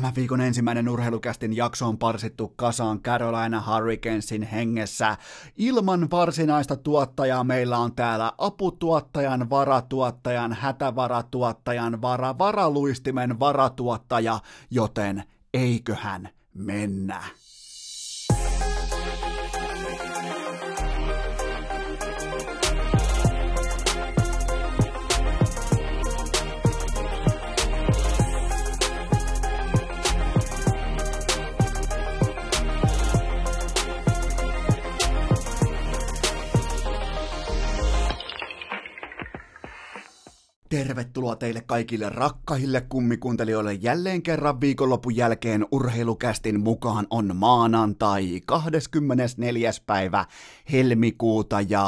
Tämän viikon ensimmäinen urheilukästin jakso on parsittu kasaan Carolina Hurricanesin hengessä. Ilman varsinaista tuottajaa meillä on täällä aputuottajan, varatuottajan, hätävaratuottajan, vara, varaluistimen varatuottaja, joten eiköhän mennä. Tervetuloa teille kaikille rakkahille kummikuuntelijoille jälleen kerran viikonlopun jälkeen urheilukästin mukaan on maanantai 24. päivä helmikuuta ja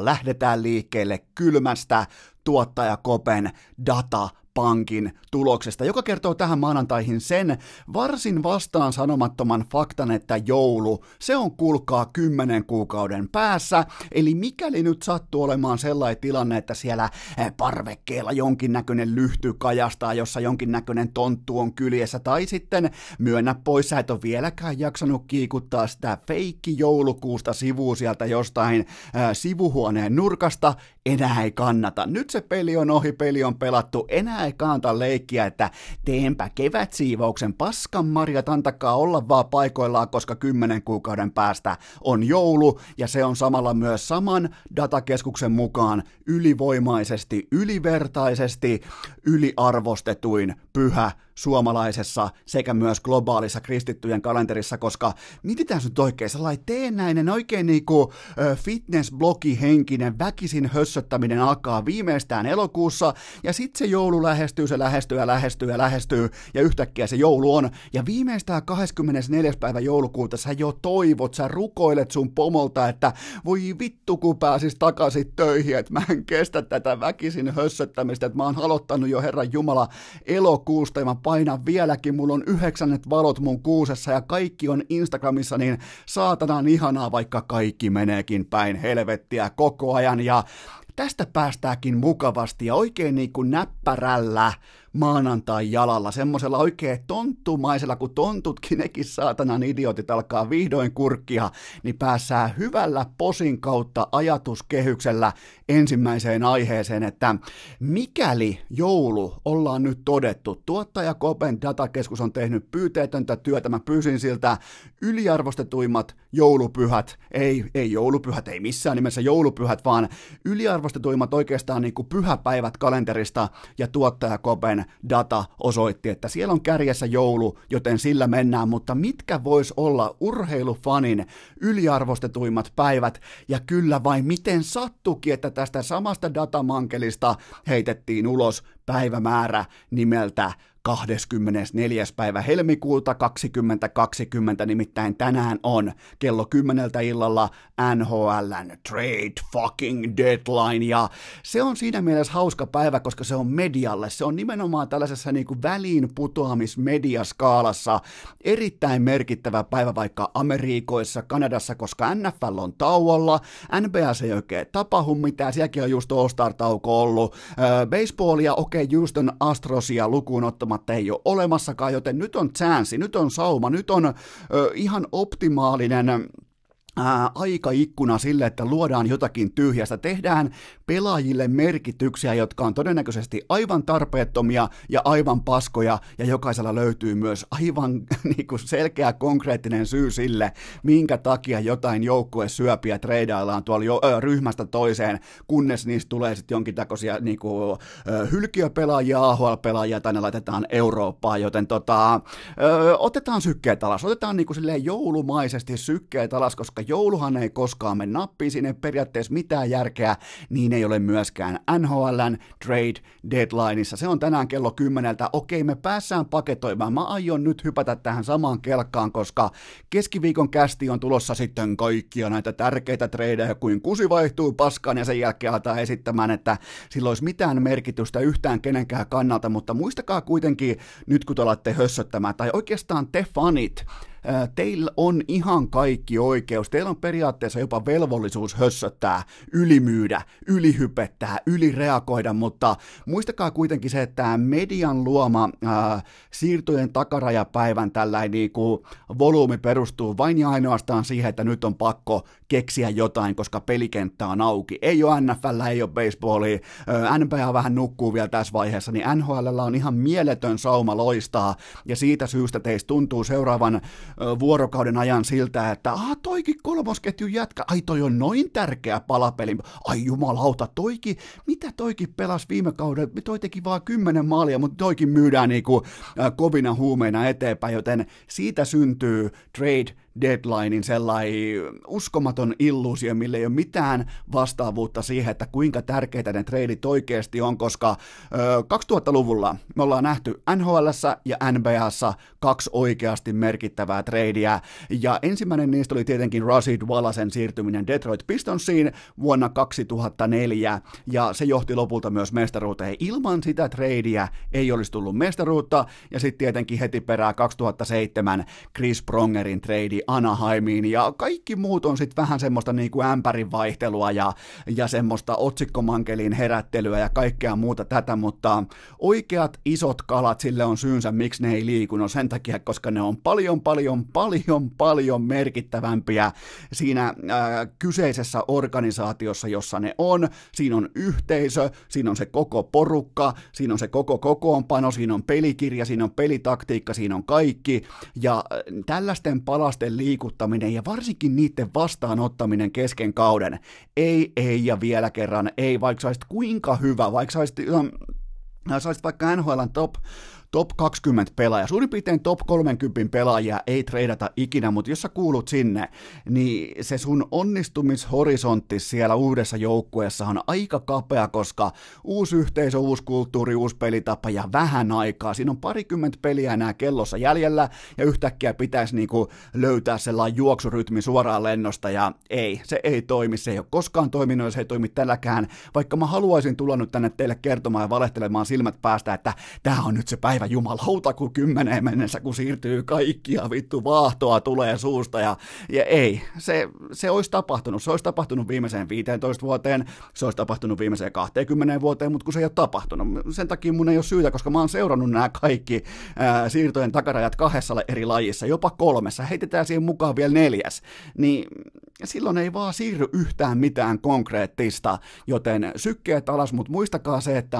lähdetään liikkeelle kylmästä tuottajakopen data pankin tuloksesta, joka kertoo tähän maanantaihin sen varsin vastaan sanomattoman faktan, että joulu, se on kulkaa kymmenen kuukauden päässä, eli mikäli nyt sattuu olemaan sellainen tilanne, että siellä eh, parvekkeella jonkinnäköinen lyhty kajastaa, jossa jonkinnäköinen tonttu on kyljessä, tai sitten myönnä pois, sä et ole vieläkään jaksanut kiikuttaa sitä feikki joulukuusta sivua sieltä jostain ää, eh, sivuhuoneen nurkasta, enää ei kannata. Nyt se peli on ohi, peli on pelattu, enää ei kannata leikkiä, että teenpä kevätsiivouksen paskan marjat, antakaa olla vaan paikoillaan, koska kymmenen kuukauden päästä on joulu, ja se on samalla myös saman datakeskuksen mukaan ylivoimaisesti, ylivertaisesti, yliarvostetuin pyhä suomalaisessa sekä myös globaalissa kristittyjen kalenterissa, koska mietitään nyt oikein, sellainen teennäinen, oikein niinku fitness-blogi henkinen, väkisin hössöttäminen alkaa viimeistään elokuussa, ja sitten se joulu lähestyy, se lähestyy ja lähestyy ja lähestyy, ja yhtäkkiä se joulu on, ja viimeistään 24. päivä joulukuuta sä jo toivot, sä rukoilet sun pomolta, että voi vittu kun pääsis takaisin töihin, että mä en kestä tätä väkisin hössöttämistä, että mä oon aloittanut jo Herran Jumala elokuusta, ja mä painan vieläkin, mulla on yhdeksännet valot mun kuusessa ja kaikki on Instagramissa, niin saatanaan ihanaa, vaikka kaikki meneekin päin helvettiä koko ajan. Ja tästä päästäänkin mukavasti ja oikein niin kuin näppärällä maanantai-jalalla, semmoisella oikein tonttumaisella, kun tontutkin nekin saatanan idiotit alkaa vihdoin kurkkia, niin päässään hyvällä posin kautta ajatuskehyksellä ensimmäiseen aiheeseen, että mikäli joulu ollaan nyt todettu, tuottaja Kopen datakeskus on tehnyt pyyteetöntä työtä, mä pyysin siltä yliarvostetuimmat joulupyhät, ei, ei joulupyhät, ei missään nimessä joulupyhät, vaan yliarvostetuimmat oikeastaan niin kuin pyhäpäivät kalenterista ja tuottaja Kopen data osoitti, että siellä on kärjessä joulu, joten sillä mennään, mutta mitkä vois olla urheilufanin yliarvostetuimmat päivät, ja kyllä vain miten sattukin, että tästä samasta datamankelista heitettiin ulos päivämäärä nimeltä 24. päivä helmikuuta 2020, nimittäin tänään on kello 10 illalla NHLn trade fucking deadline, ja se on siinä mielessä hauska päivä, koska se on medialle, se on nimenomaan tällaisessa niin kuin väliin putoamismediaskaalassa erittäin merkittävä päivä vaikka Amerikoissa, Kanadassa, koska NFL on tauolla, NBA ei oikein tapahdu mitään, sielläkin on just All-Star-tauko ollut, baseballia, okei, okay, Houston Astrosia lukuun välttämättä ei ole olemassakaan, joten nyt on chanssi, nyt on sauma, nyt on ö, ihan optimaalinen ää, aikaikkuna sille, että luodaan jotakin tyhjästä, tehdään pelaajille merkityksiä, jotka on todennäköisesti aivan tarpeettomia ja aivan paskoja, ja jokaisella löytyy myös aivan niin kuin selkeä konkreettinen syy sille, minkä takia jotain joukkue syöpiä treidaillaan tuolla jo, ö, ryhmästä toiseen, kunnes niistä tulee sitten jonkinlaisia niin kuin, ö, hylkiöpelaajia, AHL-pelaajia, tai ne laitetaan Eurooppaan, joten tota, ö, otetaan sykkeet alas, otetaan niin kuin silleen joulumaisesti sykkeet alas, koska jouluhan ei koskaan mene nappiin, siinä ei periaatteessa mitään järkeä, niin ei ole myöskään NHLn trade deadlineissa. Se on tänään kello kymmeneltä. Okei, me päässään paketoimaan. Mä aion nyt hypätä tähän samaan kelkkaan, koska keskiviikon kästi on tulossa sitten kaikkia näitä tärkeitä tradeja, kuin kusi vaihtuu paskaan ja sen jälkeen aletaan esittämään, että sillä olisi mitään merkitystä yhtään kenenkään kannalta, mutta muistakaa kuitenkin nyt kun te alatte hössöttämään, tai oikeastaan te fanit, teillä on ihan kaikki oikeus, teillä on periaatteessa jopa velvollisuus hössöttää, ylimyydä, ylihypettää, ylireagoida, mutta muistakaa kuitenkin se, että median luoma ää, siirtojen takarajapäivän tällainen niin volyymi perustuu vain ja ainoastaan siihen, että nyt on pakko keksiä jotain, koska pelikenttä on auki. Ei ole NFL, ei ole baseballia, NBA vähän nukkuu vielä tässä vaiheessa, niin NHL on ihan mieletön sauma loistaa, ja siitä syystä teistä tuntuu seuraavan vuorokauden ajan siltä, että ah, toikin kolmosketju jätkä, ai toi on noin tärkeä palapeli, ai jumalauta, toikin, mitä toikin pelasi viime kaudella, toi teki vaan kymmenen maalia, mutta toikin myydään niinku, kovina huumeina eteenpäin, joten siitä syntyy trade deadlinein sellainen uskomaton illuusio, millä ei ole mitään vastaavuutta siihen, että kuinka tärkeitä ne treidit oikeasti on, koska ö, 2000-luvulla me ollaan nähty NHL ja NBAssa kaksi oikeasti merkittävää treidiä, ja ensimmäinen niistä oli tietenkin Rashid Wallasen siirtyminen Detroit Pistonsiin vuonna 2004, ja se johti lopulta myös mestaruuteen. Ilman sitä treidiä ei olisi tullut mestaruutta, ja sitten tietenkin heti perään 2007 Chris Prongerin treidi Anaheimiin ja kaikki muut on sitten vähän semmoista niin kuin ämpärin vaihtelua ja, ja semmoista otsikkomankelin herättelyä ja kaikkea muuta tätä, mutta oikeat isot kalat sille on syynsä, miksi ne ei liiku, no sen takia, koska ne on paljon, paljon, paljon, paljon merkittävämpiä siinä äh, kyseisessä organisaatiossa, jossa ne on, siinä on yhteisö, siinä on se koko porukka, siinä on se koko kokoonpano, siinä on pelikirja, siinä on pelitaktiikka, siinä on kaikki, ja äh, tällaisten palasten liikuttaminen ja varsinkin niiden vastaanottaminen kesken kauden. Ei, ei ja vielä kerran ei, vaikka sä kuinka hyvä, vaikka olisit, sä olisit vaikka NHLn top top 20 pelaaja, suurin piirtein top 30 pelaajia ei treidata ikinä, mutta jos sä kuulut sinne, niin se sun onnistumishorisontti siellä uudessa joukkueessa on aika kapea, koska uusi yhteisö, uusi kulttuuri, uusi pelitapa ja vähän aikaa. Siinä on parikymmentä peliä enää kellossa jäljellä ja yhtäkkiä pitäisi niinku löytää sellainen juoksurytmi suoraan lennosta ja ei, se ei toimi, se ei ole koskaan toiminut se ei toimi tälläkään, vaikka mä haluaisin tulla nyt tänne teille kertomaan ja valehtelemaan silmät päästä, että tämä on nyt se päivä, päivä jumalauta, kun kymmeneen mennessä, kun siirtyy kaikkia, vittu vaahtoa tulee suusta, ja, ja ei, se, se olisi tapahtunut, se olisi tapahtunut viimeiseen 15 vuoteen, se olisi tapahtunut viimeiseen 20 vuoteen, mutta kun se ei ole tapahtunut, sen takia mun ei ole syytä, koska mä oon seurannut nämä kaikki ää, siirtojen takarajat kahdessa eri lajissa, jopa kolmessa, heitetään siihen mukaan vielä neljäs, niin silloin ei vaan siirry yhtään mitään konkreettista, joten sykkeet alas, mutta muistakaa se, että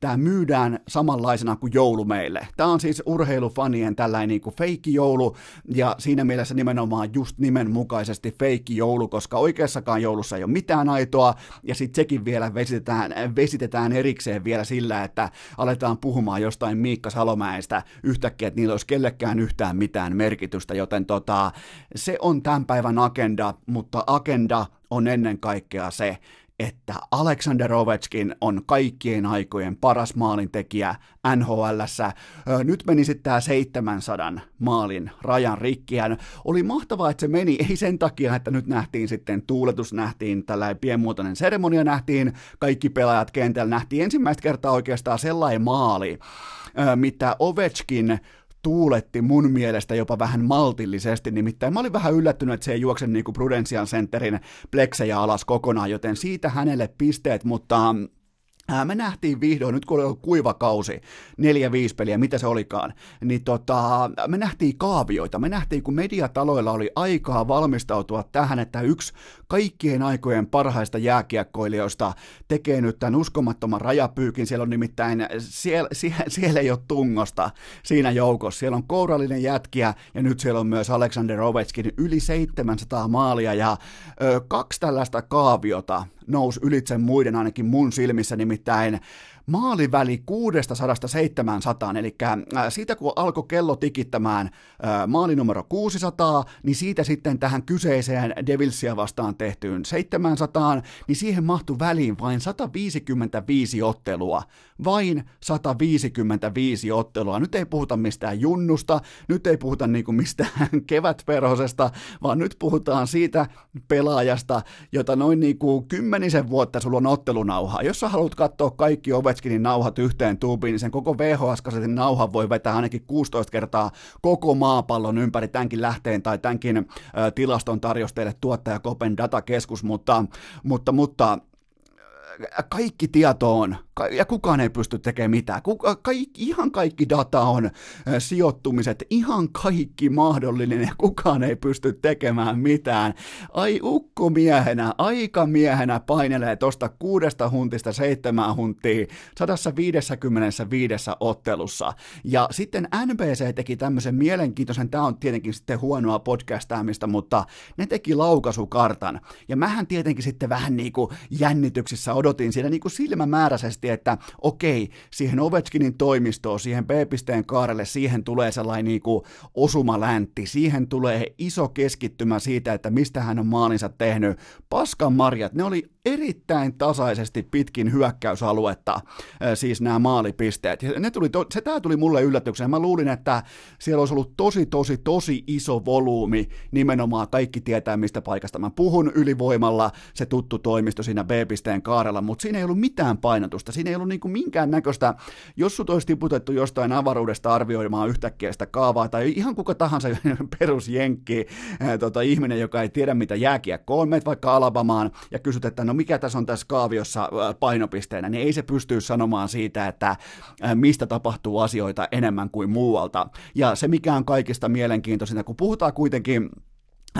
tämä myydään samanlaisena kuin joulume meille. Tämä on siis urheilufanien tällainen niin kuin joulu, ja siinä mielessä nimenomaan just nimenmukaisesti joulu, koska oikeassakaan joulussa ei ole mitään aitoa, ja sitten sekin vielä vesitetään, vesitetään erikseen vielä sillä, että aletaan puhumaan jostain Miikka Salomäestä yhtäkkiä, että niillä olisi kellekään yhtään mitään merkitystä, joten tota, se on tämän päivän agenda, mutta agenda on ennen kaikkea se, että Alexander Ovechkin on kaikkien aikojen paras maalintekijä NHLssä. Nyt meni sitten tämä 700 maalin rajan rikkiä. Oli mahtavaa, että se meni, ei sen takia, että nyt nähtiin sitten tuuletus, nähtiin tällainen pienmuotoinen seremonia, nähtiin kaikki pelaajat kentällä, nähtiin ensimmäistä kertaa oikeastaan sellainen maali, mitä Ovechkin tuuletti mun mielestä jopa vähän maltillisesti, nimittäin mä olin vähän yllättynyt, että se ei juokse niin kuin Prudential Centerin pleksejä alas kokonaan, joten siitä hänelle pisteet, mutta me nähtiin vihdoin, nyt kun oli ollut kuiva kausi, neljä, viisi peliä, mitä se olikaan, niin tota, me nähtiin kaavioita, me nähtiin, kun mediataloilla oli aikaa valmistautua tähän, että yksi kaikkien aikojen parhaista jääkiekkoilijoista tekee nyt tämän uskomattoman rajapyykin, siellä on nimittäin, siellä, siellä, siellä ei ole tungosta siinä joukossa, siellä on kourallinen jätkiä, ja nyt siellä on myös Alexander Ovechkin yli 700 maalia, ja ö, kaksi tällaista kaaviota, nousi ylitse muiden ainakin mun silmissä, nimittäin maaliväli 600-700, eli siitä kun alkoi kello tikittämään maali numero 600, niin siitä sitten tähän kyseiseen Devilsia vastaan tehtyyn 700, niin siihen mahtui väliin vain 155 ottelua. Vain 155 ottelua. Nyt ei puhuta mistään junnusta, nyt ei puhuta niinku mistään kevätperhosesta, vaan nyt puhutaan siitä pelaajasta, jota noin niinku kymmenisen vuotta sulla on ottelunauhaa. Jos sä haluat katsoa kaikki Ovechkinin nauhat yhteen tuubiin, niin sen koko VHS-kasetin nauhan voi vetää ainakin 16 kertaa koko maapallon ympäri tämänkin lähteen tai tämänkin tilaston tarjosi teille tuottaja Kopen datakeskus, mutta, mutta, mutta kaikki tieto on, ja kukaan ei pysty tekemään mitään. Kuka, kaikki, ihan kaikki data on, sijoittumiset, ihan kaikki mahdollinen, ja kukaan ei pysty tekemään mitään. Ai ukkomiehenä, aikamiehenä painelee tuosta kuudesta huntista seitsemään huntia 155 ottelussa. Ja sitten NBC teki tämmöisen mielenkiintoisen, tämä on tietenkin sitten huonoa podcastaamista, mutta ne teki laukaisukartan. Ja mähän tietenkin sitten vähän niin kuin jännityksissä odotin siinä niin kuin silmämääräisesti, että okei, siihen Ovechkinin toimistoon, siihen B-pisteen kaarelle, siihen tulee sellainen niin kuin osumaläntti, siihen tulee iso keskittymä siitä, että mistä hän on maalinsa tehnyt. Paskan marjat, ne oli erittäin tasaisesti pitkin hyökkäysaluetta, siis nämä maalipisteet. Ne tuli, se tämä tuli mulle yllätyksenä. Mä luulin, että siellä olisi ollut tosi, tosi, tosi iso volyymi nimenomaan. Kaikki tietää, mistä paikasta mä puhun ylivoimalla, se tuttu toimisto siinä B-pisteen kaarella, mutta siinä ei ollut mitään painotusta. Siinä ei ollut niin minkään näköistä, jos sut olisi tiputettu jostain avaruudesta arvioimaan yhtäkkiä sitä kaavaa, tai ihan kuka tahansa perusjenkki, tota, ihminen, joka ei tiedä, mitä jääkiekko on, meet vaikka Alabamaan ja kysyt, että no mikä tässä on tässä kaaviossa painopisteenä, niin ei se pysty sanomaan siitä, että mistä tapahtuu asioita enemmän kuin muualta. Ja se, mikä on kaikista mielenkiintoisinta, kun puhutaan kuitenkin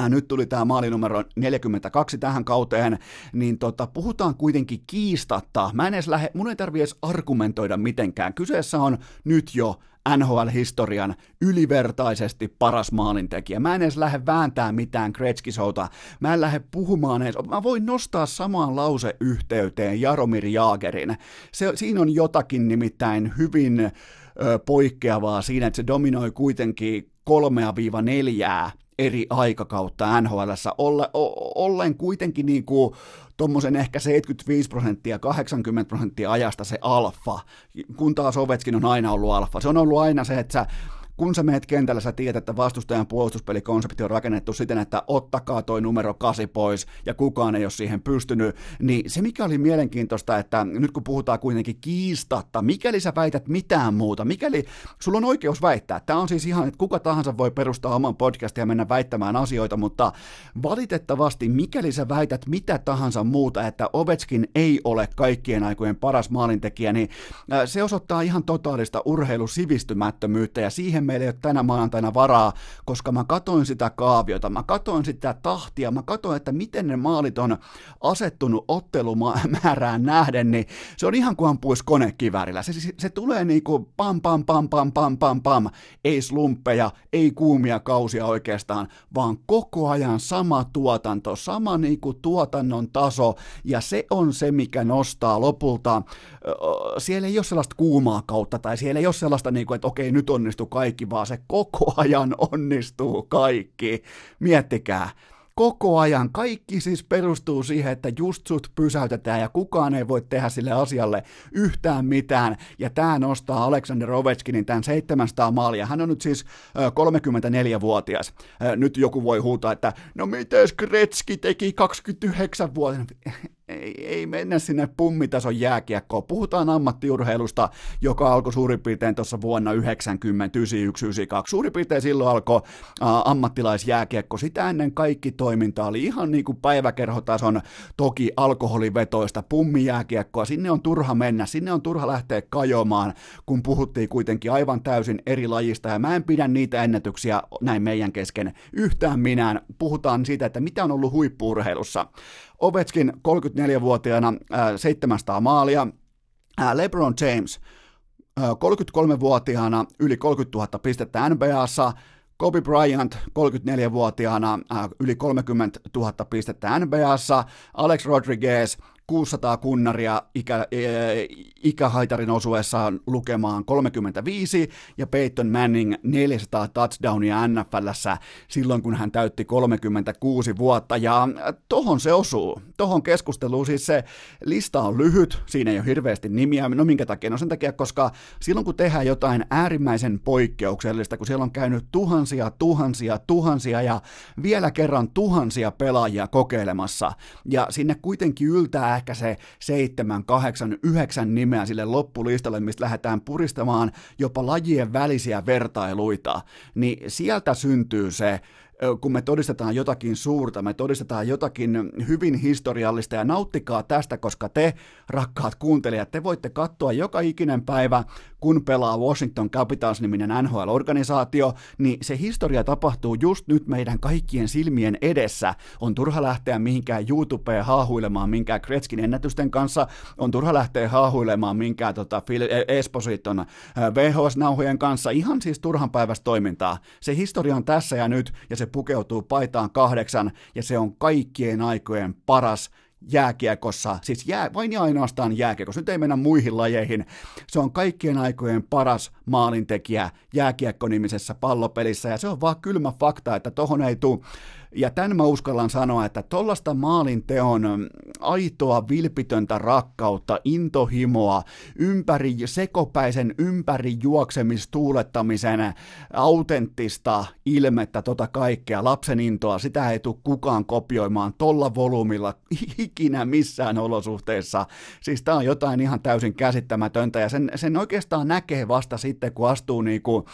nyt tuli tämä maalinumero 42 tähän kauteen, niin tota, puhutaan kuitenkin kiistatta. Mä en edes lähde, mun ei tarvi edes argumentoida mitenkään. Kyseessä on nyt jo NHL-historian ylivertaisesti paras maalintekijä. Mä en edes lähde vääntää mitään Kretskisouta. Mä en lähde puhumaan edes. Mä voin nostaa samaan lauseyhteyteen Jaromir Jaagerin. Se, siinä on jotakin nimittäin hyvin ö, poikkeavaa siinä, että se dominoi kuitenkin kolmea viiva neljää eri aikakautta NHL, olle, ollen kuitenkin niin kuin tuommoisen ehkä 75 prosenttia, 80 prosenttia ajasta se alfa, kun taas Ovetskin on aina ollut alfa. Se on ollut aina se, että sä kun sä meet kentällä, sä tiedät, että vastustajan puolustuspelikonsepti on rakennettu siten, että ottakaa toi numero kasi pois ja kukaan ei ole siihen pystynyt, niin se mikä oli mielenkiintoista, että nyt kun puhutaan kuitenkin kiistatta, mikäli sä väität mitään muuta, mikäli sulla on oikeus väittää, tämä on siis ihan, että kuka tahansa voi perustaa oman podcastin ja mennä väittämään asioita, mutta valitettavasti mikäli sä väität mitä tahansa muuta, että Ovetskin ei ole kaikkien aikojen paras maalintekijä, niin se osoittaa ihan totaalista urheilusivistymättömyyttä ja siihen meillä ei ole tänä maanantaina varaa, koska mä katoin sitä kaaviota, mä katoin sitä tahtia, mä katoin, että miten ne maalit on asettunut ottelumäärään nähden, niin se on ihan kuin ampuisi konekivärillä. Se, se, se tulee niin kuin pam, pam, pam, pam, pam, pam, pam, ei slumppeja, ei kuumia kausia oikeastaan, vaan koko ajan sama tuotanto, sama niin kuin tuotannon taso, ja se on se, mikä nostaa lopulta, siellä ei ole sellaista kuumaa kautta, tai siellä ei ole sellaista, niin kuin, että okei, nyt onnistuu kaikki, vaan se koko ajan onnistuu kaikki. Miettikää, koko ajan. Kaikki siis perustuu siihen, että just sut pysäytetään ja kukaan ei voi tehdä sille asialle yhtään mitään. Ja tämä nostaa Aleksander Ovechkinin tämän 700 maalia. Hän on nyt siis 34-vuotias. Nyt joku voi huutaa, että no mites Kretski teki 29 vuotta ei, ei mennä sinne pummitason jääkiekkoon. Puhutaan ammattiurheilusta, joka alkoi suurin piirtein tuossa vuonna 90, 91, 92. Suurin piirtein silloin alkoi uh, ammattilaisjääkiekko. Sitä ennen kaikki toiminta oli ihan niin kuin päiväkerhotason toki alkoholivetoista pummijääkiekkoa. Sinne on turha mennä, sinne on turha lähteä kajomaan, kun puhuttiin kuitenkin aivan täysin eri lajista. Ja mä en pidä niitä ennätyksiä näin meidän kesken yhtään minään. Puhutaan siitä, että mitä on ollut huippuurheilussa. Ovechkin 34-vuotiaana 700 maalia, LeBron James 33-vuotiaana yli 30 000 pistettä NBAssa, Kobe Bryant 34-vuotiaana yli 30 000 pistettä NBAssa, Alex Rodriguez 600 kunnaria ikä, e, ikähaitarin osuessaan lukemaan 35 ja Peyton Manning 400 touchdownia NFLssä silloin, kun hän täytti 36 vuotta ja tohon se osuu. Tohon keskusteluun siis se lista on lyhyt, siinä ei ole hirveästi nimiä. No minkä takia? No sen takia, koska silloin kun tehdään jotain äärimmäisen poikkeuksellista, kun siellä on käynyt tuhansia, tuhansia, tuhansia ja vielä kerran tuhansia pelaajia kokeilemassa ja sinne kuitenkin yltää ehkä se seitsemän, kahdeksan, yhdeksän nimeä sille loppulistalle, mistä lähdetään puristamaan jopa lajien välisiä vertailuita, niin sieltä syntyy se kun me todistetaan jotakin suurta, me todistetaan jotakin hyvin historiallista ja nauttikaa tästä, koska te, rakkaat kuuntelijat, te voitte katsoa joka ikinen päivä, kun pelaa Washington Capitals-niminen NHL-organisaatio, niin se historia tapahtuu just nyt meidän kaikkien silmien edessä. On turha lähteä mihinkään YouTubeen haahuilemaan minkään Kretskin ennätysten kanssa, on turha lähteä haahuilemaan minkään tota, Phil Espositon VHS-nauhojen kanssa, ihan siis turhan päivästä toimintaa. Se historia on tässä ja nyt, ja se pukeutuu paitaan kahdeksan, ja se on kaikkien aikojen paras jääkiekossa, siis jää, vain ja ainoastaan jääkiekossa, nyt ei mennä muihin lajeihin, se on kaikkien aikojen paras maalintekijä jääkiekko-nimisessä pallopelissä, ja se on vaan kylmä fakta, että tohon ei tule ja tämän mä uskallan sanoa, että tollasta maalinteon mm, aitoa, vilpitöntä rakkautta, intohimoa, ympäri, sekopäisen ympäri juoksemistuulettamisen autenttista ilmettä, tota kaikkea, lapsen intoa, sitä ei tule kukaan kopioimaan tolla volyymilla ikinä missään olosuhteessa. Siis tää on jotain ihan täysin käsittämätöntä, ja sen, sen oikeastaan näkee vasta sitten, kun astuu, niinku,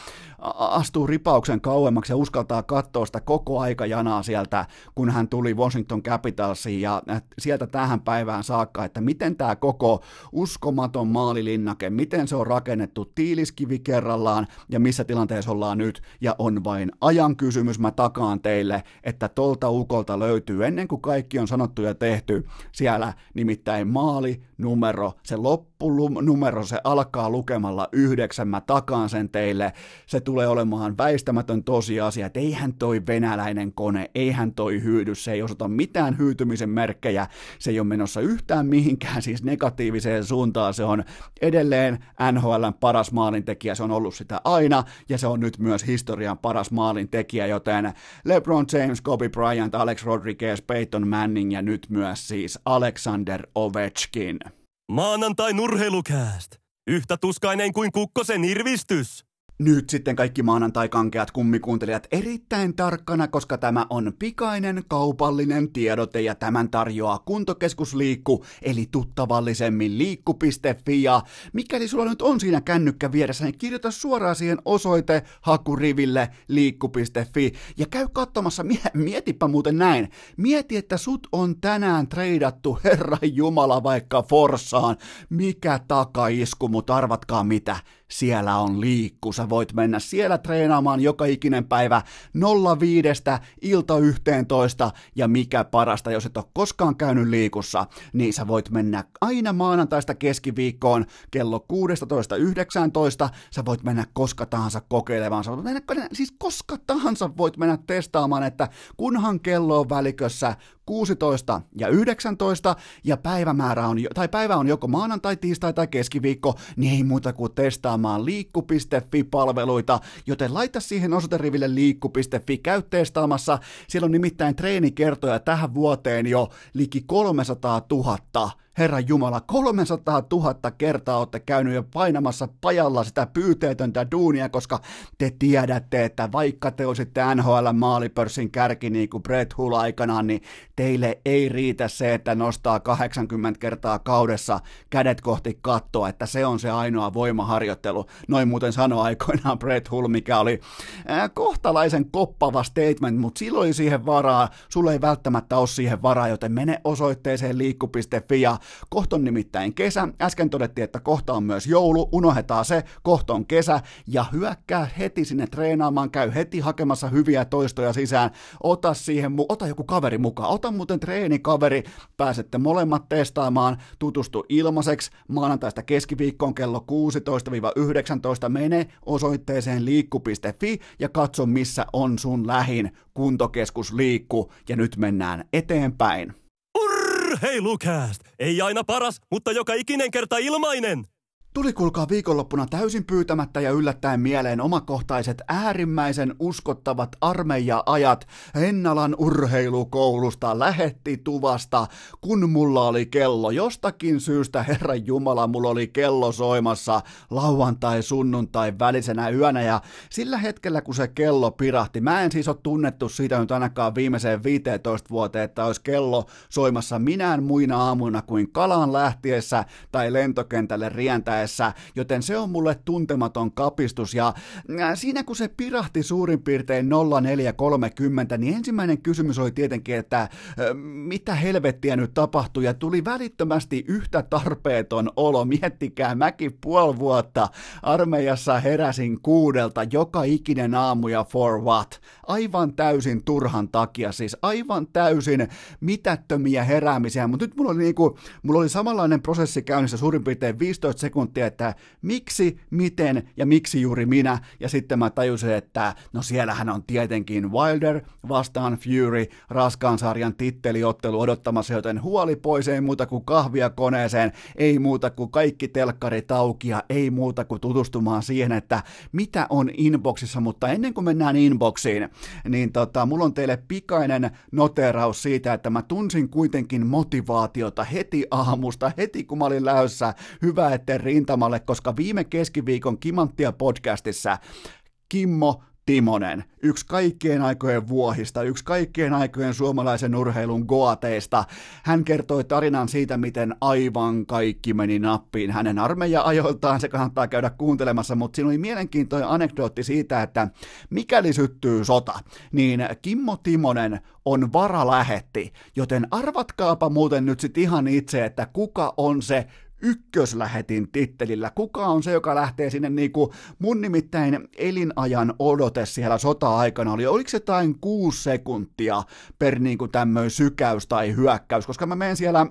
astuu ripauksen kauemmaksi ja uskaltaa katsoa sitä koko aika janaa sieltä, kun hän tuli Washington Capitalsiin. Ja sieltä tähän päivään saakka, että miten tämä koko uskomaton maalilinnake, miten se on rakennettu tiiliskivi kerrallaan ja missä tilanteessa ollaan nyt. Ja on vain ajan kysymys, mä takaan teille, että tolta ukolta löytyy ennen kuin kaikki on sanottu ja tehty siellä nimittäin maali, numero, se loppunumero, se alkaa lukemalla yhdeksän, mä takaan sen teille, se tulee olemaan väistämätön tosiasia, että eihän toi venäläinen kone, eihän toi hyydy, se ei osoita mitään hyytymisen merkkejä, se ei ole menossa yhtään mihinkään siis negatiiviseen suuntaan, se on edelleen NHLn paras maalintekijä, se on ollut sitä aina, ja se on nyt myös historian paras maalintekijä, joten LeBron James, Kobe Bryant, Alex Rodriguez, Peyton Manning ja nyt myös siis Alexander Ovechkin. Maanantai nurheilukääst. Yhtä tuskainen kuin kukkosen irvistys. Nyt sitten kaikki maanantai-kankeat kummikuuntelijat erittäin tarkkana, koska tämä on pikainen kaupallinen tiedote ja tämän tarjoaa kuntokeskusliikku, eli tuttavallisemmin liikku.fi ja mikäli sulla nyt on siinä kännykkä vieressä, niin kirjoita suoraan siihen osoite hakuriville liikku.fi ja käy katsomassa, mietipä muuten näin, mieti, että sut on tänään treidattu Herra Jumala vaikka Forsaan, mikä takaisku, mutta arvatkaa mitä, siellä on liikku. Sä voit mennä siellä treenaamaan joka ikinen päivä 05 ilta 11 ja mikä parasta, jos et ole koskaan käynyt liikussa, niin sä voit mennä aina maanantaista keskiviikkoon kello 16.19. Sä voit mennä koska tahansa kokeilemaan. Sä voit mennä, siis koska tahansa voit mennä testaamaan, että kunhan kello on välikössä 16 ja 19 ja päivämäärä on, tai päivä on joko maanantai, tiistai tai keskiviikko, niin ei muuta kuin testaamaan liikku.fi-palveluita, joten laita siihen osoiteriville liikku.fi, käy siellä on nimittäin treenikertoja tähän vuoteen jo liki 300 000 Herra Jumala, 300 000 kertaa olette käynyt jo painamassa pajalla sitä pyyteetöntä duunia, koska te tiedätte, että vaikka te olisitte NHL maalipörssin kärki niin kuin Brett Hull aikanaan, niin teille ei riitä se, että nostaa 80 kertaa kaudessa kädet kohti kattoa, että se on se ainoa voimaharjoittelu. Noin muuten sanoi aikoinaan Brett Hull, mikä oli kohtalaisen koppava statement, mutta silloin siihen varaa, sulle ei välttämättä ole siihen varaa, joten mene osoitteeseen liikku.fi ja Kohta on nimittäin kesä, äsken todettiin, että kohta on myös joulu, unohdetaan se, kohta on kesä, ja hyökkää heti sinne treenaamaan, käy heti hakemassa hyviä toistoja sisään, ota siihen, ota joku kaveri mukaan, ota muuten treenikaveri, pääsette molemmat testaamaan, tutustu ilmaiseksi. Maanantaista keskiviikkoon kello 16-19, mene osoitteeseen liikku.fi ja katso missä on sun lähin kuntokeskus liikku, ja nyt mennään eteenpäin. Urheilukääst! Ei aina paras, mutta joka ikinen kerta ilmainen! Tuli kuulkaa viikonloppuna täysin pyytämättä ja yllättäen mieleen omakohtaiset äärimmäisen uskottavat armeija-ajat Hennalan urheilukoulusta lähetti tuvasta, kun mulla oli kello. Jostakin syystä, Herran Jumala, mulla oli kello soimassa lauantai, sunnuntai välisenä yönä ja sillä hetkellä, kun se kello pirahti, mä en siis ole tunnettu siitä nyt ainakaan viimeiseen 15 vuoteen, että olisi kello soimassa minään muina aamuina kuin kalaan lähtiessä tai lentokentälle rientäessä edessä, joten se on mulle tuntematon kapistus. Ja siinä kun se pirahti suurin piirtein 0430, niin ensimmäinen kysymys oli tietenkin, että mitä helvettiä nyt tapahtui, ja tuli välittömästi yhtä tarpeeton olo. Miettikää, mäkin puoli vuotta armeijassa heräsin kuudelta joka ikinen aamu ja for what? Aivan täysin turhan takia, siis aivan täysin mitättömiä heräämisiä, mutta nyt mulla oli, niinku, mulla oli samanlainen prosessi käynnissä suurin piirtein 15 sekuntia sekuntia, että miksi, miten ja miksi juuri minä, ja sitten mä tajusin, että no siellähän on tietenkin Wilder vastaan Fury, raskaan sarjan titteliottelu odottamassa, joten huoli pois, ei muuta kuin kahvia koneeseen, ei muuta kuin kaikki telkkarit auki ei muuta kuin tutustumaan siihen, että mitä on inboxissa, mutta ennen kuin mennään inboxiin, niin tota, mulla on teille pikainen noteraus siitä, että mä tunsin kuitenkin motivaatiota heti aamusta, heti kun mä olin läössä, hyvä, että rintamalle, koska viime keskiviikon Kimanttia podcastissa Kimmo Timonen, yksi kaikkien aikojen vuohista, yksi kaikkien aikojen suomalaisen urheilun goateista. Hän kertoi tarinan siitä, miten aivan kaikki meni nappiin hänen armeija-ajoiltaan, se kannattaa käydä kuuntelemassa, mutta siinä oli mielenkiintoinen anekdootti siitä, että mikäli syttyy sota, niin Kimmo Timonen on varalähetti, joten arvatkaapa muuten nyt sit ihan itse, että kuka on se ykköslähetin tittelillä. Kuka on se, joka lähtee sinne niin kuin mun nimittäin elinajan odote siellä sota-aikana oli, oliko se jotain kuusi sekuntia per niin kuin tämmöinen sykäys tai hyökkäys, koska mä menen siellä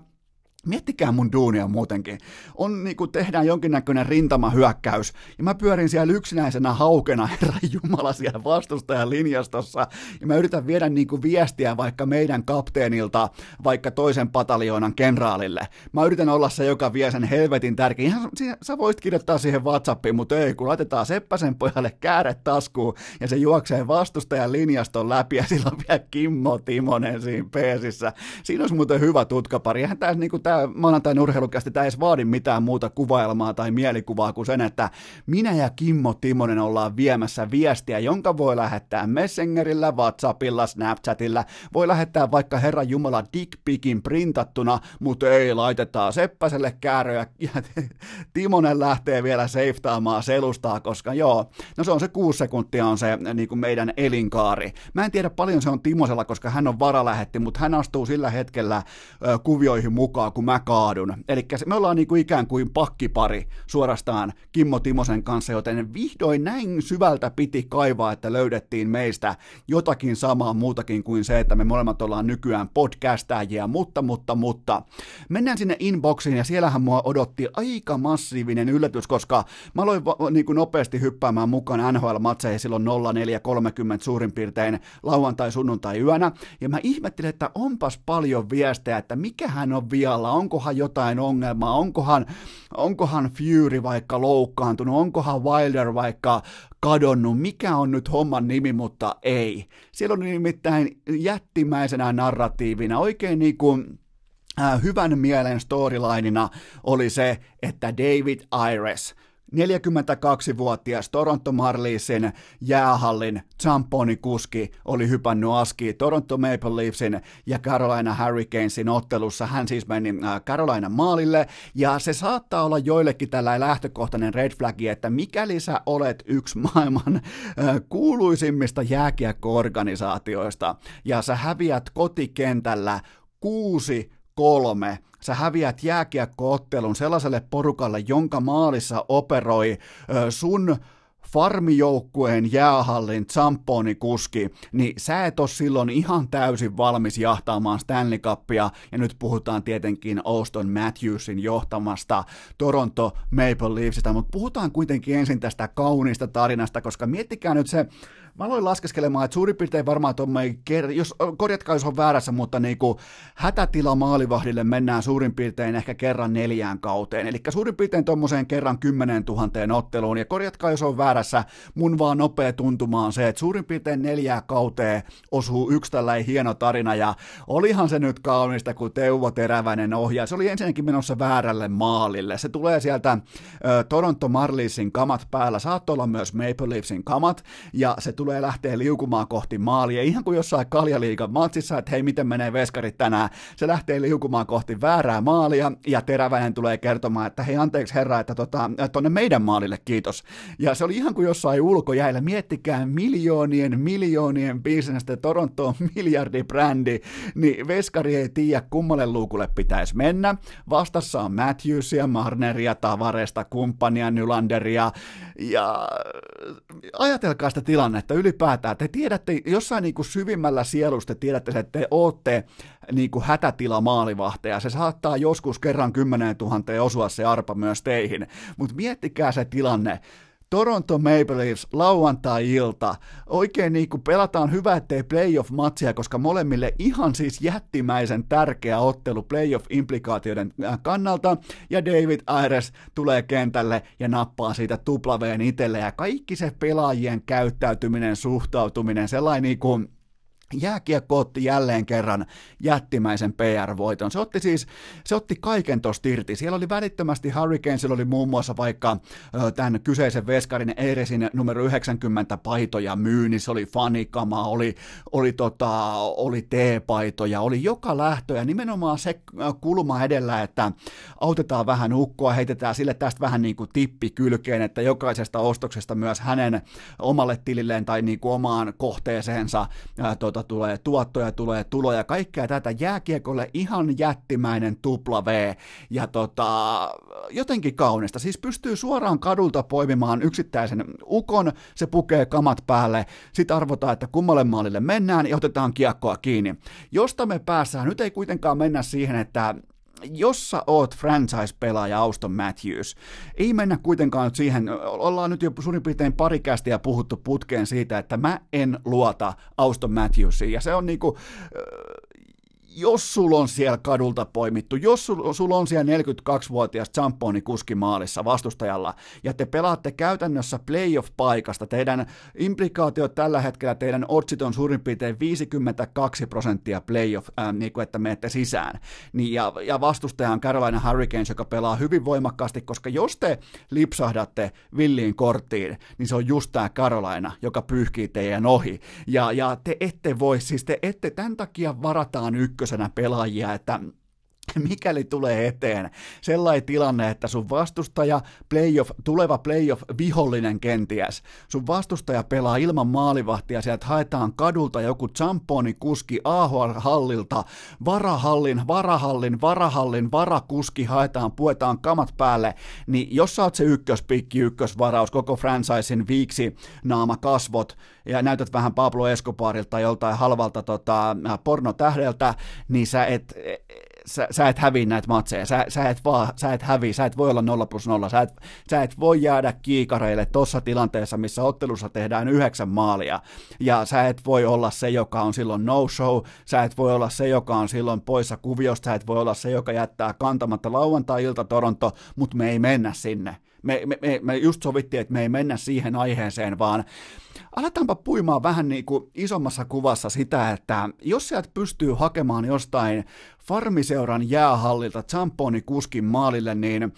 Miettikää mun duunia muutenkin. On niin kuin tehdään jonkinnäköinen rintamahyökkäys, ja mä pyörin siellä yksinäisenä haukena, herra Jumala, siellä vastustajan linjastossa, ja mä yritän viedä niin kuin viestiä vaikka meidän kapteenilta, vaikka toisen pataljoonan kenraalille. Mä yritän olla se, joka vie sen helvetin tärkein. Ihan, sä voisit kirjoittaa siihen Whatsappiin, mutta ei, kun laitetaan Seppäsen pojalle kääret taskuun, ja se juoksee vastustajan linjaston läpi, ja silloin vielä Kimmo Timonen siinä peesissä. Siinä olisi muuten hyvä tutkapari. Eihän tässä niin kuin tämä maanantain urheilukästi tämä edes vaadi mitään muuta kuvailmaa tai mielikuvaa kuin sen, että minä ja Kimmo Timonen ollaan viemässä viestiä, jonka voi lähettää Messengerillä, Whatsappilla, Snapchatilla, voi lähettää vaikka Herran Jumala dickpikin printattuna, mutta ei laitetaan Seppäselle kääröjä ja Timonen lähtee vielä seiftaamaan selustaa, koska joo, no se on se kuusi sekuntia on se niin kuin meidän elinkaari. Mä en tiedä paljon se on Timosella, koska hän on varalähetti, mutta hän astuu sillä hetkellä kuvioihin mukaan, kun kun mä kaadun. Eli me ollaan niin kuin ikään kuin pakkipari suorastaan Kimmo Timosen kanssa, joten vihdoin näin syvältä piti kaivaa, että löydettiin meistä jotakin samaa muutakin kuin se, että me molemmat ollaan nykyään podcastajia, mutta, mutta, mutta. Mennään sinne inboxiin ja siellähän mua odotti aika massiivinen yllätys, koska mä aloin niin kuin nopeasti hyppäämään mukaan NHL-matseihin silloin 04.30 suurin piirtein lauantai, sunnuntai yönä, ja mä ihmettelin, että onpas paljon viestejä, että mikähän on vialla, onkohan jotain ongelmaa, onkohan, onkohan Fury vaikka loukkaantunut, onkohan Wilder vaikka kadonnut, mikä on nyt homman nimi, mutta ei. Siellä on nimittäin jättimäisenä narratiivina, oikein niin kuin äh, hyvän mielen storylineina oli se, että David Ayres – 42-vuotias Toronto Marleysin jäähallin kuski oli hypännyt askiin Toronto Maple Leafsin ja Carolina Hurricanesin ottelussa. Hän siis meni äh, Carolina maalille ja se saattaa olla joillekin tällä lähtökohtainen red flagi, että mikäli sä olet yksi maailman äh, kuuluisimmista jääkiekko-organisaatioista ja sä häviät kotikentällä kuusi kolme sä häviät jääkiekkoottelun sellaiselle porukalle, jonka maalissa operoi ö, sun farmijoukkueen jäähallin kuski, niin sä et ole silloin ihan täysin valmis jahtaamaan Stanley Cupia, ja nyt puhutaan tietenkin Auston Matthewsin johtamasta Toronto Maple Leafsista, mutta puhutaan kuitenkin ensin tästä kauniista tarinasta, koska miettikää nyt se mä aloin laskeskelemaan, että suurin piirtein varmaan tuommoinen, jos korjatkaa jos on väärässä, mutta niin kuin hätätila maalivahdille mennään suurin piirtein ehkä kerran neljään kauteen, eli suurin piirtein tuommoiseen kerran kymmenen tuhanteen otteluun, ja korjatkaa jos on väärässä, mun vaan nopea tuntuma on se, että suurin piirtein neljää kauteen osuu yksi tällainen hieno tarina, ja olihan se nyt kaunista, kun Teuvo Teräväinen ohjaa, se oli ensinnäkin menossa väärälle maalille, se tulee sieltä äh, Toronto Marlinsin kamat päällä, saattoi olla myös Maple Leafsin kamat, ja se tulee lähteä liukumaan kohti maalia, ihan kuin jossain kaljaliigan matsissa, että hei, miten menee veskarit tänään, se lähtee liukumaan kohti väärää maalia, ja Teräväinen tulee kertomaan, että hei, anteeksi herra, että tota, tonne meidän maalille, kiitos. Ja se oli ihan kuin jossain ulkojäillä, miettikää miljoonien, miljoonien bisnestä, Toronto on miljardibrändi, niin veskari ei tiedä, kummalle luukulle pitäisi mennä. Vastassa on Matthewsia, Marneria, Tavaresta, kumppania, Nylanderia, ja ajatelkaa sitä tilannetta ylipäätään. Te tiedätte, jossain niin kuin syvimmällä sielusta tiedätte, että te ootte niin kuin hätätila maalivahteja. Se saattaa joskus kerran 10 000 osua se arpa myös teihin. Mutta miettikää se tilanne. Toronto Maple Leafs lauantai-ilta. Oikein niin kuin pelataan hyvä, ettei playoff-matsia, koska molemmille ihan siis jättimäisen tärkeä ottelu playoff-implikaatioiden äh, kannalta. Ja David Ayres tulee kentälle ja nappaa siitä tuplaveen itselle. Ja kaikki se pelaajien käyttäytyminen, suhtautuminen, sellainen niin kuin Jääkiekko otti jälleen kerran jättimäisen PR-voiton. Se otti siis, se otti kaiken tosta irti. Siellä oli välittömästi Hurricanesilla oli muun muassa vaikka tämän kyseisen veskarin Eiresin numero 90 paitoja myynnissä, oli fanikama, oli, oli, tota, oli T-paitoja, oli joka lähtö ja nimenomaan se kulma edellä, että autetaan vähän ukkoa, heitetään sille tästä vähän niin kuin tippi kylkeen, että jokaisesta ostoksesta myös hänen omalle tililleen tai niin kuin omaan kohteeseensa ää, tota, tulee tuottoja, tulee tuloja, kaikkea tätä jääkiekolle ihan jättimäinen tupla V ja tota, jotenkin kaunista. Siis pystyy suoraan kadulta poimimaan yksittäisen ukon, se pukee kamat päälle, sitten arvotaan, että kummalle maalille mennään ja otetaan kiekkoa kiinni. Josta me päässään, nyt ei kuitenkaan mennä siihen, että jos sä oot franchise-pelaaja Auston Matthews, ei mennä kuitenkaan siihen, ollaan nyt jo suurin piirtein pari kästiä puhuttu putkeen siitä, että mä en luota Auston Matthewsiin, ja se on niinku, jos sulla on siellä kadulta poimittu, jos sulla on siellä 42-vuotias Champoni kuski maalissa vastustajalla, ja te pelaatte käytännössä playoff-paikasta, teidän implikaatiot tällä hetkellä, teidän otsit on suurin piirtein 52 prosenttia playoff, äh, niin kuin että menette sisään, niin, ja, ja vastustaja on Carolina Hurricanes, joka pelaa hyvin voimakkaasti, koska jos te lipsahdatte villiin korttiin, niin se on just tämä Carolina, joka pyyhkii teidän ohi, ja, ja te ette voi, siis te ette, tämän takia varataan ykkös ykkösenä pelaajia, että mikäli tulee eteen sellainen tilanne, että sun vastustaja, playoff, tuleva playoff-vihollinen kenties, sun vastustaja pelaa ilman maalivahtia, sieltä haetaan kadulta joku champoni kuski AHL-hallilta, varahallin, varahallin, varahallin, varakuski haetaan, puetaan kamat päälle, niin jos sä oot se ykköspikki, ykkösvaraus, koko franchisein viiksi naama kasvot, ja näytät vähän Pablo Escobarilta tai joltain halvalta tota, pornotähdeltä, niin sä et, sä, sä et häviä näitä matseja, sä, sä, et vaan, sä et häviä, sä et voi olla 0 plus 0, sä et, sä et voi jäädä kiikareille tuossa tilanteessa, missä ottelussa tehdään yhdeksän maalia, ja sä et voi olla se, joka on silloin no show, sä et voi olla se, joka on silloin poissa kuviosta, sä et voi olla se, joka jättää kantamatta lauantai-ilta Toronto, mutta me ei mennä sinne. Me, me, me, me just sovittiin, että me ei mennä siihen aiheeseen, vaan aletaanpa puimaan vähän niin kuin isommassa kuvassa sitä, että jos sieltä pystyy hakemaan jostain farmiseuran jäähallilta Zamponi kuskin maalille, niin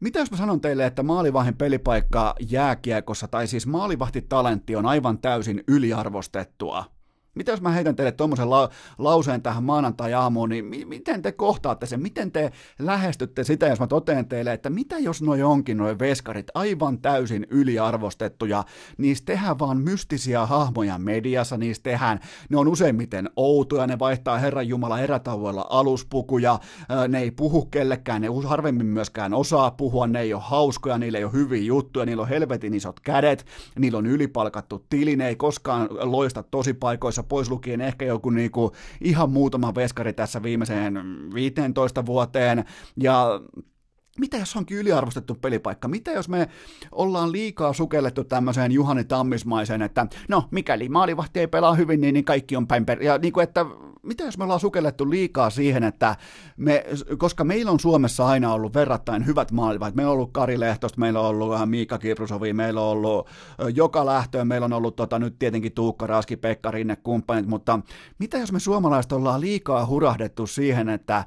mitä jos mä sanon teille, että maalivahin pelipaikka jääkiekossa, tai siis maalivahtitalentti on aivan täysin yliarvostettua? Mitä jos mä heitän teille tuommoisen la- lauseen tähän maanantai-aamuun, niin mi- miten te kohtaatte sen? Miten te lähestytte sitä, jos mä toteen teille, että mitä jos noi onkin noi veskarit aivan täysin yliarvostettuja, niistä tehdään vaan mystisiä hahmoja mediassa, niistä tehdään, ne on useimmiten outoja, ne vaihtaa Herran Jumala erätauoilla aluspukuja, ne ei puhu kellekään, ne harvemmin myöskään osaa puhua, ne ei ole hauskoja, niillä ei ole hyviä juttuja, niillä on helvetin isot kädet, niillä on ylipalkattu tili, ne ei koskaan loista tosi paikoissa pois lukien ehkä joku niinku ihan muutama veskari tässä viimeiseen 15 vuoteen, ja mitä jos onkin yliarvostettu pelipaikka? Mitä jos me ollaan liikaa sukellettu tämmöiseen Juhani Tammismaiseen, että no, mikäli maalivahti ei pelaa hyvin, niin, niin kaikki on päin per... Ja niin kuin, että mitä jos me ollaan sukellettu liikaa siihen, että me, koska meillä on Suomessa aina ollut verrattain hyvät maalivahit, meillä on ollut Kari Lehtosta, meillä on ollut äh, Miika Kiprusovi, meillä on ollut äh, joka lähtöön, meillä on ollut tota, nyt tietenkin Tuukka Raski, Pekka Rinne, kumppanit, mutta mitä jos me suomalaiset ollaan liikaa hurahdettu siihen, että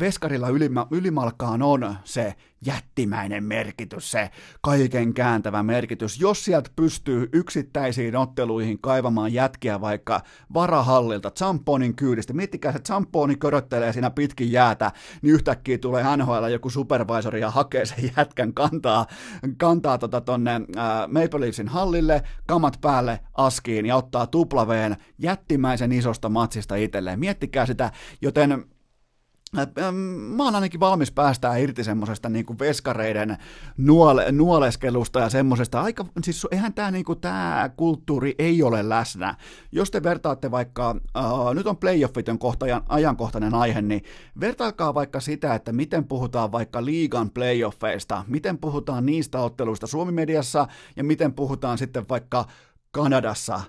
veskarilla ylima, ylimalkaan on se jättimäinen merkitys, se kaiken kääntävä merkitys. Jos sieltä pystyy yksittäisiin otteluihin kaivamaan jätkiä vaikka varahallilta, Zamponin kyydistä, miettikää se Zamponi köröttelee siinä pitkin jäätä, niin yhtäkkiä tulee NHL joku supervisori ja hakee sen jätkän kantaa, kantaa tota tonne äh, Maple Leafsin hallille, kamat päälle askiin ja ottaa tuplaveen jättimäisen isosta matsista itselleen. Miettikää sitä, joten Mä oon ainakin valmis päästää irti semmoisesta niinku veskareiden nuole, nuoleskelusta ja semmoisesta. Aika, siis eihän tämä niinku, tää kulttuuri ei ole läsnä. Jos te vertaatte vaikka, uh, nyt on playoffit on kohta ajankohtainen aihe, niin vertaakaa vaikka sitä, että miten puhutaan vaikka liigan playoffeista, miten puhutaan niistä otteluista Suomi-mediassa ja miten puhutaan sitten vaikka Kanadassa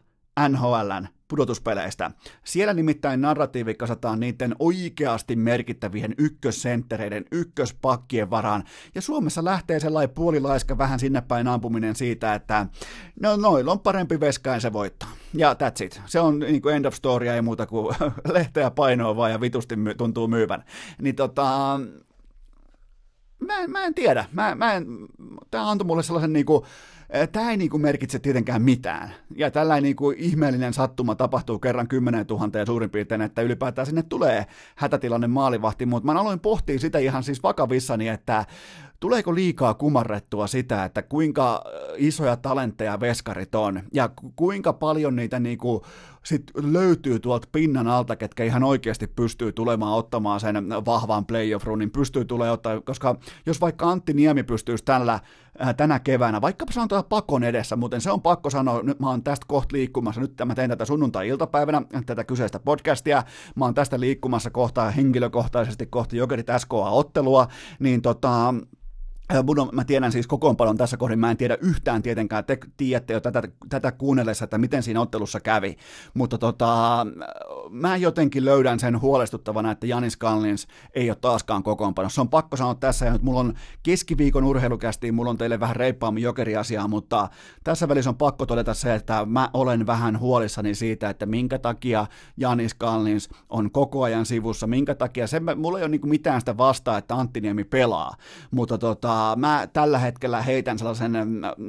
NHLn pudotuspeleistä. Siellä nimittäin narratiivi kasataan niiden oikeasti merkittävien ykkössenttereiden, ykköspakkien varaan, ja Suomessa lähtee sellainen puolilaiska vähän sinne päin ampuminen siitä, että no noilla on parempi veska ja se voittaa. Ja that's it. Se on niin kuin end of story, ei muuta kuin lehteä painoa vaan ja vitusti my- tuntuu myyvän. Niin tota, mä, en, mä en tiedä. Mä, mä en, tää antoi mulle sellaisen niinku, Tämä ei niin kuin merkitse tietenkään mitään. Ja tällainen niin kuin ihmeellinen sattuma tapahtuu kerran 10 000 ja suurin piirtein, että ylipäätään sinne tulee hätätilanne maalivahti, mutta mä aloin pohtia sitä ihan siis vakavissani, että tuleeko liikaa kumarrettua sitä, että kuinka isoja talentteja veskarit on? Ja kuinka paljon niitä niinku sit löytyy tuolta pinnan alta, ketkä ihan oikeasti pystyy tulemaan ottamaan sen vahvan playoff runin, pystyy tulemaan ottaa, koska jos vaikka Antti Niemi pystyisi tällä, äh, tänä keväänä, vaikka sanotaan pakon edessä, muuten se on pakko sanoa, nyt mä oon tästä kohta liikkumassa, nyt mä teen tätä sunnuntai-iltapäivänä, tätä kyseistä podcastia, mä oon tästä liikkumassa kohta henkilökohtaisesti kohti Jokerit SKA-ottelua, niin tota, Budo, mä tiedän siis kokoonpanon tässä kohdin, mä en tiedä yhtään tietenkään, te tiedätte jo tätä, tätä kuunnellessa, että miten siinä ottelussa kävi, mutta tota, mä jotenkin löydän sen huolestuttavana, että Janis Kallins ei ole taaskaan kokoonpanossa. Se on pakko sanoa tässä, ja nyt mulla on keskiviikon urheilukästiin, mulla on teille vähän reippaammin jokeriasiaa, mutta tässä välissä on pakko todeta se, että mä olen vähän huolissani siitä, että minkä takia Janis Kallins on koko ajan sivussa, minkä takia, se, mulla ei ole niin mitään sitä vastaa, että Antti Niemi pelaa, mutta tota, mä tällä hetkellä heitän sellaisen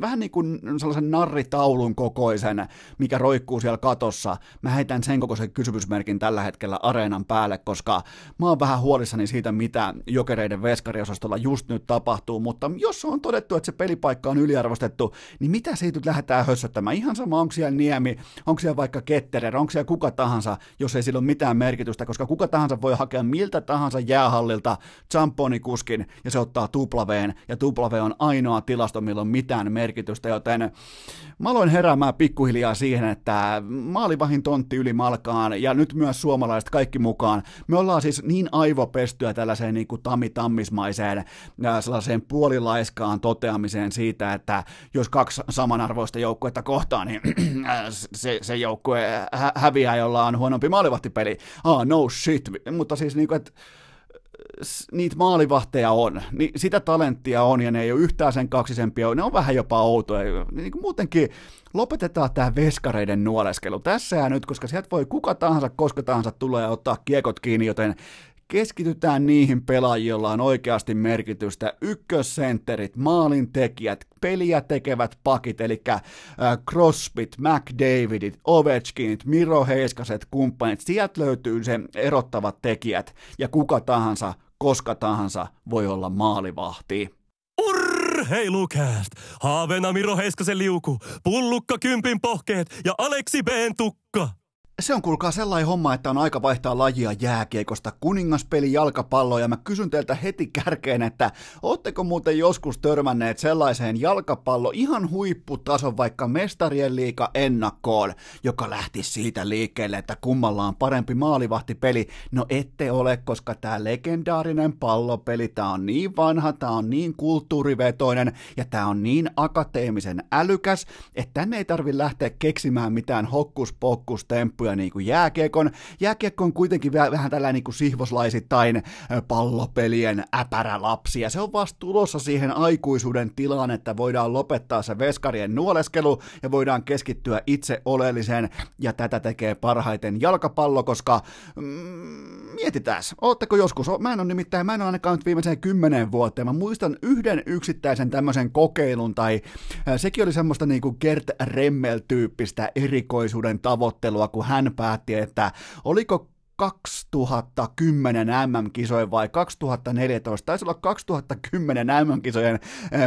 vähän niin kuin sellaisen narritaulun kokoisen, mikä roikkuu siellä katossa. Mä heitän sen kokoisen kysymysmerkin tällä hetkellä areenan päälle, koska mä oon vähän huolissani siitä, mitä jokereiden veskariosastolla just nyt tapahtuu, mutta jos on todettu, että se pelipaikka on yliarvostettu, niin mitä siitä nyt lähdetään hössöttämään? Ihan sama, onko siellä Niemi, onko siellä vaikka Ketterer, onko siellä kuka tahansa, jos ei sillä ole mitään merkitystä, koska kuka tahansa voi hakea miltä tahansa jäähallilta Champoni-kuskin ja se ottaa tuplaveen ja W on ainoa tilasto, millä on mitään merkitystä, joten mä aloin heräämään pikkuhiljaa siihen, että maalivahin tontti yli malkaan ja nyt myös suomalaiset kaikki mukaan. Me ollaan siis niin aivopestyä tällaiseen niin kuin tammi-tammismaiseen sellaiseen puolilaiskaan toteamiseen siitä, että jos kaksi samanarvoista joukkuetta kohtaa, niin se, se joukkue hä- häviää, jolla on huonompi maalivahtipeli. Ah, no shit. Mutta siis niin kuin, että niitä maalivahteja on, niin sitä talenttia on, ja ne ei ole yhtään sen kaksisempia, ne on vähän jopa outoja. Niin kuin muutenkin lopetetaan tämä veskareiden nuoleskelu. Tässä ja nyt, koska sieltä voi kuka tahansa, koska tahansa tulee ottaa kiekot kiinni, joten keskitytään niihin pelaajiin, joilla on oikeasti merkitystä. Ykkössentterit, maalintekijät, peliä tekevät pakit, eli Crosbyt, McDavidit, Ovechkinit, Miro Heiskaset, kumppanit. Sieltä löytyy se erottavat tekijät, ja kuka tahansa, koska tahansa voi olla maalivahti. Urheilukääst! Haavena Miro Heiskasen liuku, pullukka kympin pohkeet ja Aleksi B tukka. Se on kuulkaa sellainen homma, että on aika vaihtaa lajia jääkiekosta kuningaspeli jalkapalloa ja mä kysyn teiltä heti kärkeen, että ootteko muuten joskus törmänneet sellaiseen jalkapallo ihan huipputason vaikka mestarien liiga ennakkoon, joka lähti siitä liikkeelle, että kummalla on parempi maalivahtipeli. No ette ole, koska tämä legendaarinen pallopeli, tämä on niin vanha, tämä on niin kulttuurivetoinen ja tämä on niin akateemisen älykäs, että tänne ei tarvi lähteä keksimään mitään hokkus temppuja niin kuin jääkiekon. Jääkiekko on kuitenkin vähän tällainen niin kuin sihvoslaisittain pallopelien äpärälapsi, ja se on vasta tulossa siihen aikuisuuden tilaan, että voidaan lopettaa se veskarien nuoleskelu ja voidaan keskittyä itse oleelliseen, ja tätä tekee parhaiten jalkapallo, koska mm, mietitään, ootteko joskus, mä en ole nimittäin, mä en ole ainakaan nyt viimeiseen kymmenen vuoteen, mä muistan yhden yksittäisen tämmöisen kokeilun, tai sekin oli semmoista niin kuin Gert Remmel-tyyppistä erikoisuuden tavoittelua, kun hän päätti, että oliko 2010 MM-kisojen vai 2014, taisi olla 2010 MM-kisojen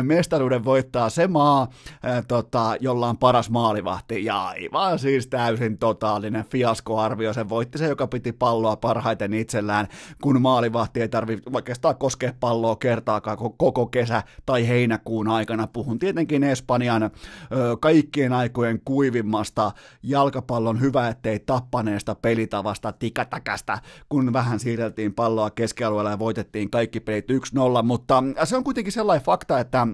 mestaruuden voittaa se maa, ää, tota, jolla on paras maalivahti, ja aivan siis täysin totaalinen fiaskoarvio, se voitti se, joka piti palloa parhaiten itsellään, kun maalivahti ei tarvitse oikeastaan koskea palloa kertaakaan koko kesä tai heinäkuun aikana, puhun tietenkin Espanjan kaikkien aikojen kuivimmasta jalkapallon hyvä ettei tappaneesta pelitavasta tikata äkästä, kun vähän siirreltiin palloa keskialueella ja voitettiin kaikki pelit 1-0, mutta se on kuitenkin sellainen fakta, että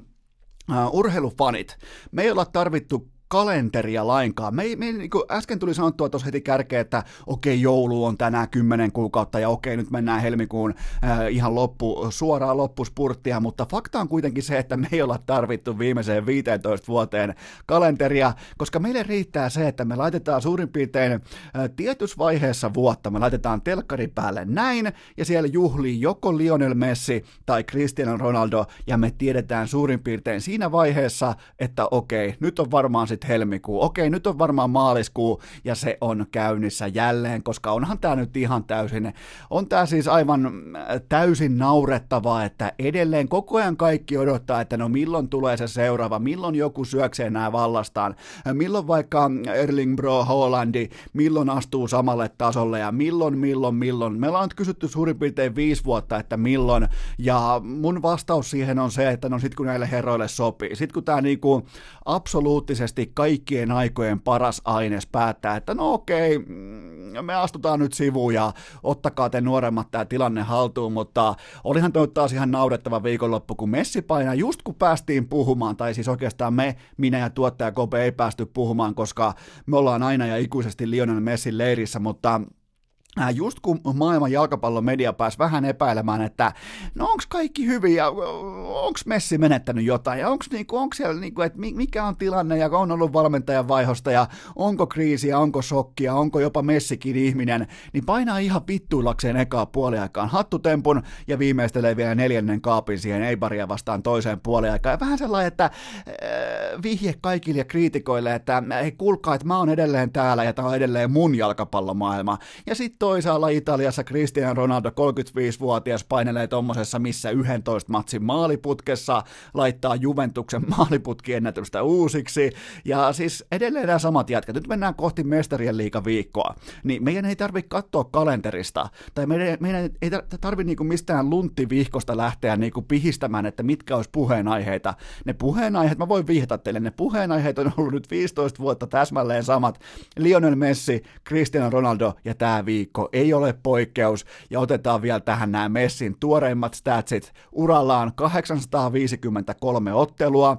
urheilufanit, me ei olla tarvittu kalenteria lainkaan. Me, me niin kuin äsken tuli sanottua tuossa heti kärkeen, että okei, joulu on tänään kymmenen kuukautta ja okei, nyt mennään helmikuun äh, ihan loppu, suoraan loppuspurttia, mutta fakta on kuitenkin se, että me ei olla tarvittu viimeiseen 15 vuoteen kalenteria, koska meille riittää se, että me laitetaan suurin piirtein äh, tietyssä vaiheessa vuotta, me laitetaan telkkari päälle näin, ja siellä juhlii joko Lionel Messi tai Cristiano Ronaldo, ja me tiedetään suurin piirtein siinä vaiheessa, että okei, nyt on varmaan sitten helmikuu. Okei, nyt on varmaan maaliskuu ja se on käynnissä jälleen, koska onhan tämä nyt ihan täysin, on tämä siis aivan äh, täysin naurettavaa, että edelleen koko ajan kaikki odottaa, että no milloin tulee se seuraava, milloin joku syöksee nämä vallastaan, äh, milloin vaikka Erling Bro Hollandi, milloin astuu samalle tasolle ja milloin, milloin, milloin. Meillä on nyt kysytty suurin piirtein viisi vuotta, että milloin, ja mun vastaus siihen on se, että no sit kun näille herroille sopii, sit kun tämä niinku absoluuttisesti kaikkien aikojen paras aines päättää, että no okei, mm, me astutaan nyt sivuun ja ottakaa te nuoremmat tämä tilanne haltuun, mutta olihan toi taas ihan naurettava viikonloppu, kun Messi painaa just kun päästiin puhumaan, tai siis oikeastaan me, minä ja tuottaja Kope ei päästy puhumaan, koska me ollaan aina ja ikuisesti Lionel Messin leirissä, mutta just kun maailman jalkapallon media pääsi vähän epäilemään, että no onko kaikki hyvin ja onko Messi menettänyt jotain ja onko niinku, siellä, niinku, että mikä on tilanne ja on ollut valmentajan vaihosta ja onko kriisiä, onko shokkia, onko jopa Messikin ihminen, niin painaa ihan pittuillakseen ekaa puoliaikaan hattutempun ja viimeistelee vielä neljännen kaapin siihen Eibaria vastaan toiseen puoliaikaan. Ja vähän sellainen, että äh, vihje kaikille kriitikoille, että ei kuulkaa, että mä oon edelleen täällä ja tämä on edelleen mun jalkapallomaailma. Ja sitten toisaalla Italiassa Cristiano Ronaldo 35-vuotias painelee tuommoisessa missä 11 matsin maaliputkessa, laittaa Juventuksen maaliputkiennätystä uusiksi, ja siis edelleen nämä samat jätkät. Nyt mennään kohti mestarien liikaviikkoa, niin meidän ei tarvitse katsoa kalenterista, tai meidän, meidän ei tarvitse niinku mistään lunttivihkosta lähteä niinku pihistämään, että mitkä olisi puheenaiheita. Ne puheenaiheet, mä voin vihjata teille, ne puheenaiheet on ollut nyt 15 vuotta täsmälleen samat. Lionel Messi, Cristiano Ronaldo ja tämä viikko viikko ei ole poikkeus, ja otetaan vielä tähän nämä Messin tuoreimmat statsit. Urallaan 853 ottelua,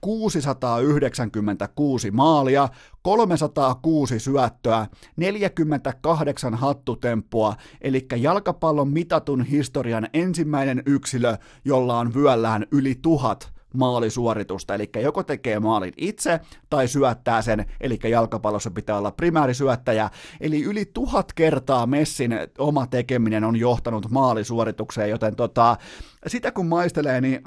696 maalia, 306 syöttöä, 48 hattutemppua, eli jalkapallon mitatun historian ensimmäinen yksilö, jolla on vyöllään yli tuhat maalisuoritusta, eli joko tekee maalin itse tai syöttää sen, eli jalkapallossa pitää olla primäärisyöttäjä, eli yli tuhat kertaa Messin oma tekeminen on johtanut maalisuoritukseen, joten tota, sitä kun maistelee, niin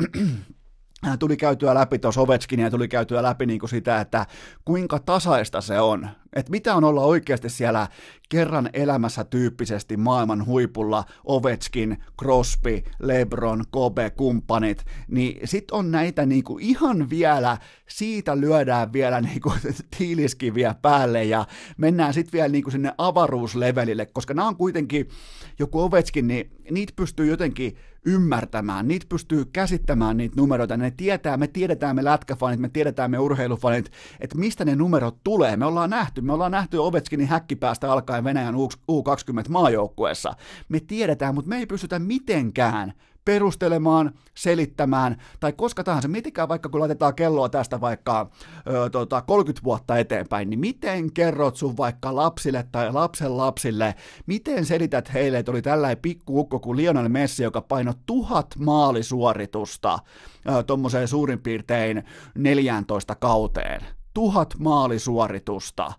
tuli käytyä läpi tuossa Ovechkin ja tuli käytyä läpi niin kuin sitä, että kuinka tasaista se on Että mitä on olla oikeasti siellä kerran elämässä tyyppisesti maailman huipulla, Ovechkin, Crosby, Lebron, Kobe, kumppanit, niin sit on näitä niinku ihan vielä, siitä lyödään vielä niinku tiiliskiviä päälle ja mennään sitten vielä niinku sinne avaruuslevelille, koska nämä on kuitenkin, joku Ovechkin, niin niitä pystyy jotenkin ymmärtämään, niitä pystyy käsittämään niitä numeroita, ne tietää, me tiedetään me lätkäfanit, me tiedetään me urheilufanit, että mistä ne numerot tulee, me ollaan nähty, me ollaan nähty Ovechkinin häkkipäästä alkaen Venäjän U20 maajoukkueessa, me tiedetään, mutta me ei pystytä mitenkään perustelemaan, selittämään, tai koska tahansa, miettikää vaikka kun laitetaan kelloa tästä vaikka ö, tota, 30 vuotta eteenpäin, niin miten kerrot sun vaikka lapsille tai lapsen lapsille, miten selität heille, että oli tällainen ukko kuin Lionel Messi, joka painoi tuhat maalisuoritusta tuommoiseen suurin piirtein 14 kauteen. Tuhat maalisuoritusta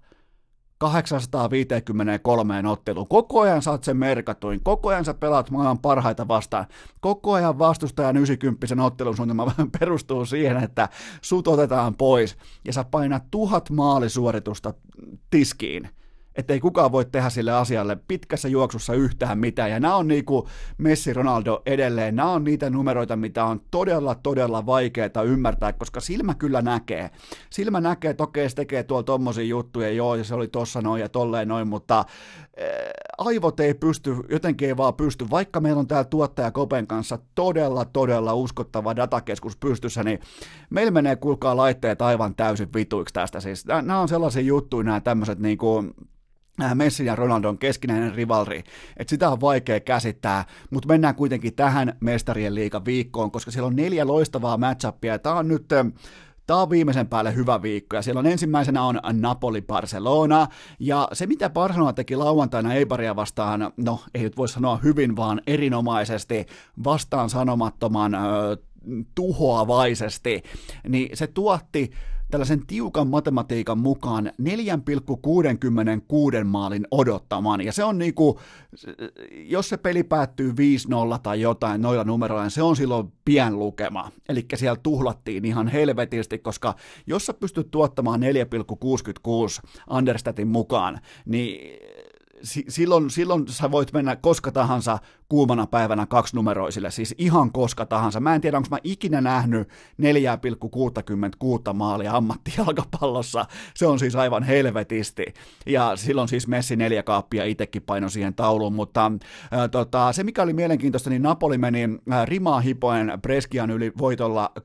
853 otteluun. Koko ajan saat sen merkatuin, koko ajan sä pelaat maailman parhaita vastaan. Koko ajan vastustajan 90 ottelun suunnitelma perustuu siihen, että sut otetaan pois ja sä painat tuhat maalisuoritusta tiskiin ettei kukaan voi tehdä sille asialle pitkässä juoksussa yhtään mitään. Ja nämä on niinku Messi Ronaldo edelleen, nämä on niitä numeroita, mitä on todella, todella vaikeaa ymmärtää, koska silmä kyllä näkee. Silmä näkee, että okei, se tekee tuolla tommosia juttuja, joo, ja se oli tossa noin ja tolleen noin, mutta äh, aivot ei pysty, jotenkin ei vaan pysty, vaikka meillä on täällä tuottaja Kopen kanssa todella, todella uskottava datakeskus pystyssä, niin meillä menee kuulkaa laitteet aivan täysin vituiksi tästä. Siis nämä on sellaisia juttuja, nämä tämmöiset niinku, Äh, Messi ja Ronaldon keskinäinen rivalri, että sitä on vaikea käsittää, mutta mennään kuitenkin tähän mestarien liiga viikkoon, koska siellä on neljä loistavaa matchappia, tämä on nyt ähm, Tämä on viimeisen päälle hyvä viikko, ja siellä on ensimmäisenä on Napoli-Barcelona, ja se mitä Barcelona teki lauantaina Eibaria vastaan, no ei nyt voi sanoa hyvin, vaan erinomaisesti vastaan sanomattoman tuhoavaisesti, niin se tuotti tällaisen tiukan matematiikan mukaan 4,66 maalin odottaman. Ja se on niinku, jos se peli päättyy 5-0 tai jotain noilla numeroilla, se on silloin pien lukema. Eli siellä tuhlattiin ihan helvetisti, koska jos sä pystyt tuottamaan 4,66 Understatin mukaan, niin silloin, silloin sä voit mennä koska tahansa kuumana päivänä kaksinumeroisille, siis ihan koska tahansa. Mä en tiedä, onko mä ikinä nähnyt 4,66 maalia ammattijalkapallossa. Se on siis aivan helvetisti. Ja silloin siis Messi neljä kaappia itsekin paino siihen tauluun, mutta äh, tota, se mikä oli mielenkiintoista, niin Napoli meni äh, rimaa hipoen Breskian yli voitolla 2-1,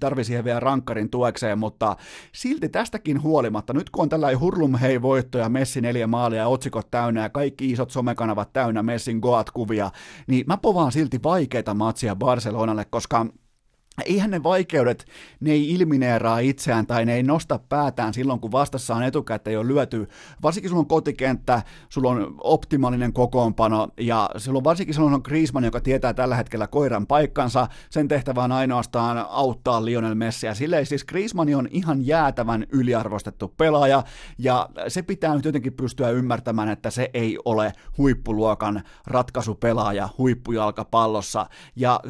tarvi siihen vielä rankkarin tuekseen, mutta silti tästäkin huolimatta, nyt kun on tällainen hurlum hei voitto ja Messi neljä maalia ja otsikot täynnä ja kaikki isot somekanavat täynnä Messin Goat-kuvia, niin mä povaan silti vaikeita matsia Barcelonalle, koska eihän ne vaikeudet, ne ei ilmineeraa itseään tai ne ei nosta päätään silloin, kun vastassa on etukäteen jo lyöty. Varsinkin sulla on kotikenttä, sulla on optimaalinen kokoonpano ja silloin varsinkin sulla on Griezmann, joka tietää tällä hetkellä koiran paikkansa. Sen tehtävä on ainoastaan auttaa Lionel Messiä. Silleen siis Griezmann on ihan jäätävän yliarvostettu pelaaja ja se pitää nyt jotenkin pystyä ymmärtämään, että se ei ole huippuluokan ratkaisupelaaja huippujalkapallossa. Ja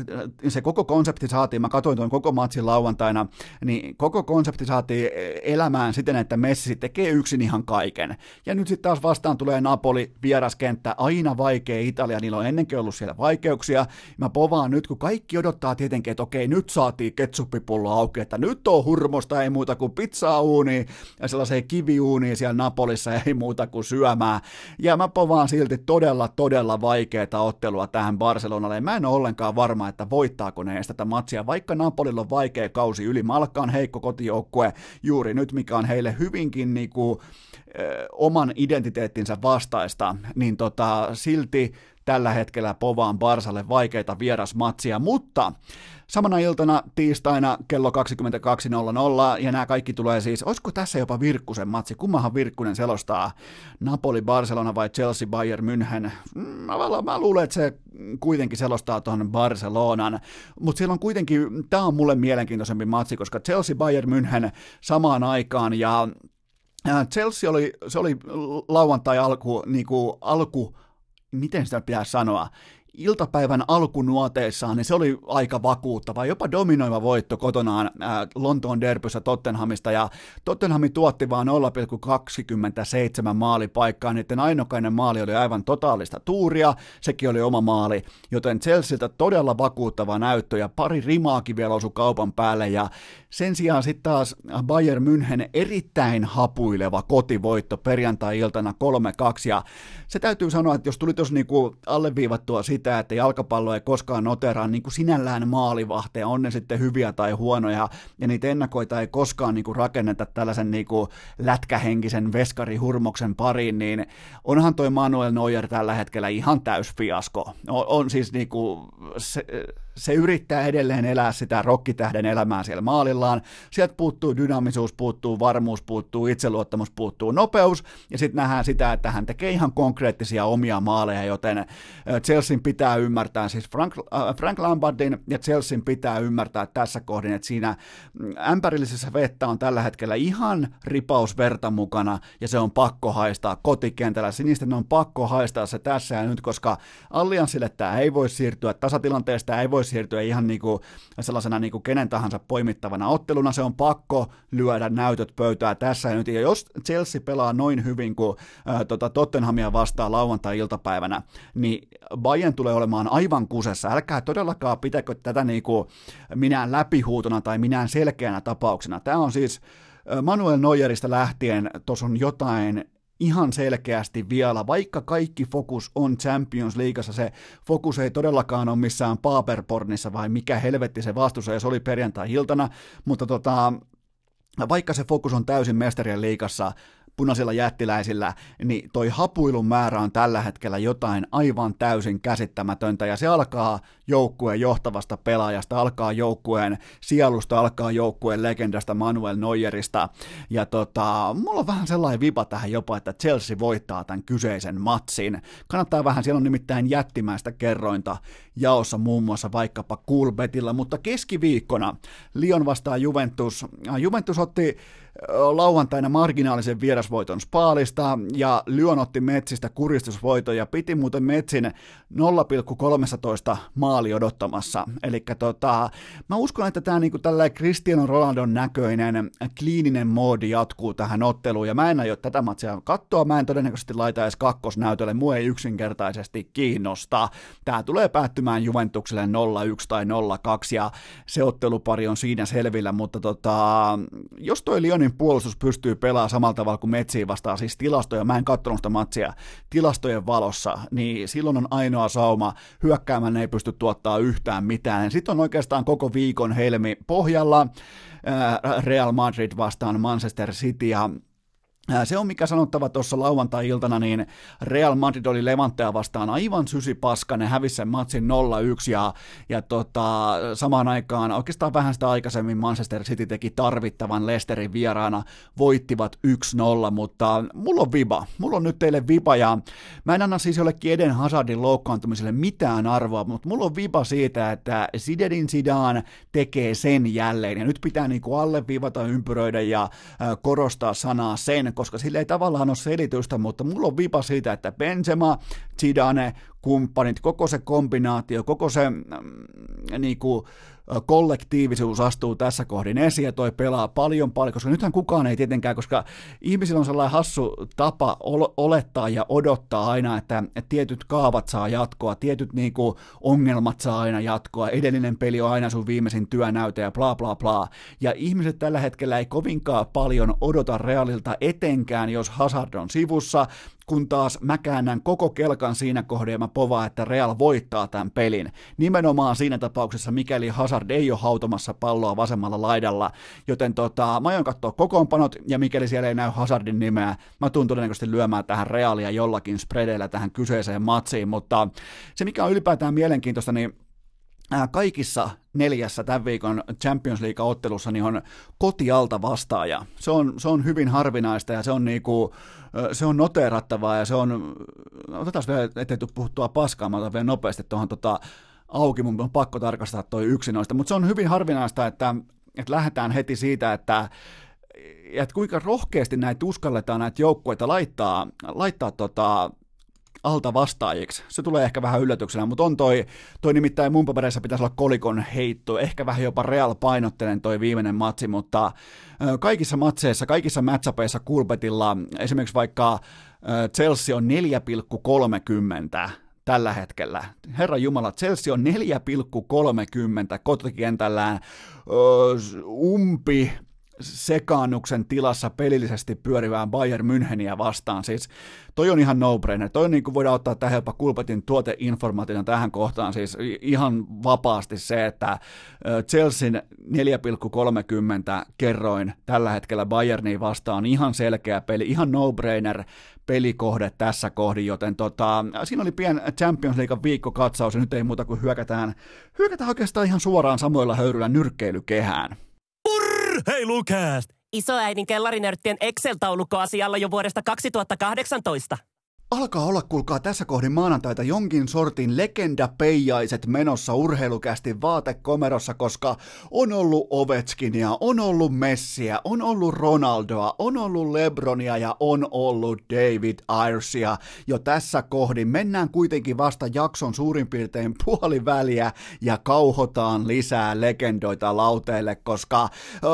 se koko konsepti saatiin, mä katsoin tuon koko matsin lauantaina, niin koko konsepti saatiin elämään siten, että Messi tekee yksin ihan kaiken. Ja nyt sitten taas vastaan tulee Napoli, vieraskenttä, aina vaikea Italia, niillä on ennenkin ollut siellä vaikeuksia. Mä povaan nyt, kun kaikki odottaa tietenkin, että okei, nyt saatiin ketsuppipullo auki, että nyt on hurmosta, ei muuta kuin pizzaa uuniin ja sellaiseen kiviuuniin siellä Napolissa, ei muuta kuin syömään. Ja mä povaan silti todella, todella vaikeaa ottelua tähän Barcelonalle. Mä en ole ollenkaan varma, että voittaako ne edes tätä matsia, vaikka vaikka Napolilla on vaikea kausi yli, Malkka on heikko kotijoukkue. Juuri nyt, mikä on heille hyvinkin niin kuin, ö, oman identiteettinsä vastaista, niin tota, silti tällä hetkellä povaan Barsalle vaikeita vierasmatsia, mutta samana iltana tiistaina kello 22.00, ja nämä kaikki tulee siis, olisiko tässä jopa Virkkusen matsi, kummahan Virkkunen selostaa, Napoli, Barcelona vai Chelsea, Bayern, München, mm, mä, mä luulen, että se kuitenkin selostaa tuon Barcelonan, mutta siellä on kuitenkin, tämä on mulle mielenkiintoisempi matsi, koska Chelsea, Bayern, München samaan aikaan, ja Chelsea oli, se oli lauantai alku, niin kuin alku miten sitä pitää sanoa, iltapäivän alkunuoteissaan, niin se oli aika vakuuttava, jopa dominoiva voitto kotonaan ää, Lontoon derbyssä Tottenhamista, ja Tottenhami tuotti vain 0,27 maalipaikkaa, niiden ainokainen maali oli aivan totaalista tuuria, sekin oli oma maali, joten Chelsealtä todella vakuuttava näyttö, ja pari rimaakin vielä osui kaupan päälle, ja sen sijaan sitten taas Bayern München erittäin hapuileva kotivoitto perjantai-iltana 3-2, ja se täytyy sanoa, että jos tuli tuossa niinku alleviivattua sitä, että jalkapallo ei koskaan noteraa niinku sinällään maalivahteja, on ne sitten hyviä tai huonoja, ja niitä ennakoita ei koskaan niinku rakenneta tällaisen niinku lätkähenkisen veskarihurmoksen pariin, niin onhan toi Manuel Neuer tällä hetkellä ihan täys fiasko. On, on siis niinku, se, se yrittää edelleen elää sitä rokkitähden elämää siellä maalillaan. Sieltä puuttuu dynaamisuus, puuttuu varmuus, puuttuu itseluottamus, puuttuu nopeus, ja sitten nähdään sitä, että hän tekee ihan konkreettisia omia maaleja, joten Chelsean pitää ymmärtää, siis Frank, äh, Frank Lampardin ja Chelsean pitää ymmärtää tässä kohdin, että siinä mm, ämpärillisessä vettä on tällä hetkellä ihan ripaus verta mukana, ja se on pakko haistaa kotikentällä. Sinisten on pakko haistaa se tässä ja nyt, koska Allianssille tämä ei voi siirtyä, tasatilanteesta ei voi siirtyä ihan niin kuin sellaisena niin kuin kenen tahansa poimittavana otteluna, se on pakko lyödä näytöt pöytää tässä ja nyt, ja jos Chelsea pelaa noin hyvin kuin ää, tota Tottenhamia vastaan lauantai-iltapäivänä, niin Bayern tulee olemaan aivan kusessa, älkää todellakaan pitäkö tätä niin kuin minään läpihuutona tai minään selkeänä tapauksena, tämä on siis Manuel Neuerista lähtien, tuossa on jotain ihan selkeästi vielä, vaikka kaikki fokus on Champions Leagueassa, se fokus ei todellakaan ole missään Paperpornissa vai mikä helvetti se vastus ja se oli perjantai-iltana, mutta tota, vaikka se fokus on täysin mestarien liikassa, punaisilla jättiläisillä, niin toi hapuilun määrä on tällä hetkellä jotain aivan täysin käsittämätöntä, ja se alkaa joukkueen johtavasta pelaajasta, alkaa joukkueen sielusta, alkaa joukkueen legendasta Manuel Neuerista, ja tota, mulla on vähän sellainen vipa tähän jopa, että Chelsea voittaa tämän kyseisen matsin. Kannattaa vähän, siellä on nimittäin jättimäistä kerrointa jaossa muun muassa vaikkapa Coolbetillä, mutta keskiviikkona Lyon vastaa Juventus. Juventus otti lauantaina marginaalisen vierasvoiton Spaalista ja Lyon otti Metsistä kuristusvoiton ja piti muuten Metsin 0,13 maali odottamassa. Eli tota, mä uskon, että tämä niinku tällä Cristiano Ronaldon näköinen kliininen moodi jatkuu tähän otteluun ja mä en aio tätä matsia katsoa, mä en todennäköisesti laita edes kakkosnäytölle, mua ei yksinkertaisesti kiinnosta. Tämä tulee päättymään Juventukselle 0-1 tai 0-2 ja se ottelupari on siinä selvillä, mutta tota, jos toi Lyonin Unionin puolustus pystyy pelaamaan samalla tavalla kuin Metsiin vastaan, siis tilastoja, mä en katsonut sitä matsia, tilastojen valossa, niin silloin on ainoa sauma, hyökkäämään ei pysty tuottaa yhtään mitään. Sitten on oikeastaan koko viikon helmi pohjalla, Real Madrid vastaan Manchester City ja se on mikä sanottava tuossa lauantai-iltana, niin Real Madrid oli Levantea vastaan aivan paska, ne hävisi sen matsin 0-1 ja, ja tota, samaan aikaan oikeastaan vähän sitä aikaisemmin Manchester City teki tarvittavan Lesterin vieraana, voittivat 1-0, mutta mulla on viba, mulla on nyt teille viba ja mä en anna siis jollekin Eden Hazardin loukkaantumiselle mitään arvoa, mutta mulla on viba siitä, että Sidedin Sidan tekee sen jälleen. Ja nyt pitää niinku alleviivata, ympyröidä ja korostaa sanaa sen, koska sille ei tavallaan ole selitystä, mutta mulla on vipa siitä, että Benzema, Zidane, kumppanit, koko se kombinaatio, koko se mm, niin kuin, kollektiivisuus astuu tässä kohdin esiin ja toi pelaa paljon paljon, koska nythän kukaan ei tietenkään, koska ihmisillä on sellainen hassu tapa olettaa ja odottaa aina, että, tietyt kaavat saa jatkoa, tietyt niin kuin, ongelmat saa aina jatkoa, edellinen peli on aina sun viimeisin työnäyte ja bla bla bla. Ja ihmiset tällä hetkellä ei kovinkaan paljon odota Realilta etenkään, jos Hazard on sivussa, kun taas mä käännän koko kelkan siinä kohdassa ja mä povaan, että Real voittaa tämän pelin. Nimenomaan siinä tapauksessa, mikäli Hazard ei ole hautomassa palloa vasemmalla laidalla, joten tota, mä aion katsoa kokoonpanot, ja mikäli siellä ei näy Hazardin nimeä, mä tuun todennäköisesti lyömään tähän Realia jollakin spreadeillä tähän kyseiseen matsiin, mutta se mikä on ylipäätään mielenkiintoista, niin kaikissa neljässä tämän viikon Champions League-ottelussa niin on kotialta vastaaja. Se on, se on hyvin harvinaista ja se on, niinku, se on noteerattavaa ja se on, otetaan vielä, ettei tule puhuttua paskaa, mä otan vielä nopeasti tuohon tota, auki, mun on pakko tarkastaa toi yksi noista, mutta se on hyvin harvinaista, että, että lähdetään heti siitä, että että kuinka rohkeasti näitä uskalletaan näitä joukkueita laittaa, laittaa tota, alta vastaajiksi. Se tulee ehkä vähän yllätyksenä, mutta on toi, toi nimittäin mun papereissa pitäisi olla kolikon heitto, ehkä vähän jopa real painottelen toi viimeinen matsi, mutta kaikissa matseissa, kaikissa matchapeissa kulpetilla, esimerkiksi vaikka Chelsea on 4,30 tällä hetkellä. Herra Jumala, Chelsea on 4,30 kotikentällään umpi sekaannuksen tilassa pelillisesti pyörivään Bayern Müncheniä vastaan. Siis toi on ihan no-brainer. Toi on niin kuin voidaan ottaa tähän jopa Kulpetin tuoteinformaation tähän kohtaan. Siis ihan vapaasti se, että Chelsean 4,30 kerroin tällä hetkellä Bayerniin vastaan ihan selkeä peli, ihan no-brainer pelikohde tässä kohdin, joten tota, siinä oli pien Champions League viikkokatsaus ja nyt ei muuta kuin hyökätään, hyökätään oikeastaan ihan suoraan samoilla höyryillä nyrkkeilykehään. Hei Lukast! Isoäidin kellarinörttien Excel-taulukko asialla jo vuodesta 2018. Alkaa olla, kuulkaa, tässä kohdin maanantaita jonkin sortin legendapeijaiset menossa urheilukästi vaatekomerossa, koska on ollut Ovechkinia, on ollut Messiä, on ollut Ronaldoa, on ollut Lebronia ja on ollut David Irsia. Jo tässä kohdin mennään kuitenkin vasta jakson suurin piirtein puoli väliä ja kauhotaan lisää legendoita lauteille, koska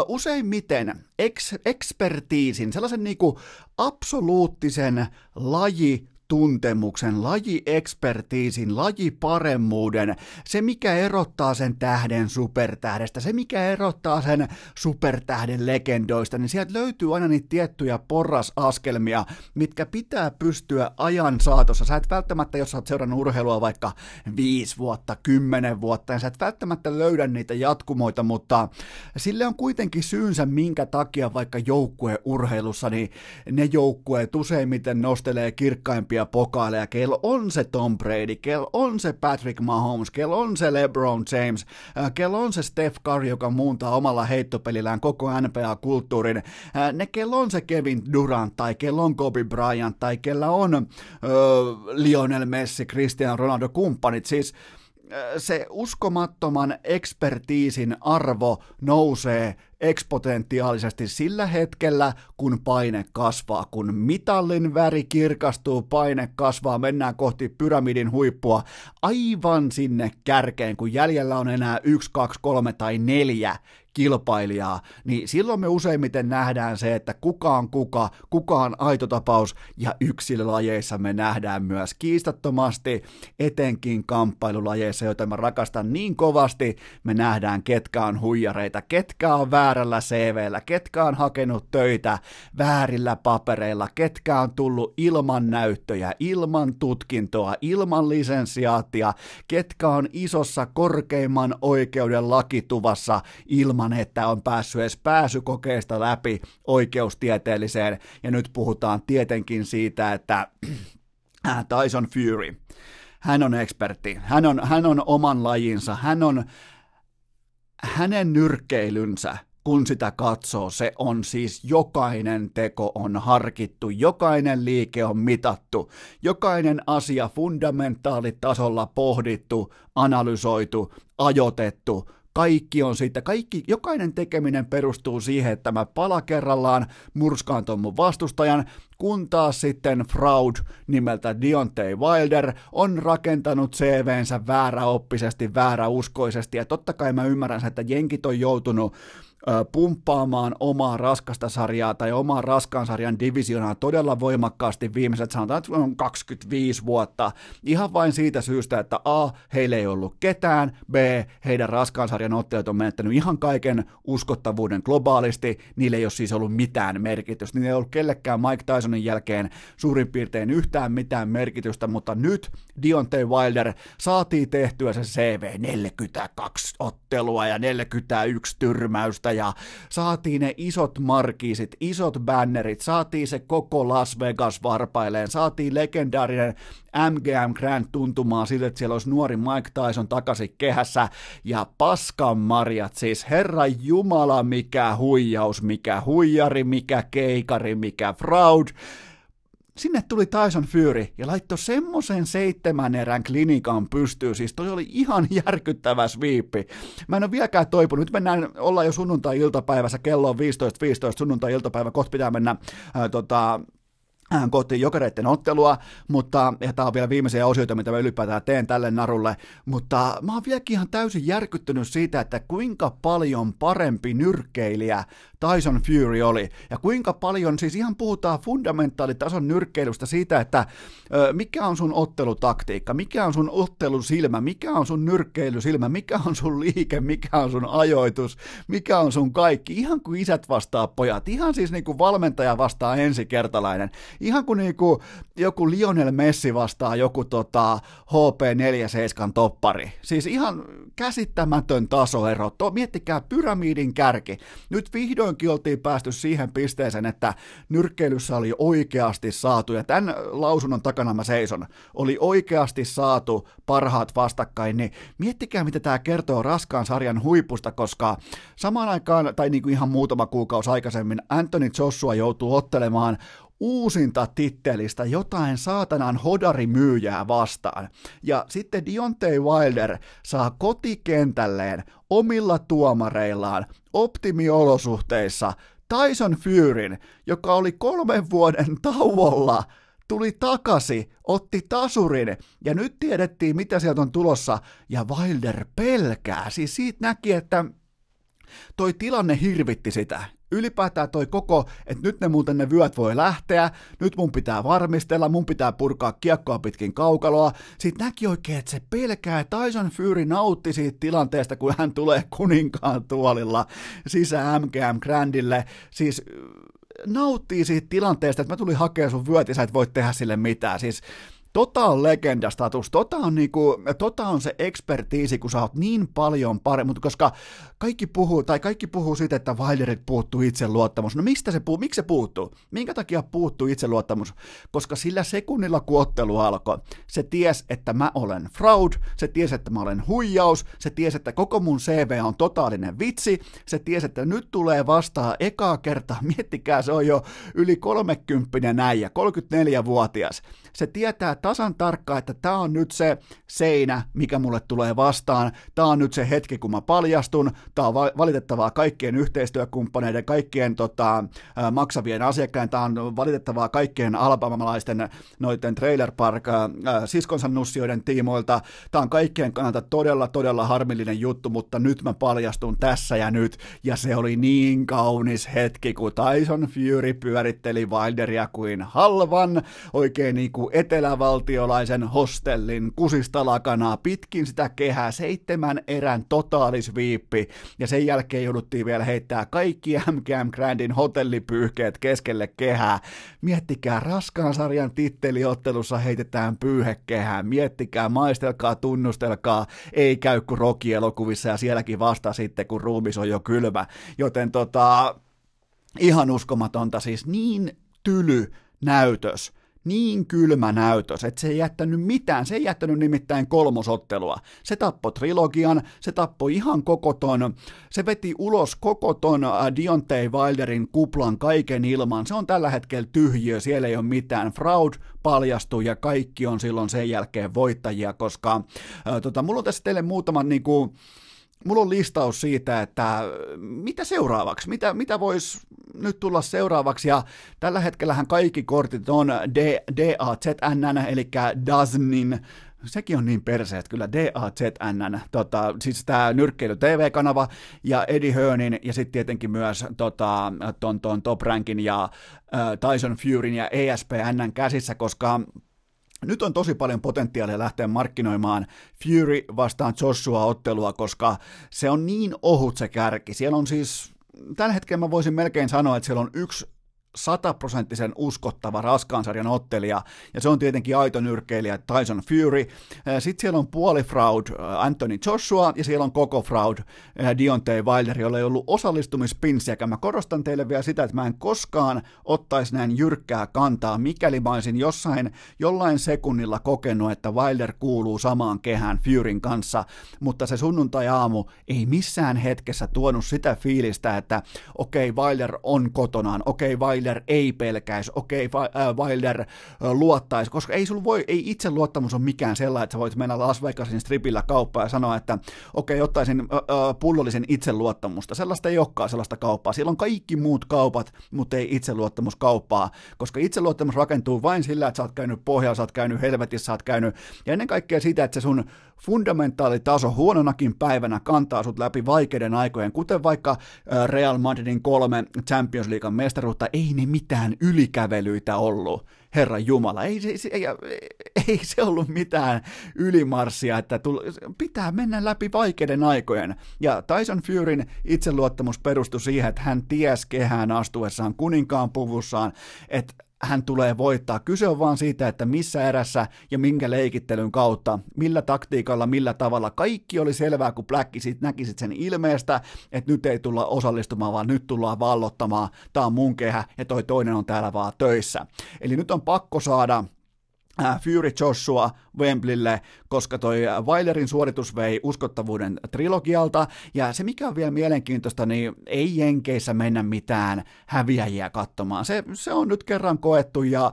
useimmiten eks- ekspertiisin, sellaisen niinku absoluuttisen laji tuntemuksen, lajiekspertiisin, lajiparemmuuden, se mikä erottaa sen tähden supertähdestä, se mikä erottaa sen supertähden legendoista, niin sieltä löytyy aina niitä tiettyjä porrasaskelmia, mitkä pitää pystyä ajan saatossa. Sä et välttämättä, jos sä oot seurannut urheilua vaikka viisi vuotta, kymmenen vuotta, niin sä et välttämättä löydä niitä jatkumoita, mutta sille on kuitenkin syynsä, minkä takia vaikka joukkueurheilussa, niin ne joukkueet useimmiten nostelee kirkkaimpia isompia pokaaleja, kello on se Tom Brady, kello on se Patrick Mahomes, kello on se LeBron James, äh, kello on se Steph Curry, joka muuntaa omalla heittopelillään koko NBA-kulttuurin, äh, ne kello on se Kevin Durant tai kello on Kobe Bryant tai kello on äh, Lionel Messi, Cristiano Ronaldo, kumppanit, siis se uskomattoman ekspertiisin arvo nousee ekspotentiaalisesti sillä hetkellä, kun paine kasvaa. Kun mitallin väri kirkastuu, paine kasvaa, mennään kohti pyramidin huippua aivan sinne kärkeen, kun jäljellä on enää yksi, kaksi, kolme tai neljä kilpailijaa, niin silloin me useimmiten nähdään se, että kuka on kuka, kuka on aito tapaus, ja yksilölajeissa me nähdään myös kiistattomasti, etenkin kamppailulajeissa, joita mä rakastan niin kovasti, me nähdään ketkä on huijareita, ketkä on väärällä CVllä, ketkä on hakenut töitä väärillä papereilla, ketkä on tullut ilman näyttöjä, ilman tutkintoa, ilman lisensiaattia, ketkä on isossa korkeimman oikeuden lakituvassa ilman ilman, että on päässyt edes pääsykokeesta läpi oikeustieteelliseen. Ja nyt puhutaan tietenkin siitä, että äh, Tyson Fury, hän on ekspertti, hän on, hän on oman lajinsa, hän on, hänen nyrkkeilynsä kun sitä katsoo, se on siis jokainen teko on harkittu, jokainen liike on mitattu, jokainen asia fundamentaalitasolla pohdittu, analysoitu, ajotettu, kaikki on siitä, kaikki, jokainen tekeminen perustuu siihen, että mä pala kerrallaan murskaan ton mun vastustajan, kun taas sitten Fraud nimeltä Deontay Wilder on rakentanut CVnsä vääräoppisesti, vääräuskoisesti, ja totta kai mä ymmärrän että jenkit on joutunut pumppaamaan omaa raskasta sarjaa tai omaa raskaan sarjan divisionaa todella voimakkaasti viimeiset, sanotaan, että on 25 vuotta, ihan vain siitä syystä, että A, heillä ei ollut ketään, B, heidän raskaan sarjan ottelut on menettänyt ihan kaiken uskottavuuden globaalisti, niille ei ole siis ollut mitään merkitystä, niillä ei ollut kellekään Mike Tysonin jälkeen suurin piirtein yhtään mitään merkitystä, mutta nyt Deontay Wilder saatiin tehtyä se CV 42 ottelua ja 41 tyrmäystä ja saatiin ne isot markiisit, isot bannerit, saatiin se koko Las Vegas varpaileen, saatiin legendaarinen MGM Grand tuntumaan siltä, että siellä olisi nuori Mike Tyson takaisin kehässä, ja paskan marjat, siis herra jumala, mikä huijaus, mikä huijari, mikä keikari, mikä fraud, sinne tuli Tyson Fury ja laittoi semmoisen seitsemän erän klinikan pystyyn, siis toi oli ihan järkyttävä sviippi. Mä en ole vieläkään toipunut, nyt mennään, ollaan jo sunnuntai-iltapäivässä, kello on 15.15 15, sunnuntai-iltapäivä, kohta pitää mennä ää, tota, kohti jokereiden ottelua, mutta ja tämä on vielä viimeisiä osioita, mitä mä ylipäätään teen tälle narulle, mutta mä oon vieläkin ihan täysin järkyttynyt siitä, että kuinka paljon parempi nyrkkeilijä Tyson Fury oli, ja kuinka paljon, siis ihan puhutaan fundamentaalitason nyrkkeilystä siitä, että ö, mikä on sun ottelutaktiikka, mikä on sun ottelusilmä, mikä on sun nyrkkeilysilmä, mikä on sun liike, mikä on sun ajoitus, mikä on sun kaikki, ihan kuin isät vastaa pojat, ihan siis niin kuin valmentaja vastaa ensikertalainen, ihan kuin, niin kuin joku Lionel Messi vastaa joku tota HP47 toppari, siis ihan käsittämätön tasoero, to, miettikää pyramidin kärki, nyt vihdoin vihdoinkin oltiin päästy siihen pisteeseen, että nyrkkeilyssä oli oikeasti saatu, ja tämän lausunnon takana mä seison, oli oikeasti saatu parhaat vastakkain, niin miettikää, mitä tämä kertoo raskaan sarjan huipusta, koska samaan aikaan, tai niin kuin ihan muutama kuukausi aikaisemmin, Anthony Joshua joutuu ottelemaan uusinta tittelistä jotain saatanan hodarimyyjää vastaan. Ja sitten Deontay Wilder saa kotikentälleen omilla tuomareillaan optimiolosuhteissa. Tyson Furyn, joka oli kolmen vuoden tauolla, tuli takaisin, otti tasurin, ja nyt tiedettiin, mitä sieltä on tulossa, ja Wilder pelkää. Siis siitä näki, että toi tilanne hirvitti sitä ylipäätään toi koko, että nyt ne muuten ne vyöt voi lähteä, nyt mun pitää varmistella, mun pitää purkaa kiekkoa pitkin kaukaloa. Sitten näki oikein, että se pelkää, Tyson Fury nautti siitä tilanteesta, kun hän tulee kuninkaan tuolilla sisään MGM Grandille. Siis nauttii siitä tilanteesta, että mä tulin hakemaan sun vyöt ja sä et voi tehdä sille mitään. Siis tota on legendastatus, tota on, niinku, tota on se ekspertiisi, kun sä oot niin paljon parempi, mutta koska kaikki puhuu, tai kaikki puhuu siitä, että Wilderit puuttuu itseluottamus. No mistä se puhuu, miksi se puuttuu? Minkä takia puuttuu itseluottamus? Koska sillä sekunnilla, kun ottelu alkoi, se ties, että mä olen fraud, se ties, että mä olen huijaus, se ties, että koko mun CV on totaalinen vitsi, se ties, että nyt tulee vastaan ekaa kertaa, miettikää, se on jo yli 30 äijä, 34-vuotias. Se tietää tasan tarkkaan, että tämä on nyt se seinä, mikä mulle tulee vastaan, tämä on nyt se hetki, kun mä paljastun, tämä on valitettavaa kaikkien yhteistyökumppaneiden, kaikkien tota, maksavien asiakkaiden, tämä on valitettavaa kaikkien alabamalaisten noiden trailer park äh, siskonsa nussioiden tiimoilta, tämä on kaikkien kannalta todella, todella harmillinen juttu, mutta nyt mä paljastun tässä ja nyt, ja se oli niin kaunis hetki, kun Tyson Fury pyöritteli Wilderia kuin halvan, oikein niin kuin etelävalta valtiolaisen hostellin kusista lakanaa pitkin sitä kehää, seitsemän erän totaalisviippi, ja sen jälkeen jouduttiin vielä heittää kaikki MGM Grandin hotellipyyhkeet keskelle kehää. Miettikää, raskaan sarjan titteliottelussa heitetään pyyhekehää, miettikää, maistelkaa, tunnustelkaa, ei käy kuin Rocky-elokuvissa ja sielläkin vasta sitten, kun ruumis on jo kylmä. Joten tota, ihan uskomatonta, siis niin tyly näytös niin kylmä näytös, että se ei jättänyt mitään, se ei jättänyt nimittäin kolmosottelua. Se tappoi trilogian, se tappoi ihan koko ton, se veti ulos koko ton äh, Deontay Wilderin kuplan kaiken ilman. Se on tällä hetkellä tyhjiö, siellä ei ole mitään. Fraud paljastui ja kaikki on silloin sen jälkeen voittajia, koska äh, tota, mulla on tässä teille muutaman niinku, mulla on listaus siitä, että mitä seuraavaksi, mitä, mitä voisi nyt tulla seuraavaksi, ja tällä hetkellähän kaikki kortit on D, DAZN, eli Daznin. Sekin on niin perse, että kyllä DAZN, tota, siis tämä nyrkkeily TV-kanava ja Eddie Hearnin ja sitten tietenkin myös tota, ton, ton Top Rankin ja äh, Tyson Furyn ja ESPNn käsissä, koska nyt on tosi paljon potentiaalia lähteä markkinoimaan Fury vastaan Joshua-ottelua, koska se on niin ohut se kärki. Siellä on siis, tällä hetkellä mä voisin melkein sanoa, että siellä on yksi sataprosenttisen uskottava raskaan sarjan ottelija, ja se on tietenkin aito nyrkkeilijä Tyson Fury. Sitten siellä on puoli fraud Anthony Joshua, ja siellä on koko fraud Deontay Wilder, jolla ei ollut osallistumispinssiäkään. Mä korostan teille vielä sitä, että mä en koskaan ottaisi näin jyrkkää kantaa, mikäli mä olisin jossain, jollain sekunnilla kokenut, että Wilder kuuluu samaan kehään Furyn kanssa, mutta se sunnuntai-aamu ei missään hetkessä tuonut sitä fiilistä, että okei, okay, Wilder on kotonaan, okei, okay, Wilder Wilder ei pelkäisi, okei, okay, Wilder luottaisi, koska ei sulla voi, ei itse luottamus ole mikään sellainen, että sä voit mennä Las Vegasin stripillä kauppaan ja sanoa, että okei, okay, ottaisin pullollisen itseluottamusta. Sellaista ei olekaan sellaista kauppaa. Siellä on kaikki muut kaupat, mutta ei itseluottamuskauppaa, koska itseluottamus rakentuu vain sillä, että sä oot käynyt pohjalla, sä oot käynyt helvetissä, sä oot käynyt, ja ennen kaikkea siitä, että se sun fundamentaalitaso huononakin päivänä kantaa sut läpi vaikeiden aikojen, kuten vaikka Real Madridin kolme Champions League mestaruutta, ei ne mitään ylikävelyitä ollut. Herra Jumala, ei se, ei, ei se ollut mitään ylimarssia, että tull, pitää mennä läpi vaikeiden aikojen. Ja Tyson Furyn itseluottamus perustui siihen, että hän ties kehään astuessaan kuninkaan puvussaan, että hän tulee voittaa. Kyse on vaan siitä, että missä erässä ja minkä leikittelyn kautta, millä taktiikalla, millä tavalla. Kaikki oli selvää, kun Black sit näkisit sen ilmeestä, että nyt ei tulla osallistumaan, vaan nyt tullaan vallottamaan. Tämä on mun kehä ja toi toinen on täällä vaan töissä. Eli nyt on pakko saada Fury Joshua Wembleylle, koska toi Weilerin suoritus vei uskottavuuden trilogialta, ja se mikä on vielä mielenkiintoista, niin ei Jenkeissä mennä mitään häviäjiä katsomaan. Se, se on nyt kerran koettu, ja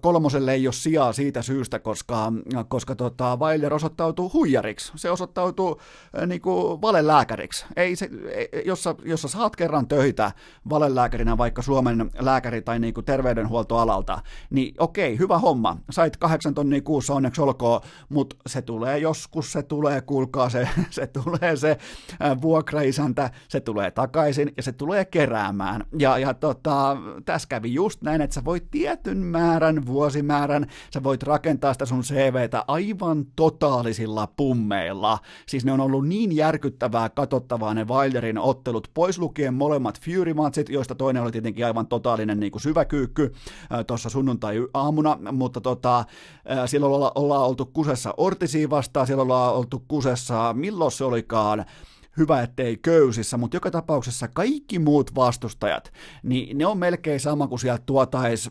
kolmoselle ei ole sijaa siitä syystä, koska, koska tota, Weiler osoittautuu huijariksi, se osoittautuu niinku valelääkäriksi. Ei se, jos, sä, jos sä saat kerran töitä valelääkärinä vaikka Suomen lääkäri tai niinku terveydenhuoltoalalta, niin okei, hyvä homma, sait sait kahdeksan tonnia kuussa, onneksi mutta se tulee joskus, se tulee, kuulkaa, se, se tulee se vuokraisäntä, se tulee takaisin ja se tulee keräämään. Ja, ja tota, tässä kävi just näin, että sä voit tietyn määrän, vuosimäärän, sä voit rakentaa sitä sun CVtä aivan totaalisilla pummeilla. Siis ne on ollut niin järkyttävää katsottavaa ne Wilderin ottelut, pois lukien molemmat Fury-matsit, joista toinen oli tietenkin aivan totaalinen niin kuin syväkyykky tuossa sunnuntai-aamuna, mutta tota, siellä olla, ollaan oltu kusessa Ortisiin vastaan, siellä ollaan oltu kusessa, milloin se olikaan, hyvä ettei köysissä, mutta joka tapauksessa kaikki muut vastustajat, niin ne on melkein sama kuin sieltä tuotais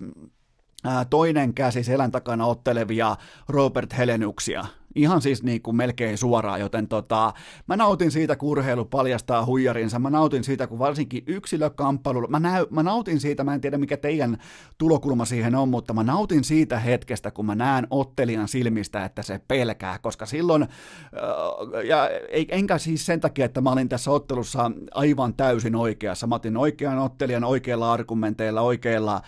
toinen käsi selän takana ottelevia Robert Helenuksia ihan siis niin kuin melkein suoraan, joten tota, mä nautin siitä, kun urheilu paljastaa huijarinsa, mä nautin siitä, kun varsinkin yksilökamppailulla, mä, näy, mä nautin siitä, mä en tiedä mikä teidän tulokulma siihen on, mutta mä nautin siitä hetkestä, kun mä näen ottelijan silmistä, että se pelkää, koska silloin, äh, ja enkä siis sen takia, että mä olin tässä ottelussa aivan täysin oikeassa, mä otin oikean ottelijan oikeilla argumenteilla, oikeilla äh,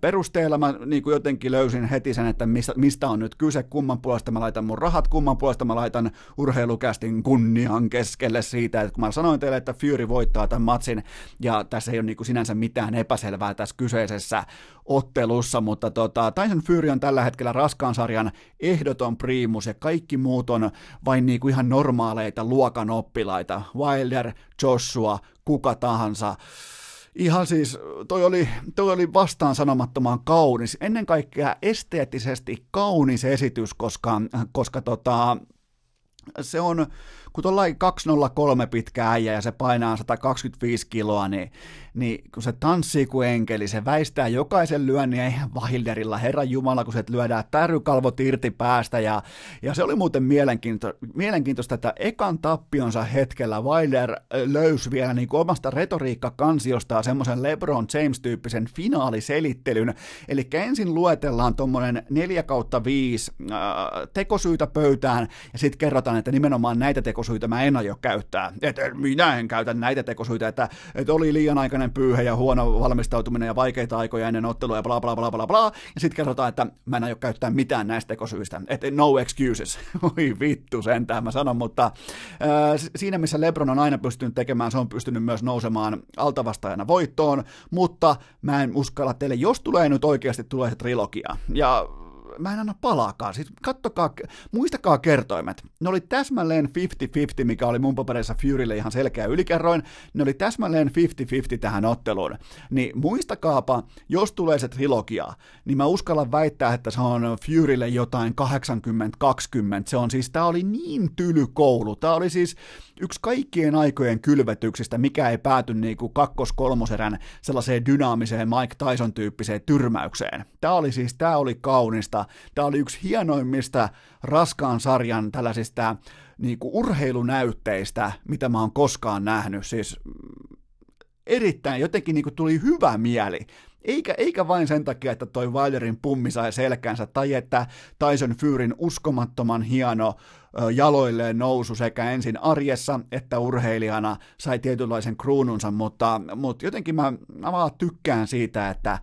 perusteilla, mä niin kuin jotenkin löysin heti sen, että mistä, mistä on nyt kyse, kumman puolesta mä laitan mun rahat, rahat, kumman puolesta mä laitan urheilukästin kunnian keskelle siitä, että kun mä sanoin teille, että Fury voittaa tämän matsin, ja tässä ei ole niin kuin sinänsä mitään epäselvää tässä kyseisessä ottelussa, mutta tota, Tyson Fury on tällä hetkellä raskaan sarjan ehdoton priimus, ja kaikki muut on vain niin kuin ihan normaaleita luokan oppilaita. Wilder, Joshua, kuka tahansa ihan siis, toi oli, toi oli vastaan sanomattoman kaunis, ennen kaikkea esteettisesti kaunis esitys, koska, koska tota, se on, kun tuolla 203 pitkä äijä ja se painaa 125 kiloa, niin niin kun se tanssii kuin enkeli, se väistää jokaisen lyönnin, ja ihan Wilderilla, herran jumala, kun se lyödään tärykalvot irti päästä, ja, ja se oli muuten mielenkiinto, mielenkiintoista, että ekan tappionsa hetkellä Wilder löysi vielä niin omasta retoriikkakansiostaan semmoisen LeBron James-tyyppisen finaaliselittelyn, eli ensin luetellaan tuommoinen 4 kautta 5 äh, tekosyitä pöytään, ja sitten kerrotaan, että nimenomaan näitä tekosyitä mä en aio käyttää, että minä en käytä näitä tekosyitä, että, että oli liian aikainen pyyhe ja huono valmistautuminen ja vaikeita aikoja ennen ottelua ja bla bla bla bla bla, ja sitten kerrotaan, että mä en aio käyttää mitään näistä tekosyistä, että no excuses, oi vittu sentään mä sanon, mutta äh, siinä missä Lebron on aina pystynyt tekemään, se on pystynyt myös nousemaan altavastajana voittoon, mutta mä en uskalla teille, jos tulee nyt oikeasti tulee se trilogia, ja mä en anna palaakaan. Siis kattokaa, muistakaa kertoimet. Ne oli täsmälleen 50-50, mikä oli mun papereissa Furylle ihan selkeä ylikerroin. Ne oli täsmälleen 50-50 tähän otteluun. Niin muistakaapa, jos tulee se trilogia, niin mä uskallan väittää, että se on Furylle jotain 80-20. Se on siis, tää oli niin tyly koulu. Tää oli siis yksi kaikkien aikojen kylvetyksistä, mikä ei pääty niin kuin kakkos-kolmoserän sellaiseen dynaamiseen Mike Tyson-tyyppiseen tyrmäykseen. Tämä oli siis, tämä oli kaunista. Tämä oli yksi hienoimmista raskaan sarjan tällaisista niin kuin urheilunäytteistä, mitä mä oon koskaan nähnyt. Siis erittäin, jotenkin niin kuin tuli hyvä mieli. Eikä, eikä vain sen takia, että toi Wilderin pummi sai selkänsä, tai että Tyson Furyn uskomattoman hieno jaloilleen nousu sekä ensin arjessa että urheilijana sai tietynlaisen kruununsa, mutta, mutta jotenkin mä, mä vaan tykkään siitä, että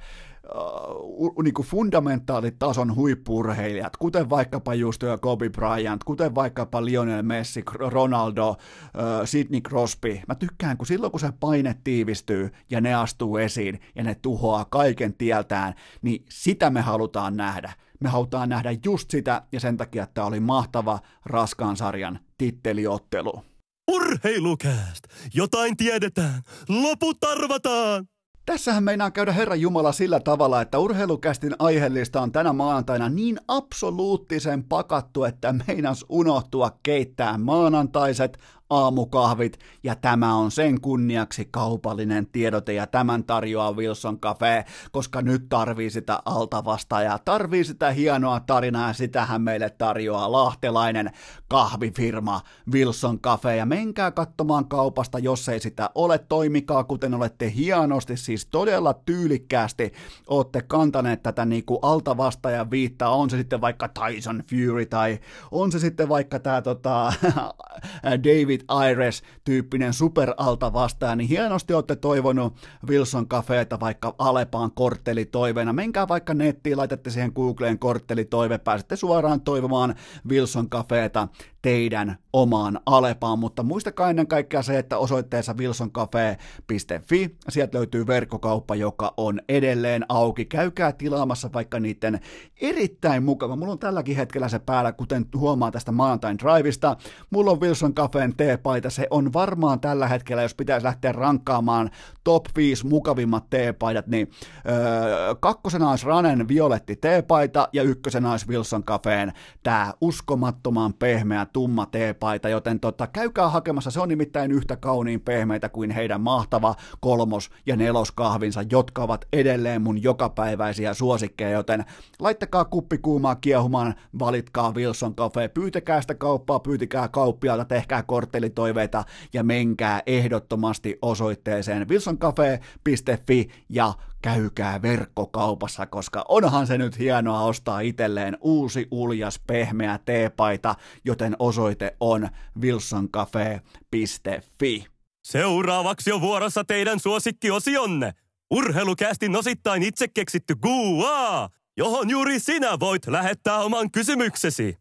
niin kuin fundamentaalitason huippurheilijat, kuten vaikkapa just Kobe Bryant, kuten vaikkapa Lionel Messi, Ronaldo, Sidney Crosby. Mä tykkään, kun silloin kun se paine tiivistyy ja ne astuu esiin ja ne tuhoaa kaiken tieltään, niin sitä me halutaan nähdä. Me halutaan nähdä just sitä ja sen takia, että tämä oli mahtava raskaan sarjan titteliottelu. Urheilukääst! Jotain tiedetään! Loput arvataan! Tässähän meinaa käydä Herran Jumala sillä tavalla, että urheilukästin aiheellista on tänä maanantaina niin absoluuttisen pakattu, että meinas unohtua keittää maanantaiset aamukahvit, ja tämä on sen kunniaksi kaupallinen tiedote, ja tämän tarjoaa Wilson Cafe, koska nyt tarvii sitä altavastaajaa, tarvii sitä hienoa tarinaa, ja sitähän meille tarjoaa lahtelainen kahvifirma Wilson Cafe, ja menkää katsomaan kaupasta, jos ei sitä ole, toimikaa kuten olette hienosti, siis todella tyylikkäästi olette kantaneet tätä niin kuin altavastaajan viittaa, on se sitten vaikka Tyson Fury, tai on se sitten vaikka tämä tota, David David Ayres-tyyppinen superalta vastaan, niin hienosti olette toivonut Wilson Cafeeta vaikka Alepaan korttelitoiveena. Menkää vaikka nettiin, laitatte siihen Googleen korttelitoive, pääsette suoraan toivomaan Wilson Cafeeta teidän omaan Alepaan, mutta muistakaa ennen kaikkea se, että osoitteessa wilsoncafe.fi, sieltä löytyy verkkokauppa, joka on edelleen auki. Käykää tilaamassa vaikka niiden erittäin mukava. Mulla on tälläkin hetkellä se päällä, kuten huomaa tästä maanantain drivista. Mulla on Wilson Cafeen teepaita. Se on varmaan tällä hetkellä, jos pitäisi lähteä rankkaamaan top 5 mukavimmat teepaidat, niin öö, kakkosena olisi Ranen violetti teepaita ja ykkösenä olisi Wilson Cafeen tämä uskomattoman pehmeä tumma teepaita, joten tota, käykää hakemassa, se on nimittäin yhtä kauniin pehmeitä kuin heidän mahtava kolmos- ja neloskahvinsa, jotka ovat edelleen mun jokapäiväisiä suosikkeja, joten laittakaa kuppi kuumaa kiehumaan, valitkaa Wilson Cafe, pyytäkää sitä kauppaa, pyytikää kauppialta, tehkää korttelitoiveita ja menkää ehdottomasti osoitteeseen wilsoncafe.fi ja käykää verkkokaupassa, koska onhan se nyt hienoa ostaa itselleen uusi uljas pehmeä teepaita, joten osoite on wilsoncafe.fi. Seuraavaksi on vuorossa teidän suosikkiosionne. Urheilukästin osittain itse keksitty Gua, johon juuri sinä voit lähettää oman kysymyksesi.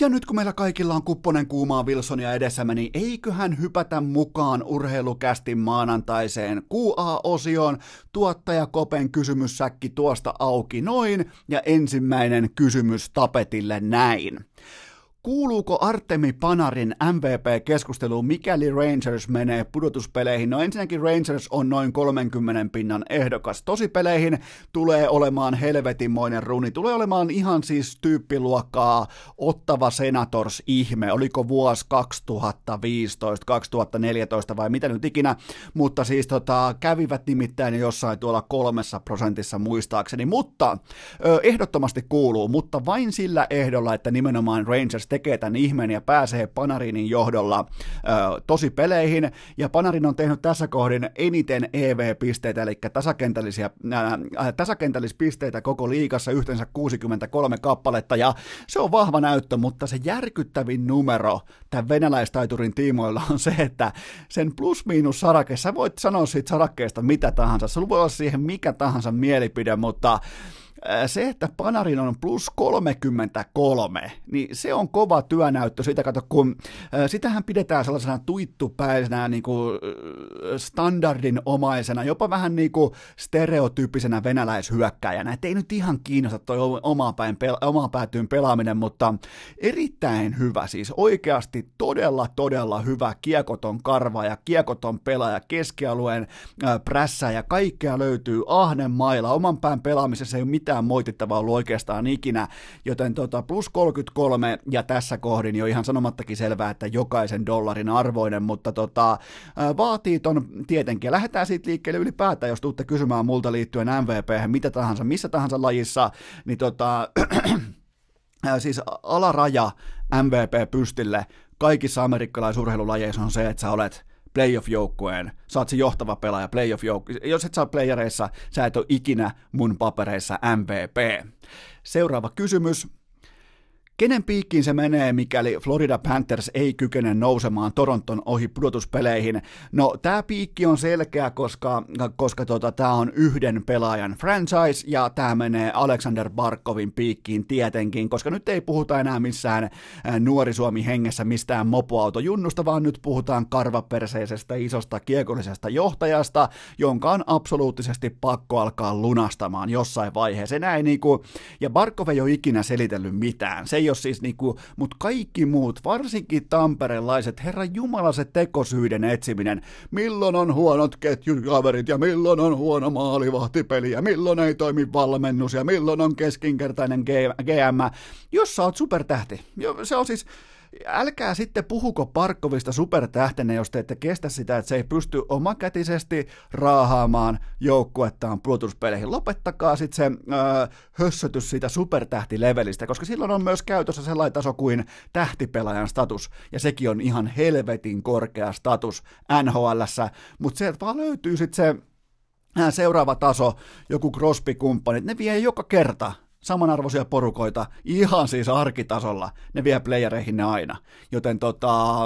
Ja nyt kun meillä kaikilla on kupponen kuumaa Wilsonia edessämme, niin eiköhän hypätä mukaan urheilukästin maanantaiseen QA-osioon. Tuottaja Kopen kysymyssäkki tuosta auki noin, ja ensimmäinen kysymys tapetille näin. Kuuluuko Artemi Panarin MVP-keskusteluun, mikäli Rangers menee pudotuspeleihin? No ensinnäkin Rangers on noin 30 pinnan ehdokas. Tospeleihin tulee olemaan helvetinmoinen runi. Tulee olemaan ihan siis tyyppiluokkaa ottava Senators ihme. Oliko vuosi 2015, 2014 vai mitä nyt ikinä. Mutta siis tota, kävivät nimittäin jossain tuolla kolmessa prosentissa muistaakseni. Mutta ö, ehdottomasti kuuluu, mutta vain sillä ehdolla, että nimenomaan Rangers tekee tämän ihmeen ja pääsee Panarinin johdolla ö, tosi peleihin, ja Panarin on tehnyt tässä kohdin eniten EV-pisteitä, eli tasakentällisiä, äh, tasakentällispisteitä koko liigassa, yhteensä 63 kappaletta, ja se on vahva näyttö, mutta se järkyttävin numero tämän venäläistaiturin tiimoilla on se, että sen plus-miinus sarake, sä voit sanoa siitä sarakkeesta mitä tahansa, sulla voi olla siihen mikä tahansa mielipide, mutta se, että Panarin on plus 33, niin se on kova työnäyttö. Sitä kato, kun sitähän pidetään sellaisena tuittupäisenä niin kuin standardinomaisena, jopa vähän niin kuin stereotyyppisenä venäläishyökkäjänä. Että ei nyt ihan kiinnosta toi omaa, päin, omaa päätyyn pelaaminen, mutta erittäin hyvä, siis oikeasti todella, todella hyvä kiekoton karva ja kiekoton pelaaja, keskialueen prässä ja kaikkea löytyy ahnen mailla. Oman pään pelaamisessa ei ole mitään mitään moitittavaa ollut oikeastaan ikinä, joten tota, plus 33 ja tässä kohdin jo ihan sanomattakin selvää, että jokaisen dollarin arvoinen, mutta tota, vaatii ton tietenkin. Lähdetään siitä liikkeelle ylipäätään, jos tuutte kysymään multa liittyen MVP, mitä tahansa, missä tahansa lajissa, niin tota, siis alaraja MVP-pystille kaikissa amerikkalaisurheilulajeissa on se, että sä olet playoff-joukkueen, sä oot se johtava pelaaja playoff jos et saa playereissa, sä et ole ikinä mun papereissa MVP. Seuraava kysymys, Kenen piikkiin se menee, mikäli Florida Panthers ei kykene nousemaan Toronton ohi pudotuspeleihin? No, tämä piikki on selkeä, koska, koska tota, tämä on yhden pelaajan franchise, ja tämä menee Alexander Barkovin piikkiin tietenkin, koska nyt ei puhuta enää missään nuori Suomi hengessä mistään mopoautojunnusta, vaan nyt puhutaan karvaperseisestä isosta kiekollisesta johtajasta, jonka on absoluuttisesti pakko alkaa lunastamaan jossain vaiheessa. Näin niinku, ja Barkov ei ole ikinä selitellyt mitään. Se ei ole siis niinku, mutta kaikki muut, varsinkin tamperelaiset, herra jumala se tekosyiden etsiminen, milloin on huonot ketjukaverit ja milloin on huono maalivahtipeli ja milloin ei toimi valmennus ja milloin on keskinkertainen GM, jos sä oot supertähti. Se on siis, älkää sitten puhuko Parkkovista supertähtenä, jos te ette kestä sitä, että se ei pysty omakätisesti raahaamaan joukkuettaan puolustuspeleihin. Lopettakaa sitten se äh, hössötys siitä supertähtilevelistä, koska silloin on myös käytössä sellainen taso kuin tähtipelaajan status, ja sekin on ihan helvetin korkea status NHLssä, mutta se, että vaan löytyy sitten se seuraava taso, joku Crosby-kumppanit, ne vie joka kerta samanarvoisia porukoita ihan siis arkitasolla, ne vie playereihin ne aina. Joten tota,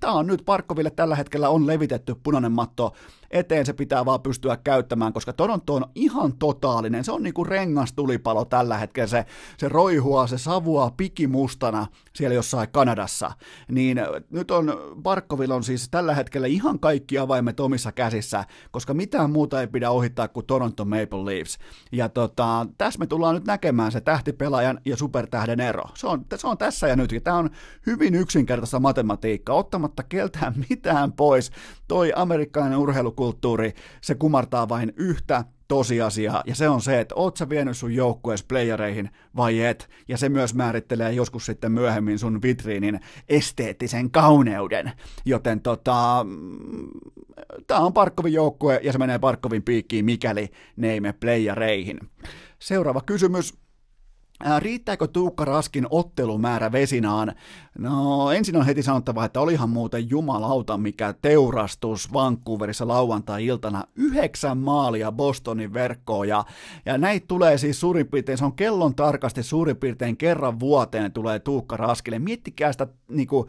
tämä on nyt Parkkoville tällä hetkellä on levitetty punainen matto eteen se pitää vaan pystyä käyttämään, koska Toronto on ihan totaalinen, se on niinku rengastulipalo tällä hetkellä, se, se roihua, se savua pikimustana siellä jossain Kanadassa, niin nyt on, Barkovilla on siis tällä hetkellä ihan kaikki avaimet omissa käsissä, koska mitään muuta ei pidä ohittaa kuin Toronto Maple Leafs, ja tota, tässä me tullaan nyt näkemään se tähtipelaajan ja supertähden ero, se on, se on tässä ja nyt, ja tämä on hyvin yksinkertaista matematiikkaa, ottamatta keltään mitään pois, toi amerikkalainen urheilu kulttuuri, se kumartaa vain yhtä tosiasiaa, ja se on se, että oot sä vienyt sun joukkuees playereihin vai et, ja se myös määrittelee joskus sitten myöhemmin sun vitriinin esteettisen kauneuden, joten tota, tää on Parkkovin joukkue, ja se menee Parkkovin piikkiin, mikäli ne ei mene playereihin. Seuraava kysymys. Riittääkö Tuukka Raskin ottelumäärä Vesinaan? No ensin on heti sanottava, että olihan muuten jumalauta mikä teurastus Vancouverissa lauantai-iltana. Yhdeksän maalia Bostonin verkkoon ja, ja näitä tulee siis suurin piirtein, se on kellon tarkasti suurin piirtein kerran vuoteen tulee Tuukka Raskille. Miettikää sitä niin kuin,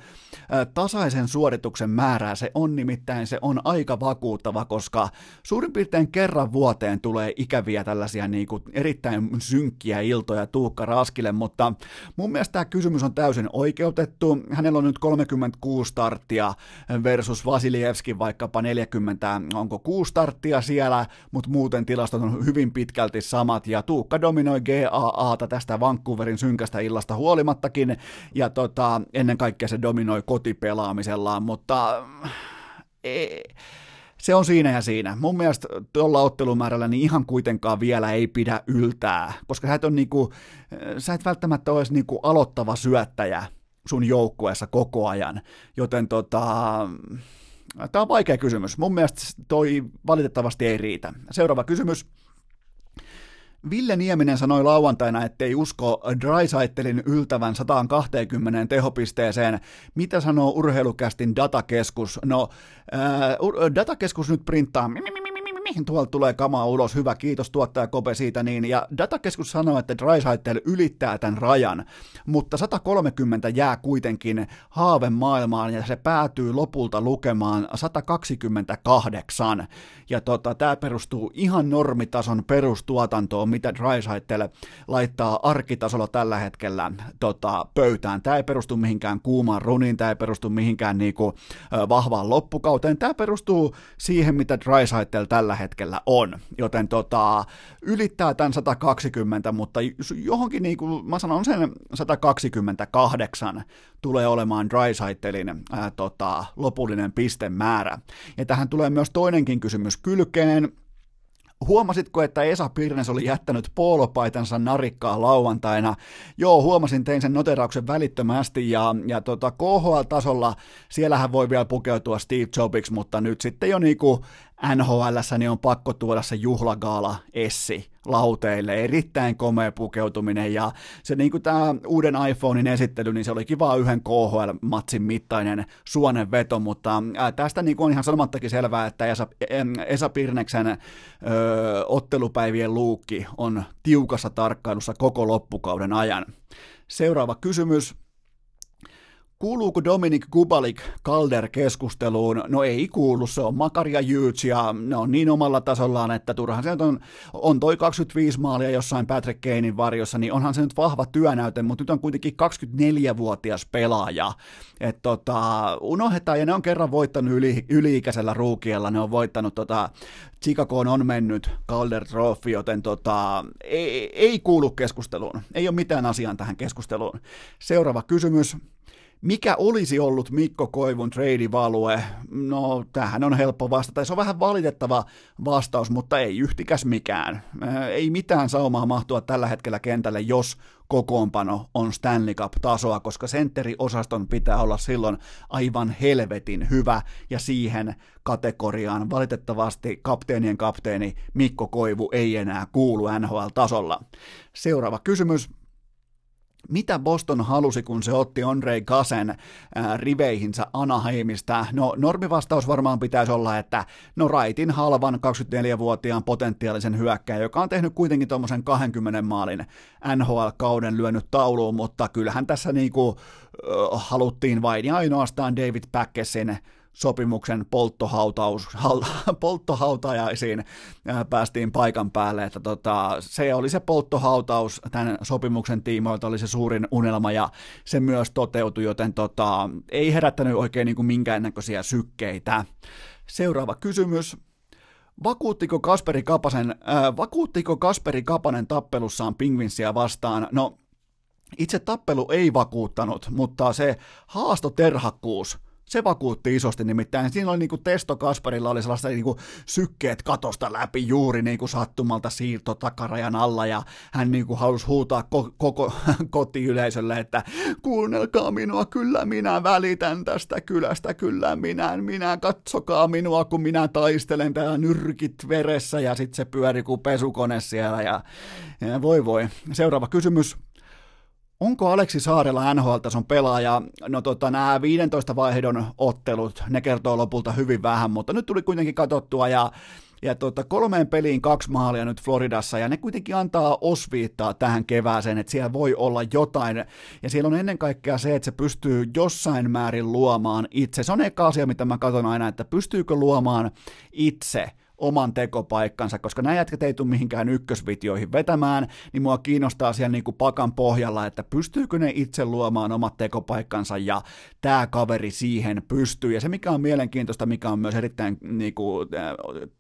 tasaisen suorituksen määrää, se on nimittäin, se on aika vakuuttava, koska suurin piirtein kerran vuoteen tulee ikäviä tällaisia niin kuin, erittäin synkkiä iltoja Tuukka Raskille, mutta mun mielestä tämä kysymys on täysin oikeutettu. Hänellä on nyt 36 starttia versus Vasilievski vaikkapa 40, onko 6 starttia siellä, mutta muuten tilastot on hyvin pitkälti samat, ja Tuukka dominoi GAAta tästä Vancouverin synkästä illasta huolimattakin, ja tota, ennen kaikkea se dominoi kotipelaamisellaan, mutta... Ei, se on siinä ja siinä. Mun mielestä tuolla ottelumäärällä niin ihan kuitenkaan vielä ei pidä yltää, koska sä et, on niinku, sä et välttämättä olisi niinku aloittava syöttäjä sun joukkueessa koko ajan, joten tota, tämä on vaikea kysymys. Mun mielestä toi valitettavasti ei riitä. Seuraava kysymys. Ville Nieminen sanoi lauantaina, ettei usko Drysaitelin yltävän 120 tehopisteeseen. Mitä sanoo urheilukästin datakeskus? No, äh, datakeskus nyt printtaa mihin tuolta tulee kamaa ulos, hyvä, kiitos tuottaja Kope siitä, niin, ja datakeskus sanoo, että Drysaitel ylittää tämän rajan, mutta 130 jää kuitenkin haaven maailmaan, ja se päätyy lopulta lukemaan 128, ja tota, tämä perustuu ihan normitason perustuotantoon, mitä Drysaitel laittaa arkitasolla tällä hetkellä tota, pöytään. Tämä ei perustu mihinkään kuumaan runiin, tämä ei perustu mihinkään niinku, vahvaan loppukauteen, tämä perustuu siihen, mitä Drysaitel tällä hetkellä on, joten tota, ylittää tämän 120, mutta johonkin niin kuin mä sanon sen 128 tulee olemaan Drysaitelin ää, tota, lopullinen pistemäärä. Ja tähän tulee myös toinenkin kysymys kylkeen, Huomasitko, että Esa Pirnes oli jättänyt poolopaitansa narikkaa lauantaina? Joo, huomasin, tein sen noterauksen välittömästi ja, ja tota, KHL-tasolla siellähän voi vielä pukeutua Steve Jobs, mutta nyt sitten jo niinku NHL niin on pakko tuoda se juhlagaala Essi lauteille, erittäin komea pukeutuminen ja se niin kuin tämä uuden iPhonein esittely, niin se oli kiva yhden KHL-matsin mittainen suonen veto, mutta tästä niin kuin on ihan sanomattakin selvää, että Esa, Esa Pirneksen ö, ottelupäivien luukki on tiukassa tarkkailussa koko loppukauden ajan. Seuraava kysymys. Kuuluuko Dominic Kubalik Calder-keskusteluun? No ei kuulu, se on Makaria Jyts ja ne on niin omalla tasollaan, että turhan se on, on toi 25 maalia jossain Patrick Kanein varjossa, niin onhan se nyt vahva työnäyte, mutta nyt on kuitenkin 24-vuotias pelaaja. Että tota, unohdetaan, ja ne on kerran voittanut yli, yli-ikäisellä ruukiella, ne on voittanut tota, Chicagoon on mennyt Calder Trophy, joten tota, ei, ei kuulu keskusteluun. Ei ole mitään asiaa tähän keskusteluun. Seuraava kysymys. Mikä olisi ollut Mikko Koivun trade-value? No, tähän on helppo vastata. Se on vähän valitettava vastaus, mutta ei yhtikäs mikään. Ei mitään saumaa mahtua tällä hetkellä kentälle, jos kokoonpano on Stanley Cup-tasoa, koska sentteriosaston pitää olla silloin aivan helvetin hyvä, ja siihen kategoriaan valitettavasti kapteenien kapteeni Mikko Koivu ei enää kuulu NHL-tasolla. Seuraava kysymys mitä Boston halusi, kun se otti Andre Gasen ää, riveihinsä Anaheimista? No normivastaus varmaan pitäisi olla, että no raitin halvan 24-vuotiaan potentiaalisen hyökkäjän, joka on tehnyt kuitenkin tuommoisen 20 maalin NHL-kauden lyönyt tauluun, mutta kyllähän tässä niinku, äh, haluttiin vain ja ainoastaan David Packesin sopimuksen polttohautaus, polttohautajaisiin päästiin paikan päälle, että tota, se oli se polttohautaus tämän sopimuksen tiimoilta, oli se suurin unelma ja se myös toteutui, joten tota, ei herättänyt oikein niin kuin minkäännäköisiä sykkeitä. Seuraava kysymys. Vakuuttiko Kasperi, Kapasen, äh, vakuuttiko Kasperi Kapanen tappelussaan Pingvinsiä vastaan? No, itse tappelu ei vakuuttanut, mutta se haastoterhakkuus – se vakuutti isosti nimittäin. Siinä oli niinku Testo Kasparilla oli sellaista niinku sykkeet katosta läpi juuri niinku sattumalta siirto takarajan alla ja hän niinku halusi huutaa ko- koko kotiyleisölle, että kuunnelkaa minua, kyllä minä välitän tästä kylästä, kyllä minä, minä katsokaa minua, kun minä taistelen täällä nyrkit veressä ja sitten se pyöri kuin pesukone siellä ja, ja voi voi. Seuraava kysymys. Onko Aleksi Saarella NHL-tason pelaaja? No tota, nämä 15 vaihdon ottelut, ne kertoo lopulta hyvin vähän, mutta nyt tuli kuitenkin katsottua ja ja tota, kolmeen peliin kaksi maalia nyt Floridassa, ja ne kuitenkin antaa osviittaa tähän kevääseen, että siellä voi olla jotain, ja siellä on ennen kaikkea se, että se pystyy jossain määrin luomaan itse. Se on eka asia, mitä mä katson aina, että pystyykö luomaan itse oman tekopaikkansa, koska nämä jätkät ei tule mihinkään ykkösvitioihin vetämään, niin mua kiinnostaa siellä niin kuin pakan pohjalla, että pystyykö ne itse luomaan omat tekopaikkansa ja tämä kaveri siihen pystyy. Ja se mikä on mielenkiintoista, mikä on myös erittäin niin kuin,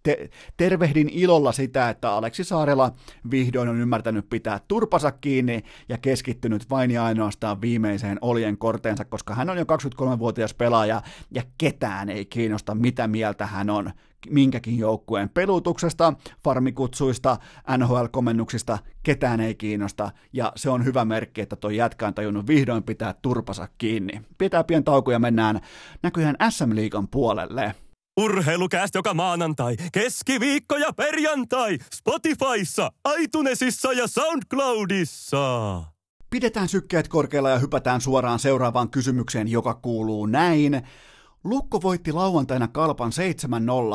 te- tervehdin ilolla sitä, että Aleksi Saarela vihdoin on ymmärtänyt pitää turpansa kiinni ja keskittynyt vain ja ainoastaan viimeiseen oljen korteensa, koska hän on jo 23-vuotias pelaaja ja ketään ei kiinnosta, mitä mieltä hän on minkäkin joukkueen pelutuksesta, farmikutsuista, NHL-komennuksista, ketään ei kiinnosta, ja se on hyvä merkki, että toi jätkä on tajunnut vihdoin pitää turpansa kiinni. Pitää pien tauko ja mennään näköjään SM-liigan puolelle. Urheilukääst joka maanantai, keskiviikko ja perjantai, Spotifyssa, iTunesissa ja SoundCloudissa. Pidetään sykkeet korkealla ja hypätään suoraan seuraavaan kysymykseen, joka kuuluu näin. Lukko voitti lauantaina kalpan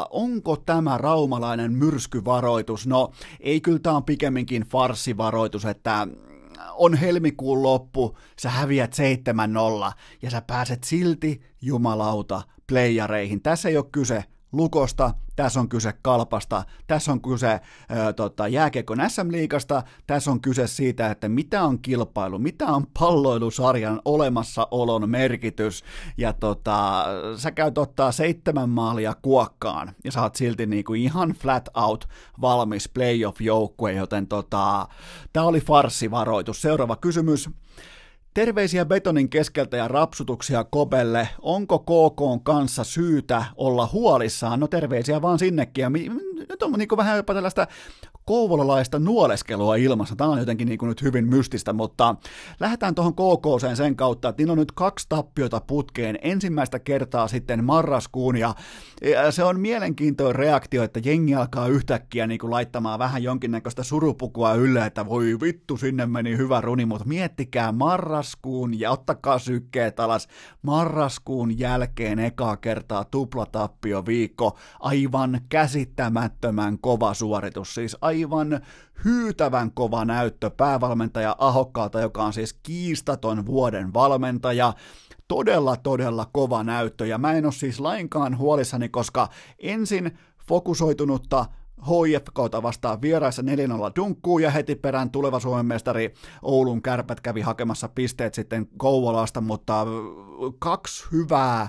7-0. Onko tämä raumalainen myrskyvaroitus? No, ei kyllä tämä on pikemminkin farssivaroitus, että on helmikuun loppu, sä häviät 7-0 ja sä pääset silti jumalauta playareihin. Tässä ei ole kyse Lukosta, tässä on kyse Kalpasta, tässä on kyse ö, tota, jääkiekon SM-liigasta, tässä on kyse siitä, että mitä on kilpailu, mitä on palloilusarjan olemassaolon merkitys, ja tota, sä käyt ottaa seitsemän maalia kuokkaan, ja sä oot silti niinku ihan flat out valmis playoff-joukkue, joten tota, tää oli farssivaroitus. Seuraava kysymys. Terveisiä betonin keskeltä ja rapsutuksia Kobelle. Onko KK kanssa syytä olla huolissaan? No terveisiä vaan sinnekin. Ja nyt on niin vähän jopa tällaista kouvolalaista nuoleskelua ilmassa. Tämä on jotenkin niin kuin nyt hyvin mystistä, mutta lähdetään tuohon KK sen kautta, että niillä on nyt kaksi tappiota putkeen ensimmäistä kertaa sitten marraskuun, ja se on mielenkiintoinen reaktio, että jengi alkaa yhtäkkiä niin kuin laittamaan vähän jonkinnäköistä surupukua ylle, että voi vittu, sinne meni hyvä runi, mutta miettikää marraskuun ja ottakaa sykkeet alas. Marraskuun jälkeen ekaa kertaa tuplatappio viikko, aivan käsittämättömän kova suoritus, siis aivan hyytävän kova näyttö päävalmentaja Ahokkaalta, joka on siis kiistaton vuoden valmentaja, todella, todella kova näyttö, ja mä en ole siis lainkaan huolissani, koska ensin fokusoitunutta HIFKta vastaan vieraissa 4-0 dunkkuu ja heti perään tuleva Suomen mestari Oulun kärpät kävi hakemassa pisteet sitten Kouvolasta, mutta kaksi hyvää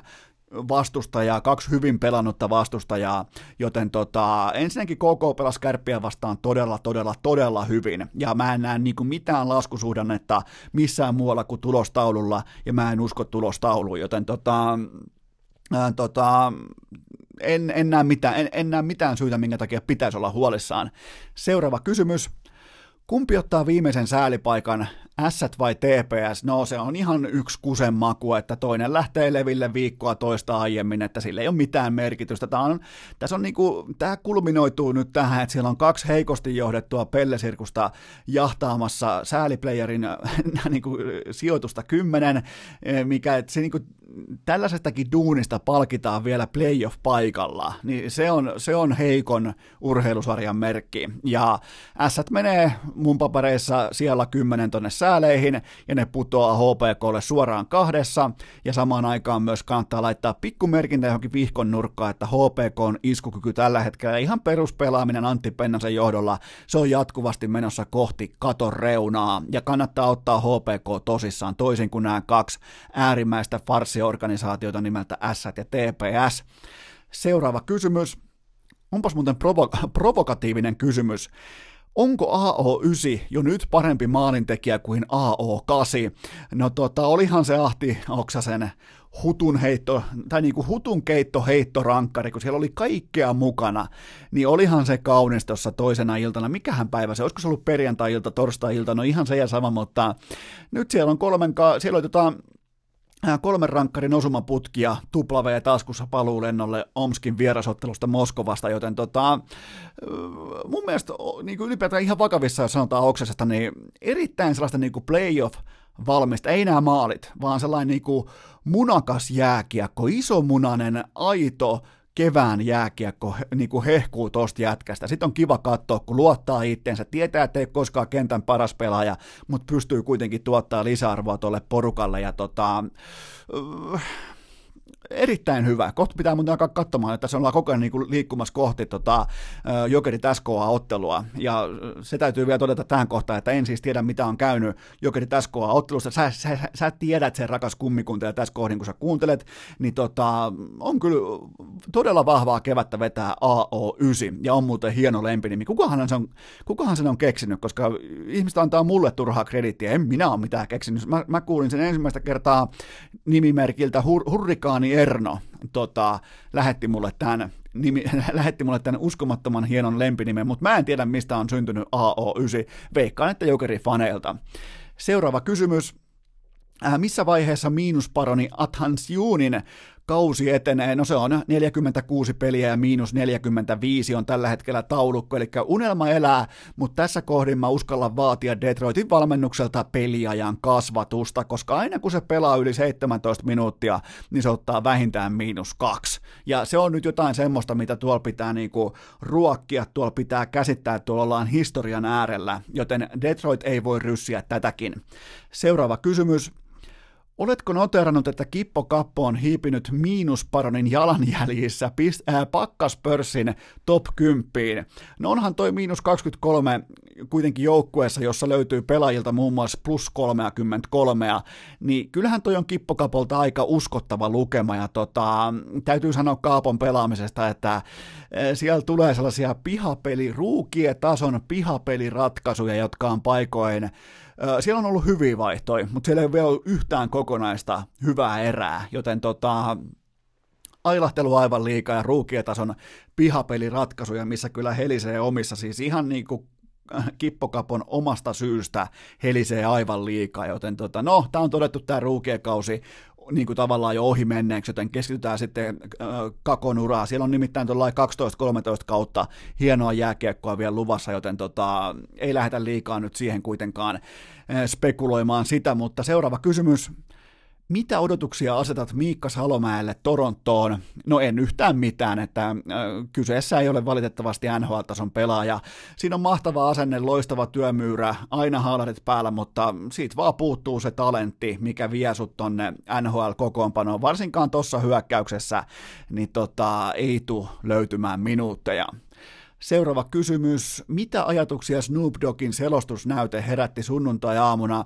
vastustajaa, kaksi hyvin pelannutta vastustajaa, joten tota, ensinnäkin KK pelasi kärppiä vastaan todella, todella, todella hyvin, ja mä en näe niinku mitään laskusuhdannetta missään muualla kuin tulostaululla, ja mä en usko tulostauluun, joten tota, ää, tota, en, en, näe mitään, en, en näe mitään syytä, minkä takia pitäisi olla huolissaan. Seuraava kysymys. Kumpi ottaa viimeisen säälipaikan, S vai TPS? No se on ihan yksi kusen maku, että toinen lähtee leville viikkoa toista aiemmin, että sillä ei ole mitään merkitystä. Tämä, on, tässä on niinku, tämä kulminoituu nyt tähän, että siellä on kaksi heikosti johdettua pellesirkusta jahtaamassa sääliplayerin niinku, sijoitusta kymmenen, mikä että se niinku, tällaisestakin duunista palkitaan vielä playoff-paikalla, niin se on, se on heikon urheilusarjan merkki. Ja S menee mun papereissa siellä 10 tonne sääleihin, ja ne putoaa HPKlle suoraan kahdessa, ja samaan aikaan myös kannattaa laittaa pikkumerkintä johonkin vihkon nurkkaan, että HPK on iskukyky tällä hetkellä, ihan peruspelaaminen Antti Pennasen johdolla, se on jatkuvasti menossa kohti katon reunaa, ja kannattaa ottaa HPK tosissaan, toisin kuin nämä kaksi äärimmäistä farsiorganisaatiota nimeltä S ja TPS. Seuraava kysymys. Onpas muuten provo- provokatiivinen kysymys. Onko AO9 jo nyt parempi maalintekijä kuin AO8? No tota, olihan se Ahti Oksasen hutun heitto, tai niinku hutun keitto heittorankkari, kun siellä oli kaikkea mukana, niin olihan se kaunis tuossa toisena iltana. Mikähän päivä se, olisiko se ollut perjantai-ilta, torstai-ilta, no ihan se ja sama, mutta nyt siellä on kolmen, siellä oli tota, kolmen rankkarin osumaputkia, tupla V taskussa paluulennolle Omskin vierasottelusta Moskovasta, joten tota, mun mielestä niin kuin ylipäätään ihan vakavissa, jos sanotaan Oksasesta, niin erittäin sellaista niin kuin playoff valmista, ei nämä maalit, vaan sellainen niin kuin munakas jääkiekko, isomunainen, aito, kevään jääkiekko niin kuin hehkuu tosta jätkästä. Sitten on kiva katsoa, kun luottaa itteensä, tietää, että ei koskaan kentän paras pelaaja, mutta pystyy kuitenkin tuottaa lisäarvoa tuolle porukalle. Ja tota, erittäin hyvä. Kohta pitää muuten alkaa katsomaan, että se ollaan koko ajan niin liikkumassa kohti tota, Jokerit SKA-ottelua. Ja se täytyy vielä todeta tähän kohtaan, että en siis tiedä, mitä on käynyt Jokerit SKA-ottelusta. Sä, sä, sä tiedät sen rakas kummikunta ja tässä kohdin, kun sä kuuntelet, niin tota, on kyllä todella vahvaa kevättä vetää AO9, ja on muuten hieno lempinimi. Kukahan sen on, kukahan sen on keksinyt, koska ihmiset antaa mulle turhaa kredittiä, en minä ole mitään keksinyt. Mä, mä kuulin sen ensimmäistä kertaa nimimerkiltä hur, Hurrikaani Erno tota, lähetti mulle tämän nimi, lähetti mulle tämän uskomattoman hienon lempinimen, mutta mä en tiedä mistä on syntynyt AO9. Veikkaan, että Jokeri-faneilta. Seuraava kysymys. Äh, missä vaiheessa miinusparoni Juunin kausi etenee, no se on 46 peliä ja miinus 45 on tällä hetkellä taulukko, eli unelma elää, mutta tässä kohdin mä uskallan vaatia Detroitin valmennukselta peliajan kasvatusta, koska aina kun se pelaa yli 17 minuuttia, niin se ottaa vähintään miinus kaksi. Ja se on nyt jotain semmoista, mitä tuolla pitää niinku ruokkia, tuolla pitää käsittää, tuolla ollaan historian äärellä, joten Detroit ei voi ryssiä tätäkin. Seuraava kysymys. Oletko noterannut, että Kippo Kappo on hiipinyt miinusparonin jalanjäljissä pist- äh, pakkaspörssin top 10? No onhan toi miinus 23 kuitenkin joukkueessa, jossa löytyy pelaajilta muun muassa plus 33, niin kyllähän toi on Kippo Kapolta aika uskottava lukema, ja tota, täytyy sanoa Kaapon pelaamisesta, että äh, siellä tulee sellaisia pihapeli, tason pihapeliratkaisuja, jotka on paikoin siellä on ollut hyviä vaihtoja, mutta siellä ei vielä ollut yhtään kokonaista hyvää erää, joten tota, ailahtelu aivan liikaa ja ruukietason pihapeliratkaisuja, missä kyllä helisee omissa, siis ihan niin kuin kippokapon omasta syystä helisee aivan liikaa, joten tota, no, tämä on todettu tämä ruukiekausi niin kuin tavallaan jo ohi menneeksi, joten keskitytään sitten äh, kakon uraa. Siellä on nimittäin 12-13 kautta hienoa jääkiekkoa vielä luvassa, joten tota, ei lähdetä liikaa nyt siihen kuitenkaan spekuloimaan sitä, mutta seuraava kysymys mitä odotuksia asetat Miikka Salomäelle Torontoon? No en yhtään mitään, että äh, kyseessä ei ole valitettavasti NHL-tason pelaaja. Siinä on mahtava asenne, loistava työmyyrä, aina haalarit päällä, mutta siitä vaan puuttuu se talentti, mikä vie sut tonne NHL-kokoonpanoon. Varsinkaan tuossa hyökkäyksessä, niin tota, ei tule löytymään minuutteja. Seuraava kysymys. Mitä ajatuksia Snoop Doggin selostusnäyte herätti sunnuntai-aamuna?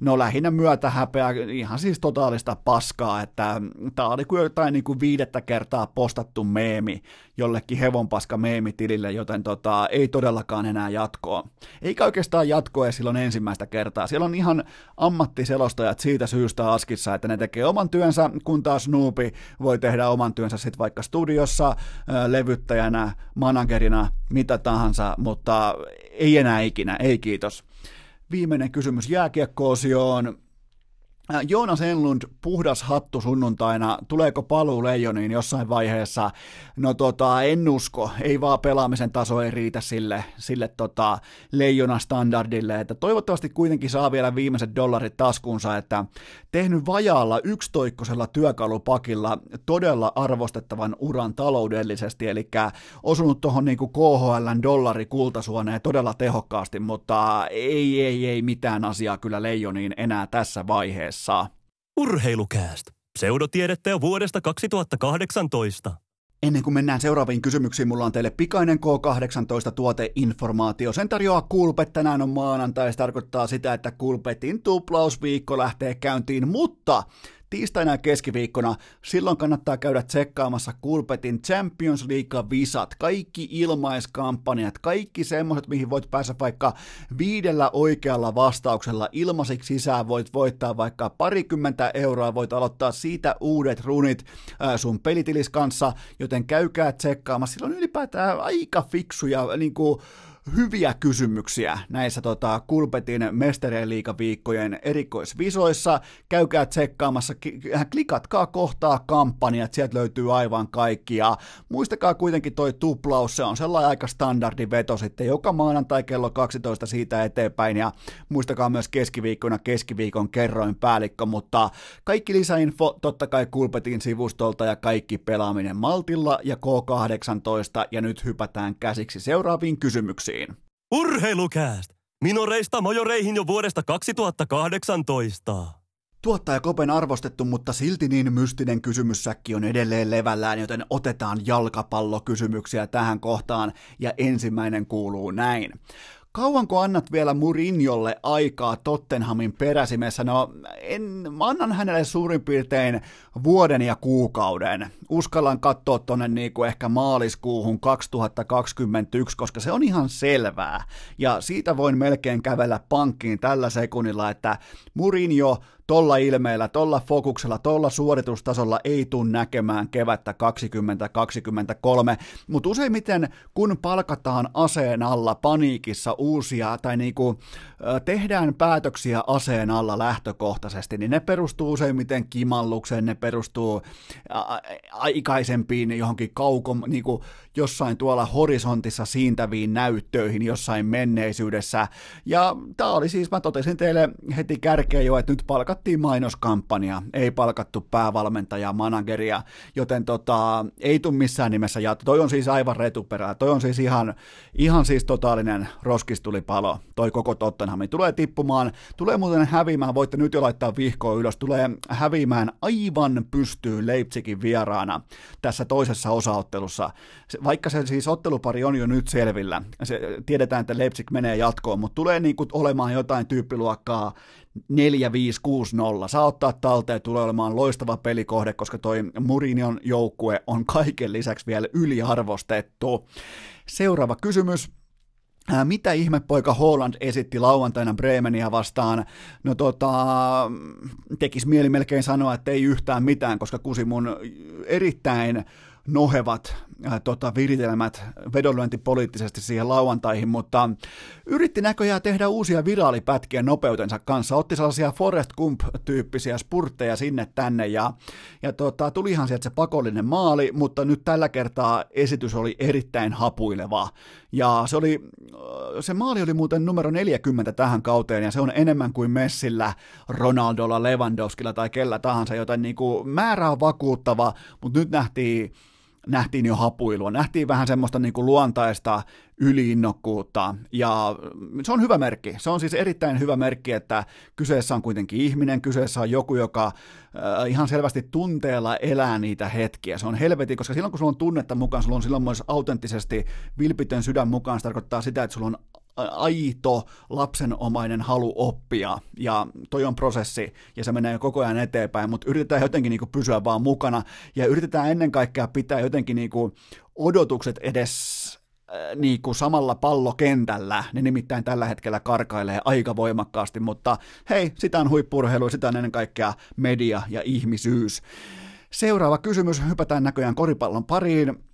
No lähinnä myötä häpeä, ihan siis totaalista paskaa, että tämä oli kuin jotain niin kuin viidettä kertaa postattu meemi jollekin hevonpaska meemitilille, joten tota, ei todellakaan enää jatkoa. Eikä oikeastaan jatkoa silloin ensimmäistä kertaa. Siellä on ihan ammattiselostajat siitä syystä askissa, että ne tekee oman työnsä, kun taas Snoopi voi tehdä oman työnsä sitten vaikka studiossa, levyttäjänä, managerina, mitä tahansa, mutta ei enää ikinä, ei kiitos. Viimeinen kysymys jääkiekko-osioon. Äh, Joonas Enlund, puhdas hattu sunnuntaina, tuleeko paluu Leijoniin jossain vaiheessa? No tota, en usko, ei vaan pelaamisen taso ei riitä sille, sille tota, Leijona standardille, että toivottavasti kuitenkin saa vielä viimeiset dollarit taskuunsa, että tehnyt vajaalla yksitoikkosella työkalupakilla todella arvostettavan uran taloudellisesti, eli osunut tuohon niin KHLn dollari kultasuoneen todella tehokkaasti, mutta ei, ei, ei mitään asiaa kyllä Leijoniin enää tässä vaiheessa saa. Urheilukääst. Pseudotiedettä jo vuodesta 2018. Ennen kuin mennään seuraaviin kysymyksiin, mulla on teille pikainen K18-tuoteinformaatio. Sen tarjoaa Kulpet, tänään on maanantai, se tarkoittaa sitä, että Kulpetin tuplausviikko lähtee käyntiin, mutta tiistaina ja keskiviikkona, silloin kannattaa käydä tsekkaamassa Kulpetin Champions League-visat, kaikki ilmaiskampanjat, kaikki semmoiset, mihin voit päästä vaikka viidellä oikealla vastauksella. Ilmaisiksi sisään, voit voittaa vaikka parikymmentä euroa, voit aloittaa siitä uudet runit ää, sun pelitilis kanssa, joten käykää tsekkaamassa, silloin ylipäätään aika fiksuja niin kuin, hyviä kysymyksiä näissä tota, Kulpetin mestarien liikaviikkojen erikoisvisoissa. Käykää tsekkaamassa, klikatkaa kohtaa kampanjat, sieltä löytyy aivan kaikki. Ja muistakaa kuitenkin toi tuplaus, se on sellainen aika standardi veto sitten joka maanantai kello 12 siitä eteenpäin. Ja muistakaa myös keskiviikkona keskiviikon kerroin päällikkö, mutta kaikki lisäinfo totta kai Kulpetin sivustolta ja kaikki pelaaminen Maltilla ja K18 ja nyt hypätään käsiksi seuraaviin kysymyksiin kysymyksiin. Urheilukääst! Minoreista majoreihin jo vuodesta 2018. Tuottaja Kopen arvostettu, mutta silti niin mystinen kysymyssäkki on edelleen levällään, joten otetaan jalkapallokysymyksiä tähän kohtaan, ja ensimmäinen kuuluu näin. Kauanko annat vielä Murinjolle aikaa Tottenhamin peräsimessä? No, en, mä annan hänelle suurin piirtein vuoden ja kuukauden. Uskallan katsoa tonne niinku ehkä maaliskuuhun 2021, koska se on ihan selvää. Ja siitä voin melkein kävellä pankkiin tällä sekunnilla, että Murinjo tolla ilmeellä, tolla fokuksella, tolla suoritustasolla ei tule näkemään kevättä 2023, mutta useimmiten kun palkataan aseen alla paniikissa uusia tai niinku, tehdään päätöksiä aseen alla lähtökohtaisesti, niin ne perustuu useimmiten kimallukseen, ne perustuu aikaisempiin johonkin kaukom, niinku, jossain tuolla horisontissa siintäviin näyttöihin jossain menneisyydessä. Ja tämä oli siis, mä totesin teille heti kärkeen jo, että nyt palkattiin mainoskampanja, ei palkattu päävalmentajaa, manageria, joten tota, ei tule missään nimessä jatko. Toi on siis aivan retuperää, toi on siis ihan, ihan siis totaalinen roskistulipalo, toi koko Tottenham. Tulee tippumaan, tulee muuten häviämään, voitte nyt jo laittaa vihkoa ylös, tulee häviämään aivan pystyy Leipzigin vieraana tässä toisessa osaottelussa vaikka se siis ottelupari on jo nyt selvillä, se, tiedetään, että Leipzig menee jatkoon, mutta tulee niin kuin olemaan jotain tyyppiluokkaa 4-5-6-0. Saa ottaa talteen, tulee olemaan loistava pelikohde, koska toi Murinion joukkue on kaiken lisäksi vielä yliarvostettu. Seuraava kysymys. Ää, mitä ihmepoika Holland esitti lauantaina Bremenia vastaan? No tota, tekisi mieli melkein sanoa, että ei yhtään mitään, koska kusi mun erittäin nohevat ää, tota, viritelmät vedonlyöntipoliittisesti siihen lauantaihin, mutta yritti näköjään tehdä uusia viraalipätkiä nopeutensa kanssa. Otti sellaisia Forest Gump-tyyppisiä spurtteja sinne tänne ja, ja tota, tulihan sieltä se pakollinen maali, mutta nyt tällä kertaa esitys oli erittäin hapuileva. Ja se, oli, se maali oli muuten numero 40 tähän kauteen ja se on enemmän kuin Messillä, Ronaldolla, Lewandowskilla tai kellä tahansa, joten niin kuin määrä on vakuuttava, mutta nyt nähtiin nähtiin jo hapuilua, nähtiin vähän semmoista niin kuin luontaista yliinnokkuutta, ja se on hyvä merkki. Se on siis erittäin hyvä merkki, että kyseessä on kuitenkin ihminen, kyseessä on joku, joka äh, ihan selvästi tunteella elää niitä hetkiä. Se on helveti, koska silloin kun sulla on tunnetta mukaan, sulla on silloin myös autenttisesti vilpitön sydän mukaan, se tarkoittaa sitä, että sulla on aito lapsenomainen halu oppia, ja toi on prosessi, ja se menee koko ajan eteenpäin, mutta yritetään jotenkin niinku pysyä vaan mukana, ja yritetään ennen kaikkea pitää jotenkin niinku odotukset edes äh, niin kuin samalla pallokentällä, ne nimittäin tällä hetkellä karkailee aika voimakkaasti, mutta hei, sitä on huippurheilu, sitä on ennen kaikkea media ja ihmisyys. Seuraava kysymys, hypätään näköjään koripallon pariin.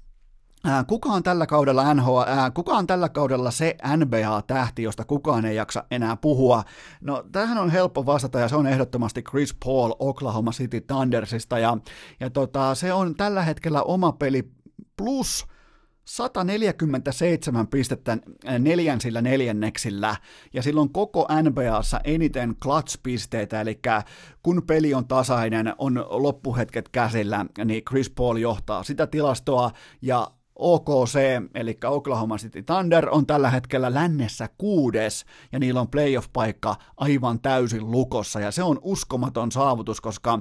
Kuka on tällä kaudella NHL, kuka on tällä kaudella se NBA-tähti, josta kukaan ei jaksa enää puhua? No, tähän on helppo vastata ja se on ehdottomasti Chris Paul Oklahoma City Thundersista ja, ja tota, se on tällä hetkellä oma peli plus 147 pistettä neljänsillä neljänneksillä, ja silloin koko NBAssa eniten clutch-pisteitä, eli kun peli on tasainen, on loppuhetket käsillä, niin Chris Paul johtaa sitä tilastoa, ja OKC, eli Oklahoma City Thunder, on tällä hetkellä lännessä kuudes, ja niillä on playoff-paikka aivan täysin lukossa, ja se on uskomaton saavutus, koska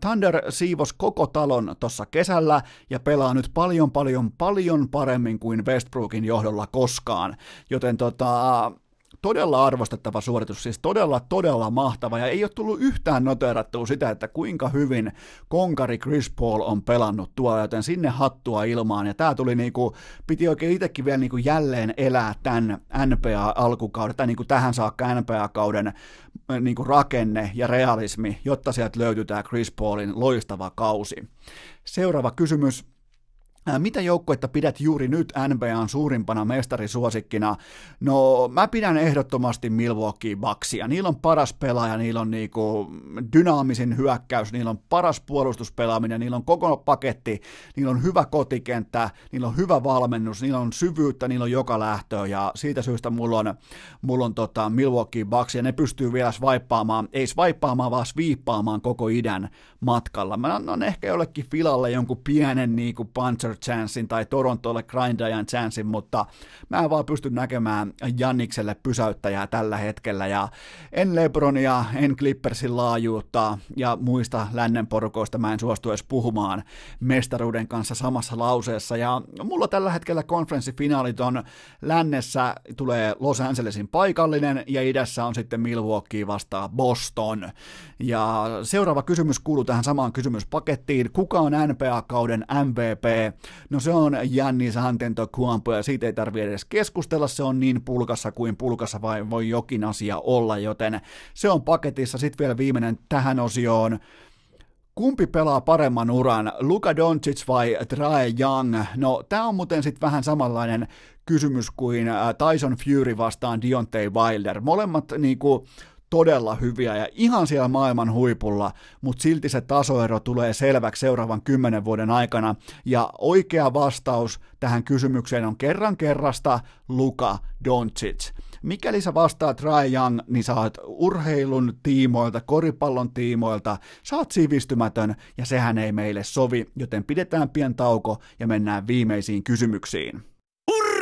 Thunder siivos koko talon tuossa kesällä, ja pelaa nyt paljon, paljon, paljon paremmin kuin Westbrookin johdolla koskaan, joten tota, todella arvostettava suoritus, siis todella, todella mahtava, ja ei ole tullut yhtään noteerattua sitä, että kuinka hyvin konkari Chris Paul on pelannut tuolla, joten sinne hattua ilmaan, ja tämä tuli niinku, piti oikein itsekin vielä niinku jälleen elää tämän NPA-alkukauden, tai niinku tähän saakka NPA-kauden niinku rakenne ja realismi, jotta sieltä löytyy tämä Chris Paulin loistava kausi. Seuraava kysymys, mitä joukkuetta pidät juuri nyt NBAn suurimpana mestarisuosikkina? No, mä pidän ehdottomasti Milwaukee Bucksia. Niillä on paras pelaaja, niillä on niinku dynaamisin hyökkäys, niillä on paras puolustuspelaaminen, niillä on koko paketti, niillä on hyvä kotikenttä, niillä on hyvä valmennus, niillä on syvyyttä, niillä on joka lähtö ja siitä syystä mulla on, mulla on tota Milwaukee Bucks ja ne pystyy vielä swipaamaan, ei swipaamaan, vaan sviippaamaan koko idän matkalla. Mä annan ehkä jollekin filalle jonkun pienen niinku puncher Chancein tai Torontolle grindajan Chancein, mutta mä en vaan pysty näkemään Jannikselle pysäyttäjää tällä hetkellä ja en Lebronia, en Clippersin laajuutta ja muista lännen porukoista mä en suostu edes puhumaan mestaruuden kanssa samassa lauseessa ja mulla tällä hetkellä konferenssifinaalit on lännessä tulee Los Angelesin paikallinen ja idässä on sitten Milwaukee vastaan Boston ja seuraava kysymys kuuluu tähän samaan kysymyspakettiin. Kuka on NBA-kauden MVP? No se on Jannis Antetokounmpo ja siitä ei tarvitse edes keskustella, se on niin pulkassa kuin pulkassa vai voi jokin asia olla, joten se on paketissa. Sitten vielä viimeinen tähän osioon. Kumpi pelaa paremman uran, Luka Doncic vai Trae Young? No, tämä on muuten sitten vähän samanlainen kysymys kuin äh, Tyson Fury vastaan Deontay Wilder. Molemmat niinku, todella hyviä ja ihan siellä maailman huipulla, mutta silti se tasoero tulee selväksi seuraavan kymmenen vuoden aikana. Ja oikea vastaus tähän kysymykseen on kerran kerrasta Luka Doncic. Mikäli sä vastaat Trae Young, niin sä oot urheilun tiimoilta, koripallon tiimoilta, sä oot sivistymätön ja sehän ei meille sovi, joten pidetään pien tauko ja mennään viimeisiin kysymyksiin.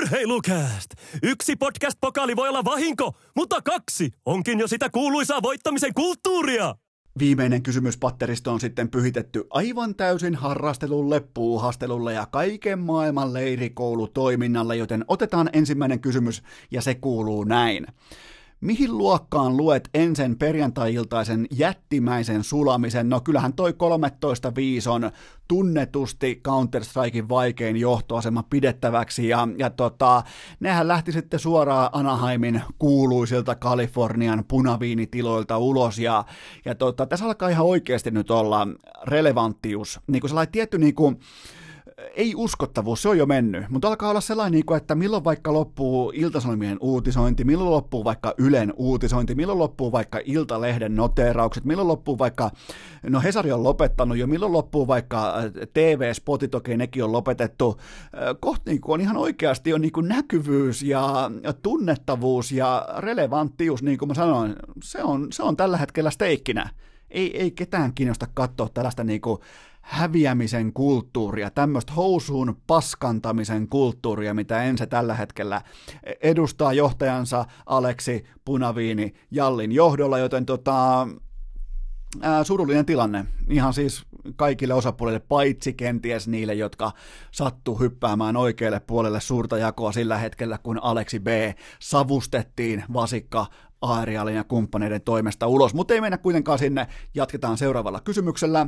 Urheilukääst! Yksi podcast-pokaali voi olla vahinko, mutta kaksi onkin jo sitä kuuluisaa voittamisen kulttuuria! Viimeinen kysymyspatteristo on sitten pyhitetty aivan täysin harrastelulle, puuhastelulle ja kaiken maailman leirikoulutoiminnalle, joten otetaan ensimmäinen kysymys ja se kuuluu näin. Mihin luokkaan luet ensin perjantai-iltaisen jättimäisen sulamisen? No kyllähän toi 13-5 on tunnetusti Counter-Strikein vaikein johtoasema pidettäväksi ja, ja tota, nehän lähti sitten suoraan Anaheimin kuuluisilta Kalifornian punaviinitiloilta ulos ja, ja tota, tässä alkaa ihan oikeasti nyt olla relevanttius, niin kuin sellainen tietty niin kuin, ei uskottavuus, se on jo mennyt, mutta alkaa olla sellainen, niin että milloin vaikka loppuu Iltasanomien uutisointi, milloin loppuu vaikka Ylen uutisointi, milloin loppuu vaikka Iltalehden noteeraukset, milloin loppuu vaikka, no Hesari on lopettanut jo, milloin loppuu vaikka äh, TV-spotit, okei nekin on lopetettu, äh, kohta niin on ihan oikeasti on niin näkyvyys ja tunnettavuus ja relevanttius, niin kuin mä sanoin, se on, se on tällä hetkellä steikkinä. Ei, ei ketään kiinnosta katsoa tällaista niin kuin häviämisen kulttuuria, tämmöistä housuun paskantamisen kulttuuria, mitä Ense tällä hetkellä edustaa johtajansa Aleksi Punaviini Jallin johdolla, joten tota, ää, surullinen tilanne. Ihan siis kaikille osapuolille, paitsi kenties niille, jotka sattuu hyppäämään oikealle puolelle suurta jakoa sillä hetkellä, kun Aleksi B. savustettiin vasikka Aerialin ja kumppaneiden toimesta ulos. Mutta ei mennä kuitenkaan sinne, jatketaan seuraavalla kysymyksellä.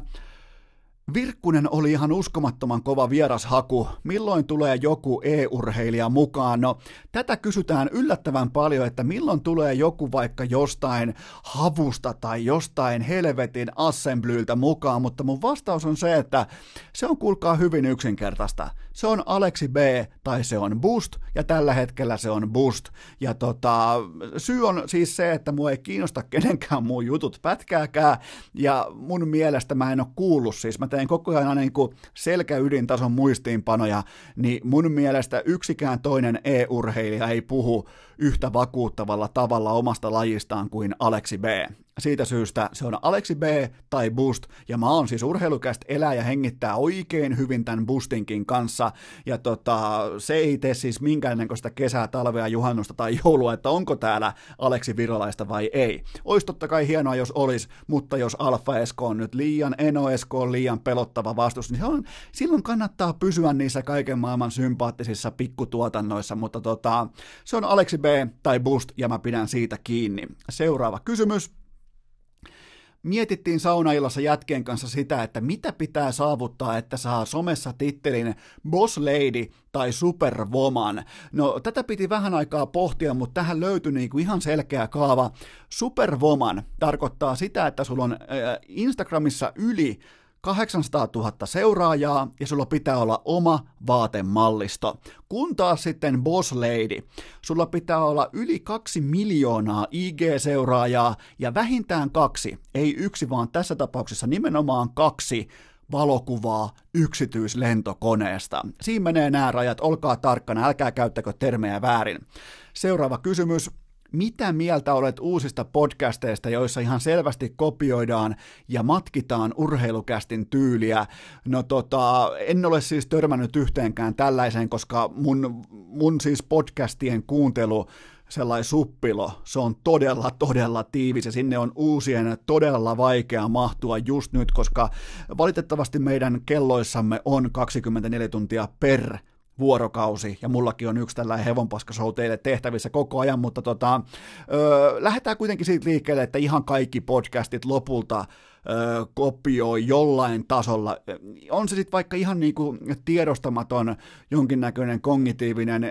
Virkkunen oli ihan uskomattoman kova vierashaku. Milloin tulee joku e-urheilija mukaan? No, tätä kysytään yllättävän paljon, että milloin tulee joku vaikka jostain havusta tai jostain helvetin assemblyiltä mukaan, mutta mun vastaus on se, että se on kuulkaa hyvin yksinkertaista. Se on Aleksi B tai se on Boost ja tällä hetkellä se on Boost. Ja tota, syy on siis se, että mua ei kiinnosta kenenkään muu jutut pätkääkään ja mun mielestä mä en ole kuullut siis, mä teen koko ajan niin kuin selkäydintason muistiinpanoja, niin mun mielestä yksikään toinen e-urheilija ei puhu yhtä vakuuttavalla tavalla omasta lajistaan kuin Aleksi B. Siitä syystä se on Aleksi B tai Boost, ja mä oon siis urheilukästä elää ja hengittää oikein hyvin tämän Boostinkin kanssa, ja tota, se ei tee siis minkäännäköistä kesää, talvea, juhannusta tai joulua, että onko täällä Aleksi Virolaista vai ei. Ois totta kai hienoa, jos olisi, mutta jos Alfa Esko on nyt liian, Eno Esko on liian pelottava vastus, niin on, silloin kannattaa pysyä niissä kaiken maailman sympaattisissa pikkutuotannoissa, mutta tota, se on Aleksi B tai Boost, ja mä pidän siitä kiinni. Seuraava kysymys mietittiin saunaillassa jätkien kanssa sitä, että mitä pitää saavuttaa, että saa somessa tittelin Boss Lady tai Superwoman. No tätä piti vähän aikaa pohtia, mutta tähän löytyi niinku ihan selkeä kaava. Superwoman tarkoittaa sitä, että sulla on Instagramissa yli 800 000 seuraajaa ja sulla pitää olla oma vaatemallisto. Kun taas sitten Boss Lady, sulla pitää olla yli kaksi miljoonaa IG-seuraajaa ja vähintään kaksi, ei yksi vaan tässä tapauksessa nimenomaan kaksi valokuvaa yksityislentokoneesta. Siinä menee nämä rajat, olkaa tarkkana, älkää käyttäkö termejä väärin. Seuraava kysymys mitä mieltä olet uusista podcasteista, joissa ihan selvästi kopioidaan ja matkitaan urheilukästin tyyliä? No tota, en ole siis törmännyt yhteenkään tällaiseen, koska mun, mun siis podcastien kuuntelu sellainen suppilo, se on todella, todella tiivis ja sinne on uusien todella vaikea mahtua just nyt, koska valitettavasti meidän kelloissamme on 24 tuntia per vuorokausi, ja mullakin on yksi tällainen hevonpaskashow teille tehtävissä koko ajan, mutta tota, ö, lähdetään kuitenkin siitä liikkeelle, että ihan kaikki podcastit lopulta ö, kopioi jollain tasolla. On se sitten vaikka ihan niinku tiedostamaton jonkinnäköinen kognitiivinen ö,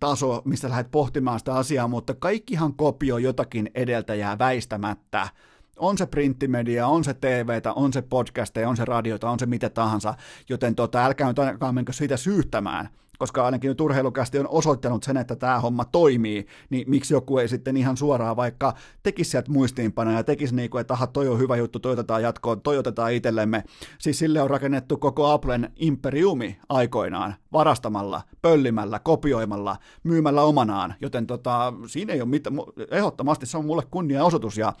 taso, mistä lähdet pohtimaan sitä asiaa, mutta kaikkihan kopioi jotakin edeltäjää väistämättä on se printtimedia, on se TVtä, on se podcasteja, on se radiota, on se mitä tahansa, joten tota, älkää nyt ainakaan menkö siitä syyttämään, koska ainakin nyt urheilukästi on osoittanut sen, että tämä homma toimii, niin miksi joku ei sitten ihan suoraan vaikka tekisi sieltä muistiinpanoja ja tekisi niin kuin, että aha, toi on hyvä juttu, toi otetaan jatkoon, toi otetaan itsellemme. Siis sille on rakennettu koko Applen imperiumi aikoinaan, varastamalla, pöllimällä, kopioimalla, myymällä omanaan, joten tota, siinä ei ole mitään, ehdottomasti se on mulle kunniaosoitus ja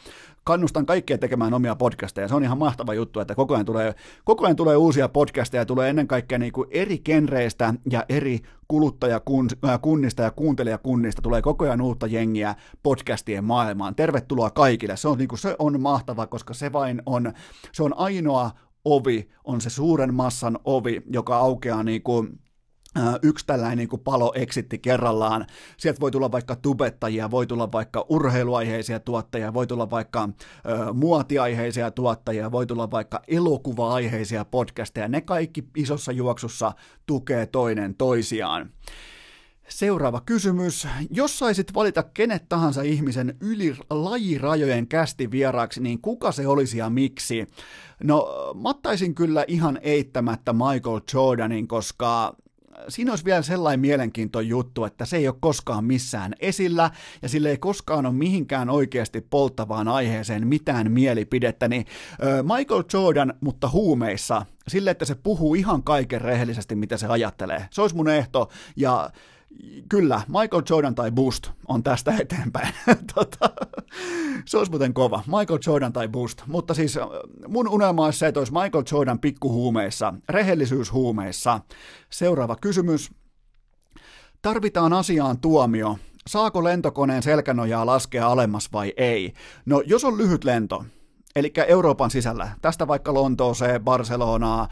kannustan kaikkia tekemään omia podcasteja. Se on ihan mahtava juttu, että koko ajan tulee, koko ajan tulee uusia podcasteja, tulee ennen kaikkea niin kuin eri genreistä ja eri kuluttajakunnista ja kuuntelijakunnista tulee koko ajan uutta jengiä podcastien maailmaan. Tervetuloa kaikille. Se on, niin kuin, se on mahtava, koska se vain on, se on ainoa ovi, on se suuren massan ovi, joka aukeaa niin kuin yksi tällainen niin palo eksitti kerrallaan. Sieltä voi tulla vaikka tubettajia, voi tulla vaikka urheiluaiheisia tuottajia, voi tulla vaikka ö, muotiaiheisia tuottajia, voi tulla vaikka elokuva-aiheisia podcasteja. Ne kaikki isossa juoksussa tukee toinen toisiaan. Seuraava kysymys. Jos saisit valita kenet tahansa ihmisen yli lajirajojen kästi vieraaksi, niin kuka se olisi ja miksi? No, mä ottaisin kyllä ihan eittämättä Michael Jordanin, koska siinä olisi vielä sellainen mielenkiintoinen juttu, että se ei ole koskaan missään esillä ja sille ei koskaan ole mihinkään oikeasti polttavaan aiheeseen mitään mielipidettä, niin Michael Jordan, mutta huumeissa, sille, että se puhuu ihan kaiken rehellisesti, mitä se ajattelee. Se olisi mun ehto ja Kyllä, Michael Jordan tai Boost on tästä eteenpäin. tota, se olisi muuten kova. Michael Jordan tai Boost. Mutta siis äh, mun unelma olisi se, että olisi Michael Jordan pikkuhuumeissa, rehellisyyshuumeissa. Seuraava kysymys. Tarvitaan asiaan tuomio. Saako lentokoneen selkänojaa laskea alemmas vai ei? No, jos on lyhyt lento, Eli Euroopan sisällä, tästä vaikka Lontooseen, Barcelonaan,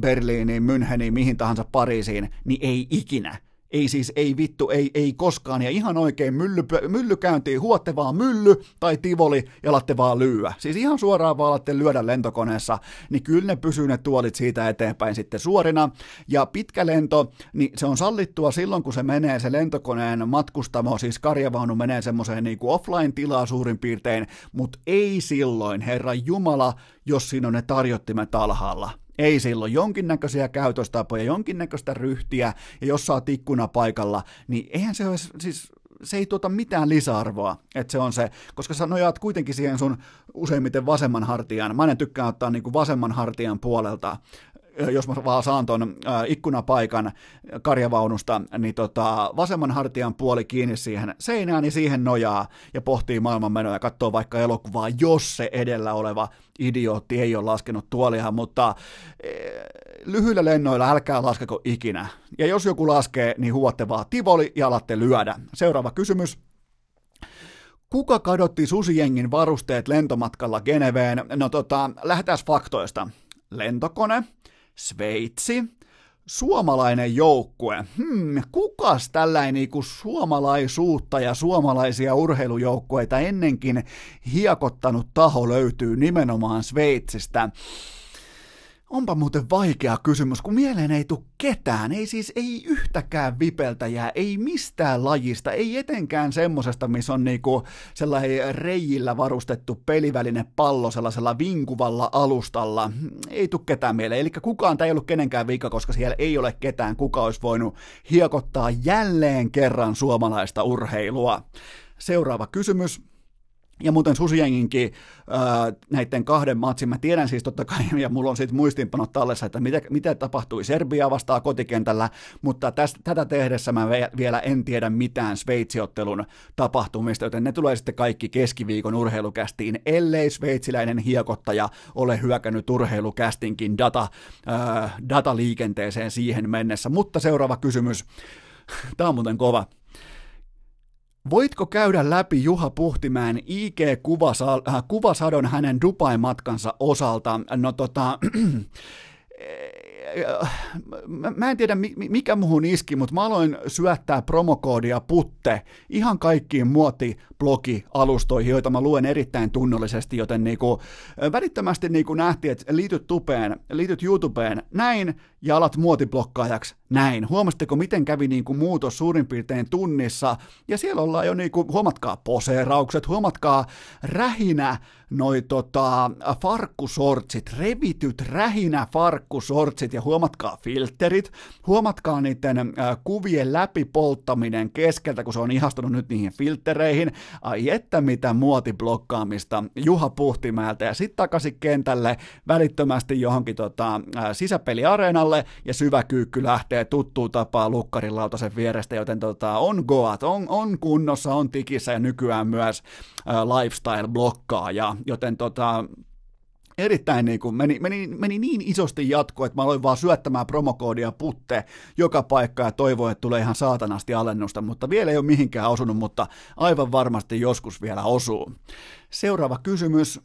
Berliiniin, Müncheniin, mihin tahansa Pariisiin, niin ei ikinä ei siis, ei vittu, ei, ei koskaan, ja ihan oikein mylly, mylly käyntiin, huotte vaan mylly tai tivoli ja alatte vaan lyyä. Siis ihan suoraan vaan alatte lyödä lentokoneessa, niin kyllä ne pysyy ne tuolit siitä eteenpäin sitten suorina. Ja pitkä lento, niin se on sallittua silloin, kun se menee se lentokoneen matkustamo, siis karjavaunu menee semmoiseen niin kuin offline-tilaa suurin piirtein, mutta ei silloin, herra Jumala, jos siinä on ne tarjottimet alhaalla ei silloin jonkinnäköisiä käytöstapoja, jonkinnäköistä ryhtiä, ja jos saa ikkuna paikalla, niin eihän se ole, siis se ei tuota mitään lisäarvoa, että se on se, koska sä nojaat kuitenkin siihen sun useimmiten vasemman hartian. Mä en tykkää ottaa niin kuin vasemman hartian puolelta jos mä vaan saan ton ikkunapaikan karjavaunusta, niin tota, vasemman hartian puoli kiinni siihen seinään, niin siihen nojaa ja pohtii maailmanmenoja ja katsoo vaikka elokuvaa, jos se edellä oleva idiootti ei ole laskenut tuolia, mutta e, lyhyillä lennoilla älkää laskeko ikinä. Ja jos joku laskee, niin huotte vaan tivoli ja alatte lyödä. Seuraava kysymys. Kuka kadotti susijengin varusteet lentomatkalla Geneveen? No tota, lähdetään faktoista. Lentokone, Sveitsi, suomalainen joukkue. Hmm, kukas tällainen niin kuin suomalaisuutta ja suomalaisia urheilujoukkueita ennenkin hiekottanut taho löytyy nimenomaan Sveitsistä? Onpa muuten vaikea kysymys, kun mieleen ei tule ketään, ei siis ei yhtäkään vipeltäjää, ei mistään lajista, ei etenkään semmosesta, missä on niinku sellainen reijillä varustettu peliväline pallo sellaisella vinkuvalla alustalla. Ei tule ketään mieleen, eli kukaan, tämä ei ollut kenenkään vika, koska siellä ei ole ketään, kuka olisi voinut hiekottaa jälleen kerran suomalaista urheilua. Seuraava kysymys. Ja muuten Susijenginkin äh, näiden kahden matsin, mä tiedän siis totta kai, ja mulla on siitä muistiinpanot tallessa, että mitä, mitä tapahtui Serbia vastaan kotikentällä, mutta tästä, tätä tehdessä mä vielä en tiedä mitään Sveitsiottelun tapahtumista, joten ne tulee sitten kaikki keskiviikon urheilukästiin, ellei sveitsiläinen hiekottaja ole hyökännyt urheilukästinkin data, äh, dataliikenteeseen siihen mennessä. Mutta seuraava kysymys, tämä on muuten kova. Voitko käydä läpi Juha Puhtimäen IG-kuvasadon hänen Dubai-matkansa osalta? No tota, mä en tiedä mikä muhun iski, mutta mä aloin syöttää promokoodia putte ihan kaikkiin muotiblogi-alustoihin, joita mä luen erittäin tunnollisesti, joten niinku, välittömästi niinku nähtiin, että liityt tupeen, liityt YouTubeen näin ja alat muotiblokkaajaksi näin. Huomasitteko, miten kävi niinku muutos suurin piirtein tunnissa? Ja siellä ollaan jo, niinku, huomatkaa poseeraukset, huomatkaa rähinä noi tota, farkkusortsit, revityt rähinä farkkusortsit ja huomatkaa filterit, huomatkaa niiden äh, kuvien läpipolttaminen keskeltä, kun se on ihastunut nyt niihin filtereihin. Ai että mitä muotiblokkaamista Juha Puhtimäeltä. Ja sitten takaisin kentälle välittömästi johonkin tota, äh, sisäpeliareenalle ja syväkyykky lähtee tuttuun tapaan lukkarilautasen vierestä, joten tota, on goat, on, on kunnossa, on tikissä ja nykyään myös lifestyle-blokkaaja, joten tota, erittäin niin kuin meni, meni, meni niin isosti jatko, että mä aloin vaan syöttämään promokoodia putte joka paikka ja toivoin, että tulee ihan saatanasti alennusta, mutta vielä ei ole mihinkään osunut, mutta aivan varmasti joskus vielä osuu. Seuraava kysymys.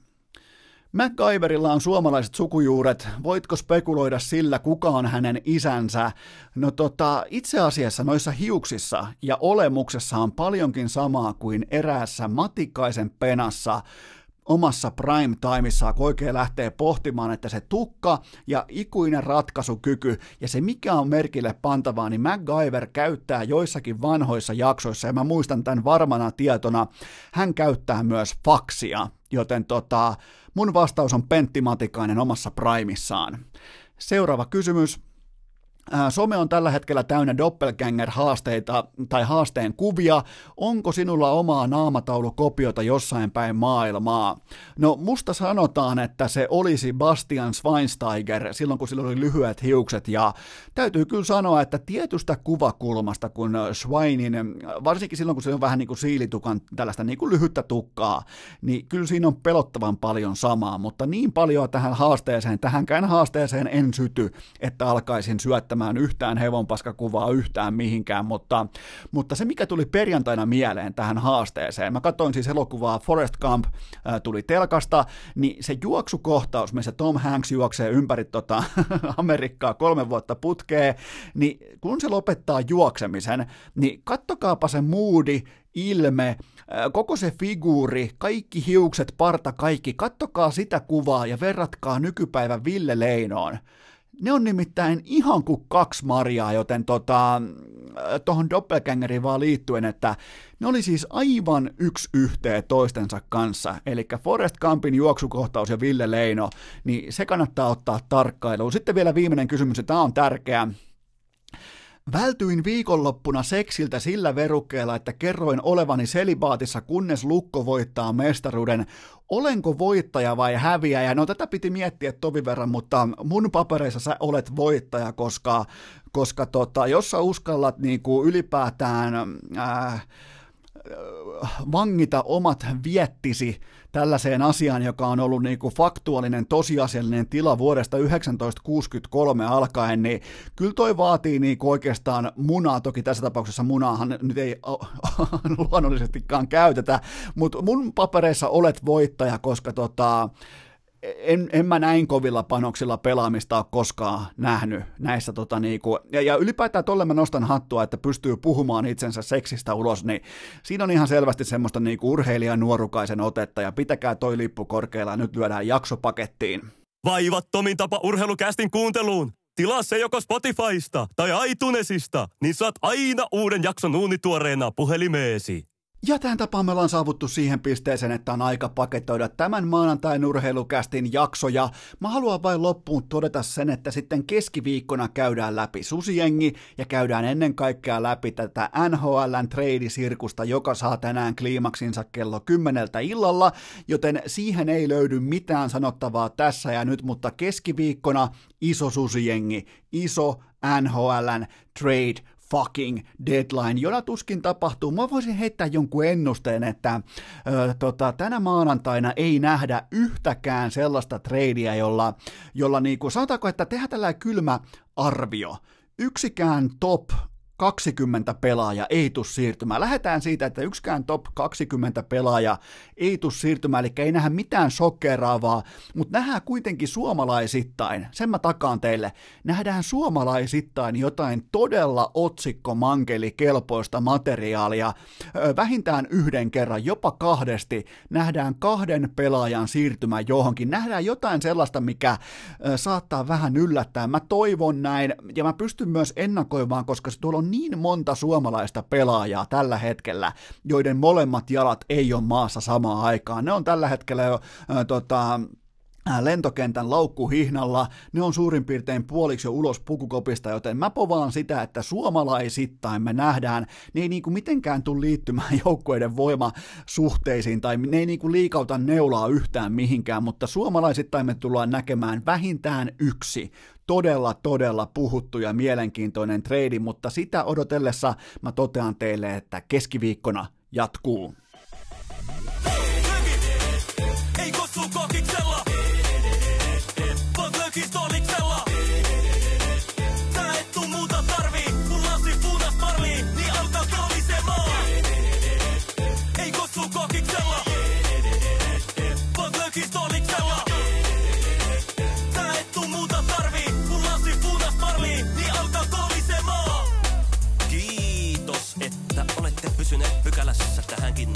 MacGyverilla on suomalaiset sukujuuret. Voitko spekuloida sillä, kuka on hänen isänsä? No tota, itse asiassa noissa hiuksissa ja olemuksessa on paljonkin samaa kuin eräässä Matikaisen penassa omassa prime timeissaan, kun oikein lähtee pohtimaan, että se tukka ja ikuinen ratkaisukyky ja se mikä on merkille pantavaa, niin MacGyver käyttää joissakin vanhoissa jaksoissa, ja mä muistan tämän varmana tietona, hän käyttää myös faksia, joten tota, mun vastaus on Pentti Matikainen omassa primissaan. Seuraava kysymys. Some on tällä hetkellä täynnä doppelganger-haasteita tai haasteen kuvia. Onko sinulla omaa naamataulukopiota jossain päin maailmaa? No musta sanotaan, että se olisi Bastian Schweinsteiger silloin, kun sillä oli lyhyet hiukset ja täytyy kyllä sanoa, että tietystä kuvakulmasta, kun Schweinin, varsinkin silloin, kun se on vähän niin kuin siilitukan tällaista niin kuin lyhyttä tukkaa, niin kyllä siinä on pelottavan paljon samaa, mutta niin paljon tähän haasteeseen, tähänkään haasteeseen en syty, että alkaisin syöttämään näyttämään yhtään hevonpaskakuvaa yhtään mihinkään, mutta, mutta se mikä tuli perjantaina mieleen tähän haasteeseen, mä katsoin siis elokuvaa Forest Gump, äh, tuli telkasta, niin se juoksukohtaus, missä Tom Hanks juoksee ympäri tota Amerikkaa kolme vuotta putkeen, niin kun se lopettaa juoksemisen, niin kattokaapa se moodi, ilme, koko se figuuri, kaikki hiukset, parta, kaikki, kattokaa sitä kuvaa ja verratkaa nykypäivän Ville Leinoon. Ne on nimittäin ihan kuin kaksi marjaa, joten tota, tuohon doppelgängeriin vaan liittyen, että ne oli siis aivan yksi yhteen toistensa kanssa. Eli Forest Gumpin juoksukohtaus ja Ville Leino, niin se kannattaa ottaa tarkkailuun. Sitten vielä viimeinen kysymys, ja tämä on tärkeä. Vältyin viikonloppuna seksiltä sillä verukkeella, että kerroin olevani selibaatissa, kunnes Lukko voittaa mestaruuden. Olenko voittaja vai häviäjä? No tätä piti miettiä tovin verran, mutta mun papereissa sä olet voittaja, koska, koska tota, jos sä uskallat niin kuin ylipäätään... Äh, vangita omat viettisi tällaiseen asiaan, joka on ollut niin kuin faktuaalinen, tosiasiallinen tila vuodesta 1963 alkaen, niin kyllä toi vaatii niin kuin oikeastaan munaa, toki tässä tapauksessa munaahan nyt ei luonnollisestikaan käytetä, mutta mun papereissa olet voittaja, koska tota, en, en mä näin kovilla panoksilla pelaamista ole koskaan nähnyt näissä tota niinku, ja, ja ylipäätään tolle mä nostan hattua, että pystyy puhumaan itsensä seksistä ulos, niin siinä on ihan selvästi semmoista niinku urheilijan nuorukaisen otetta, ja pitäkää toi lippu korkealla, nyt lyödään jaksopakettiin. Vaivattomin tapa urheilukästin kuunteluun. Tilaa se joko Spotifysta tai iTunesista, niin saat aina uuden jakson uunituoreena puhelimeesi. Ja tähän tapaan me ollaan saavuttu siihen pisteeseen, että on aika paketoida tämän maanantain urheilukästin jaksoja. Mä haluan vain loppuun todeta sen, että sitten keskiviikkona käydään läpi susiengi ja käydään ennen kaikkea läpi tätä NHLn treidisirkusta, joka saa tänään kliimaksinsa kello kymmeneltä illalla, joten siihen ei löydy mitään sanottavaa tässä ja nyt, mutta keskiviikkona iso susiengi, iso NHLn trade fucking deadline, jona tuskin tapahtuu. Mä voisin heittää jonkun ennusteen, että ö, tota, tänä maanantaina ei nähdä yhtäkään sellaista tradea, jolla, jolla niinku, sanotaanko, että tehdään tällainen kylmä arvio. Yksikään top 20 pelaaja ei tule siirtymään. Lähdetään siitä, että yksikään top 20 pelaaja ei tule siirtymään, eli ei nähdä mitään sokkeraavaa, mutta nähdään kuitenkin suomalaisittain, sen mä takaan teille, nähdään suomalaisittain jotain todella otsikkomankeli kelpoista materiaalia, vähintään yhden kerran, jopa kahdesti, nähdään kahden pelaajan siirtymä johonkin, nähdään jotain sellaista, mikä saattaa vähän yllättää. Mä toivon näin, ja mä pystyn myös ennakoimaan, koska se tuolla on niin monta suomalaista pelaajaa tällä hetkellä, joiden molemmat jalat ei ole maassa samaan aikaan. Ne on tällä hetkellä jo äh, tota, lentokentän laukkuhihnalla, ne on suurin piirtein puoliksi jo ulos pukukopista, joten mä povaan sitä, että suomalaisittain me nähdään, ne ei niinku mitenkään tule liittymään joukkueiden voimasuhteisiin, tai ne ei niinku liikauta neulaa yhtään mihinkään, mutta suomalaisittain me tullaan näkemään vähintään yksi todella, todella puhuttu ja mielenkiintoinen trade, mutta sitä odotellessa mä totean teille, että keskiviikkona jatkuu.